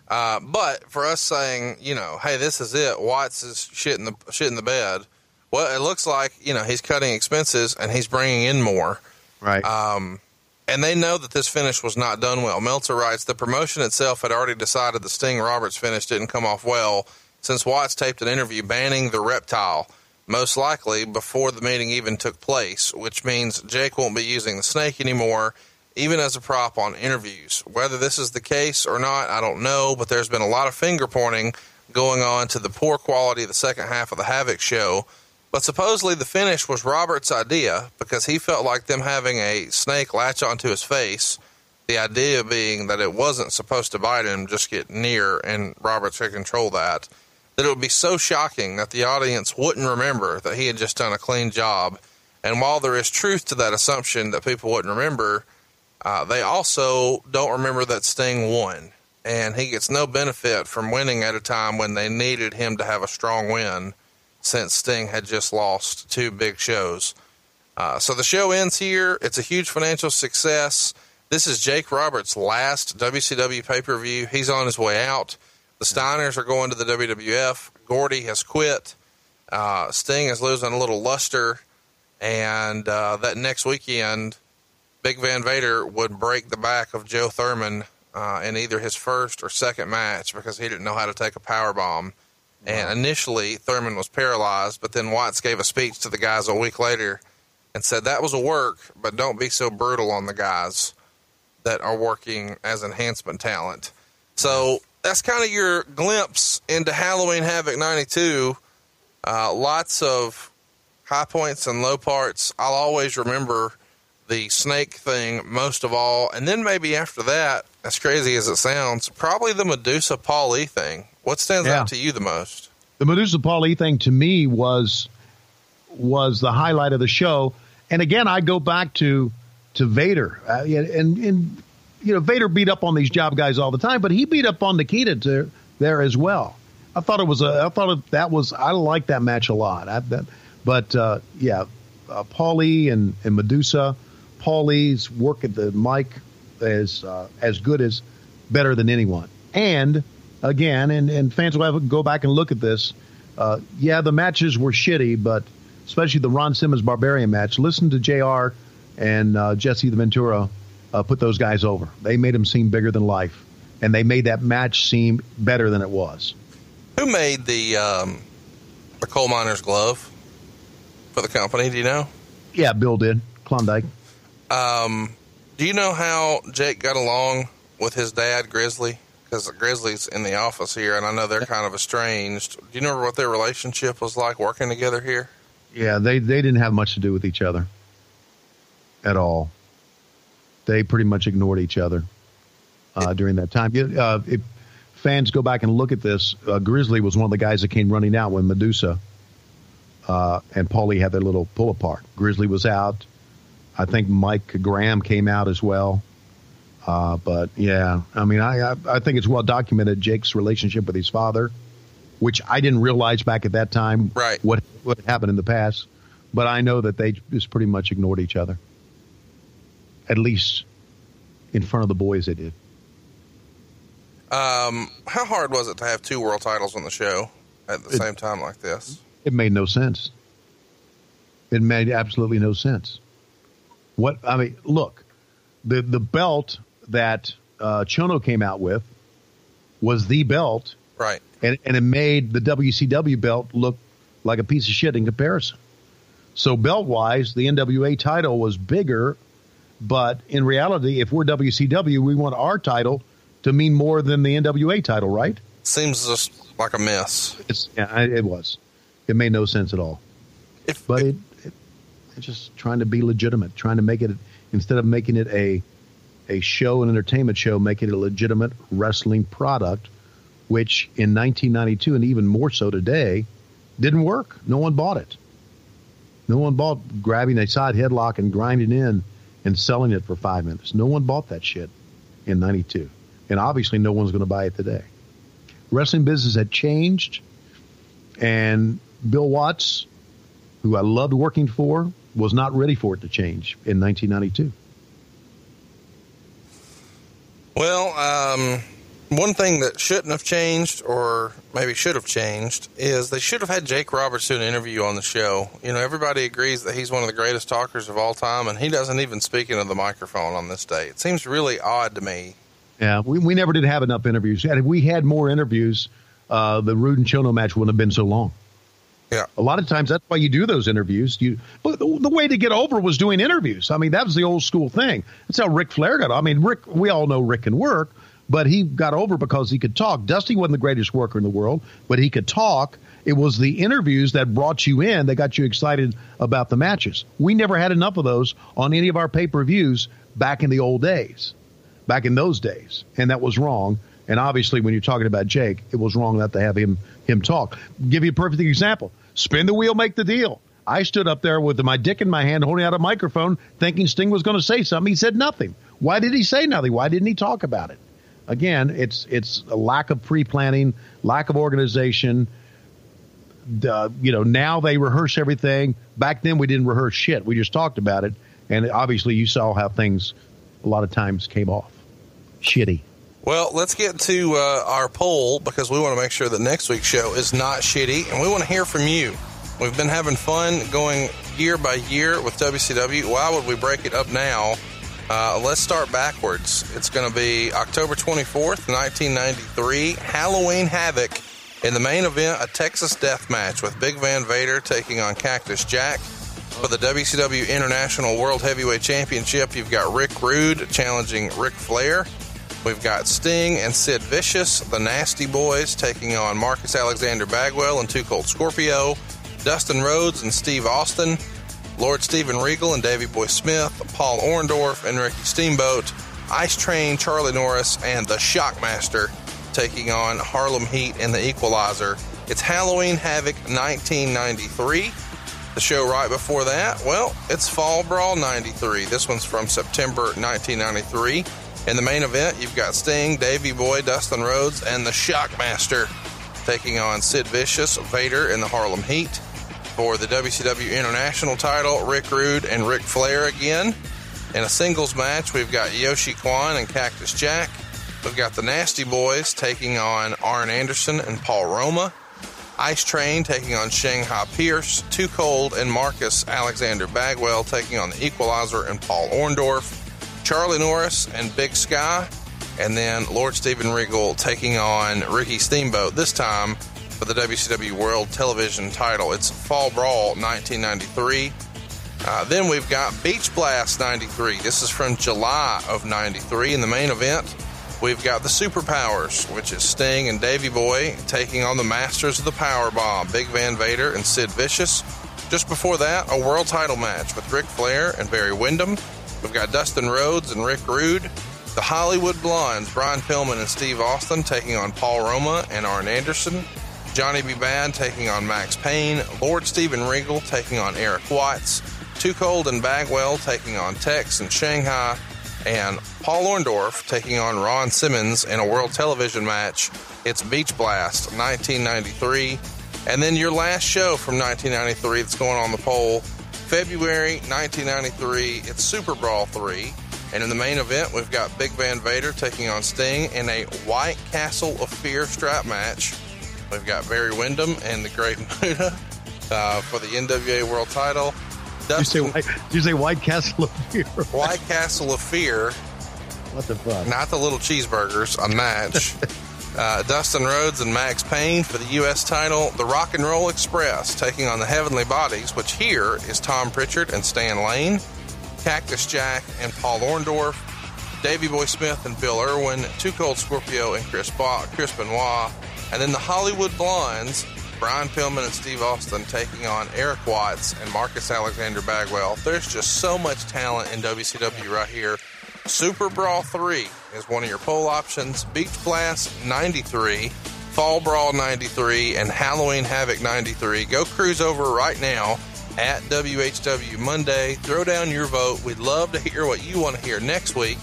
Uh, but for us saying, you know, hey, this is it. Watts is shit in the shit in the bed. Well, it looks like you know he's cutting expenses and he's bringing in more. Right. Um, and they know that this finish was not done well. Meltzer writes the promotion itself had already decided the Sting Roberts finish didn't come off well since Watts taped an interview banning the reptile, most likely before the meeting even took place, which means Jake won't be using the snake anymore, even as a prop on interviews. Whether this is the case or not, I don't know, but there's been a lot of finger pointing going on to the poor quality of the second half of the Havoc show. But supposedly the finish was Robert's idea because he felt like them having a snake latch onto his face The idea being that it wasn't supposed to bite him, just get near, and Roberts could control that. That it would be so shocking that the audience wouldn't remember that he had just done a clean job. And while there is truth to that assumption that people wouldn't remember, uh, they also don't remember that Sting won. And he gets no benefit from winning at a time when they needed him to have a strong win since Sting had just lost two big shows. Uh, so the show ends here. It's a huge financial success. This is Jake Roberts' last WCW pay per view. He's on his way out. The Steiners are going to the WWF. Gordy has quit. Uh, Sting is losing a little luster. And uh, that next weekend, Big Van Vader would break the back of Joe Thurman uh, in either his first or second match because he didn't know how to take a power bomb. And initially, Thurman was paralyzed, but then Watts gave a speech to the guys a week later and said that was a work, but don't be so brutal on the guys that are working as enhancement talent. So that's kind of your glimpse into Halloween Havoc 92. Uh, lots of high points and low parts. I'll always remember the snake thing most of all. And then maybe after that, as crazy as it sounds, probably the Medusa Paul E thing. What stands Yeah. out to you the most? the Medusa Paul E thing to me was was the highlight of the show. And again, I go back to to Vader, uh, and and you know Vader beat up on these job guys all the time, but he beat up on Nikita to, there as well. I thought it was a I thought it, that was I liked that match a lot. I, that, but uh, yeah, uh, Paulie and and Medusa, Paul E's work at the mic is uh, as good as better than anyone. And again, and, and fans will have to go back and look at this. Uh, yeah, the matches were shitty, but especially the Ron Simmons Barbarian match. Listen to Jr. and uh, Jesse the Ventura uh, put those guys over. They made them seem bigger than life, and they made that match seem better than it was. Who made the um, the coal miner's glove for the company? Do you know? Yeah, Bill did Klondike. Um, do you know how Jake got along with his dad, Grizzly? Because Grizzly's in the office here, and I know they're kind of estranged. Do you remember what their relationship was like working together here? Yeah, they they didn't have much to do with each other at all. They pretty much ignored each other uh, during that time. Uh, if fans go back and look at this, uh, Grizzly was one of the guys that came running out when Medusa uh, and Paulie had their little pull apart. Grizzly was out. I think Mike Graham came out as well. Uh, but yeah, I mean, I, I I think it's well documented Jake's relationship with his father, which I didn't realize back at that time Right. what what happened in the past. But I know that they just pretty much ignored each other. At least in front of the boys, they did. Um, how hard was it to have two world titles on the show at the It- same time like this? It made no sense. It made absolutely no sense. What I mean, look, the the belt that uh, Chono came out with was the belt, Right. and and it made the WCW belt look like a piece of shit in comparison. So belt wise, the NWA title was bigger, but in reality, if we're WCW, we want our title to mean more than the NWA title, right? Seems just like a mess. It's yeah, it was. It made no sense at all. If, But it, it it's just trying to be legitimate, trying to make it instead of making it a a show, an entertainment show, making it a legitimate wrestling product, which in 1992 and even more so today didn't work. No one bought it. No one bought grabbing a side headlock and grinding in and selling it for five minutes. No one bought that shit in 92. And obviously no one's going to buy it today. Wrestling business had changed and Bill Watts, who I loved working for, was not ready for it to change in 1992. Well, um, one thing that shouldn't have changed, or maybe should have changed, is they should have had Jake Roberts do an interview on the show. You know, everybody agrees that he's one of the greatest talkers of all time, and he doesn't even speak into the microphone on this day. It seems really odd to me. Yeah, we, we never did have enough interviews. If we had more interviews, uh, the Rude and Chono match wouldn't have been so long. Yeah. A lot of times that's why you do those interviews. You, but the, way to get over was doing interviews. I mean, that was the old school thing. That's how Ric Flair got. I mean, Rick. We all know Rick can work, but he got over because he could talk. Dusty wasn't the greatest worker in the world, but he could talk. It was the interviews that brought you in that got you excited about the matches. We never had enough of those on any of our pay per views back in the old days. back in those days, and that was wrong. And obviously, when you're talking about Jake, it was wrong not to have him him talk. Give you a perfect example: spin the wheel, make the deal. I stood up there with my dick in my hand, holding out a microphone, thinking Sting was going to say something. He said nothing. Why did he say nothing? Why didn't he talk about it? Again, it's it's a lack of pre planning, lack of organization. The, you know, now they rehearse everything. Back then, we didn't rehearse shit. We just talked about it, and obviously, you saw how things a lot of times came off shitty. Well, let's get to uh, our poll because we want to make sure that next week's show is not shitty, and we want to hear from you. We've been having fun going year by year with WCW. Why would we break it up now? Uh, let's start backwards. It's going to be October 24th, 1993, Halloween Havoc. In the main event, a Texas death match with Big Van Vader taking on Cactus Jack. For the WCW International World Heavyweight Championship, you've got Rick Rude challenging Ric Flair. We've got Sting and Sid Vicious, the Nasty Boys, taking on Marcus Alexander Bagwell and Too Cold Scorpio. Dustin Rhodes and Steve Austin, Lord Steven Regal and Davey Boy Smith, Paul Orndorff and Ricky Steamboat, Ice Train, Charlie Norris, and the Shockmaster taking on Harlem Heat and the Equalizer. It's Halloween Havoc 1993. The show right before that, well, it's Fall Brawl 93. This one's from September 1993. In the main event, you've got Sting, Davey Boy, Dustin Rhodes, and the Shockmaster taking on Sid Vicious, Vader, and the Harlem Heat. For the WCW International title, Rick Rude and Ric Flair again. In a singles match, we've got Yoshi Kwan and Cactus Jack. We've got the Nasty Boys taking on Arn Anderson and Paul Roma. Ice Train taking on Shanghai Pierce. Too Cold and Marcus Alexander Bagwell taking on the Equalizer and Paul Orndorff. Charlie Norris and Big Sky. And then Lord Steven Regal taking on Ricky Steamboat, this time for the WCW World Television title. It's Fall Brawl 1993. Uh, then we've got Beach Blast 93. This is from July of 93. In the main event, we've got the Superpowers, which is Sting and Davey Boy taking on the Masters of the Power Bomb, Big Van Vader and Sid Vicious. Just before that, a world title match with Ric Flair and Barry Windham. We've got Dustin Rhodes and Rick Rude. The Hollywood Blondes, Brian Pillman and Steve Austin taking on Paul Roma and Arn Anderson. Johnny B. Badd taking on Maxx Payne. Lord Steven Regal taking on Eric Watts. Too Cold and Bagwell taking on Tex and Shanghai. And Paul Orndorff taking on Ron Simmons in a world television match. It's Beach Blast 1993. And then your last show from 1993 that's going on the poll, February 1993, it's Super Brawl 3. And in the main event, we've got Big Van Vader taking on Sting in a White Castle of Fear strap match. We've got Barry Windham and the Great Muta uh, for the NWA World Title. Did you say White, did you say White Castle of Fear? White Castle of Fear. What the fuck? Not the little cheeseburgers, a match. uh, Dustin Rhodes and Maxx Payne for the U.S. title. The Rock and Roll Express taking on the Heavenly Bodies, which here is Tom Pritchard and Stan Lane. Cactus Jack and Paul Orndorff. Davey Boy Smith and Bill Irwin. Too Cold Scorpio and Chris, ba- Chris Benoit. And then the Hollywood Blondes, Brian Pillman and Steve Austin taking on Eric Watts and Marcus Alexander Bagwell. There's just so much talent in WCW right here. Super Brawl 3 is one of your poll options. Beach Blast 93, Fall Brawl 93, and Halloween Havoc 93. Go cruise over right now at WHW Monday. Throw down your vote. We'd love to hear what you want to hear next week.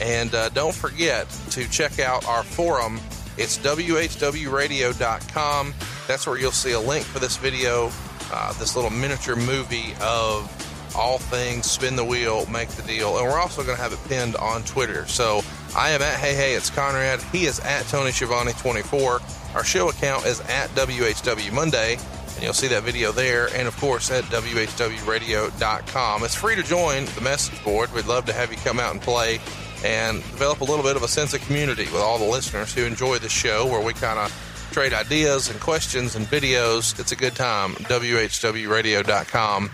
And uh, don't forget to check out our forum. It's WHWRadio.com. That's where you'll see a link for this video, uh, this little miniature movie of all things spin the wheel, make the deal. And we're also going to have it pinned on Twitter. So I am at Hey Hey, it's Conrad. He is at Tony Schiavone 24. Our show account is at WHW Monday. And you'll see that video there, and of course at WHWRadio.com. It's free to join the message board. We'd love to have you come out and play and develop a little bit of a sense of community with all the listeners who enjoy the show, where we kind of trade ideas and questions and videos. It's a good time. WHWRadio.com.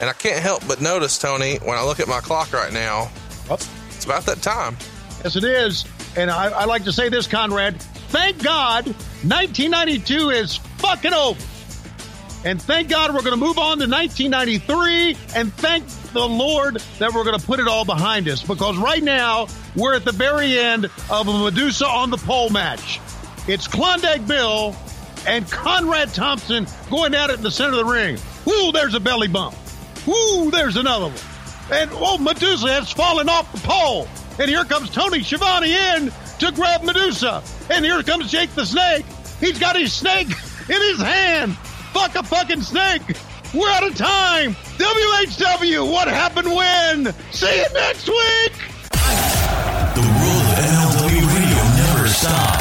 And I can't help but notice, Tony, when I look at my clock right now, it's about that time. Yes, it is. And I, I like to say this, Conrad. Thank God 1992 is fucking over. And thank God we're going to move on to 1993. And thank the Lord that we're going to put it all behind us because right now we're at the very end of a Medusa on the pole match. It's Klondike Bill and Conrad Thompson going at it in the center of the ring. Ooh, there's a belly bump. Woo, there's another one. And oh, Medusa has fallen off the pole. And here comes Tony Schiavone in to grab Medusa. And here comes Jake the Snake. He's got his snake in his hand. Fuck a fucking snake. We're out of time. WHW, what happened when? See you next week. The rule of MLW Radio never stops.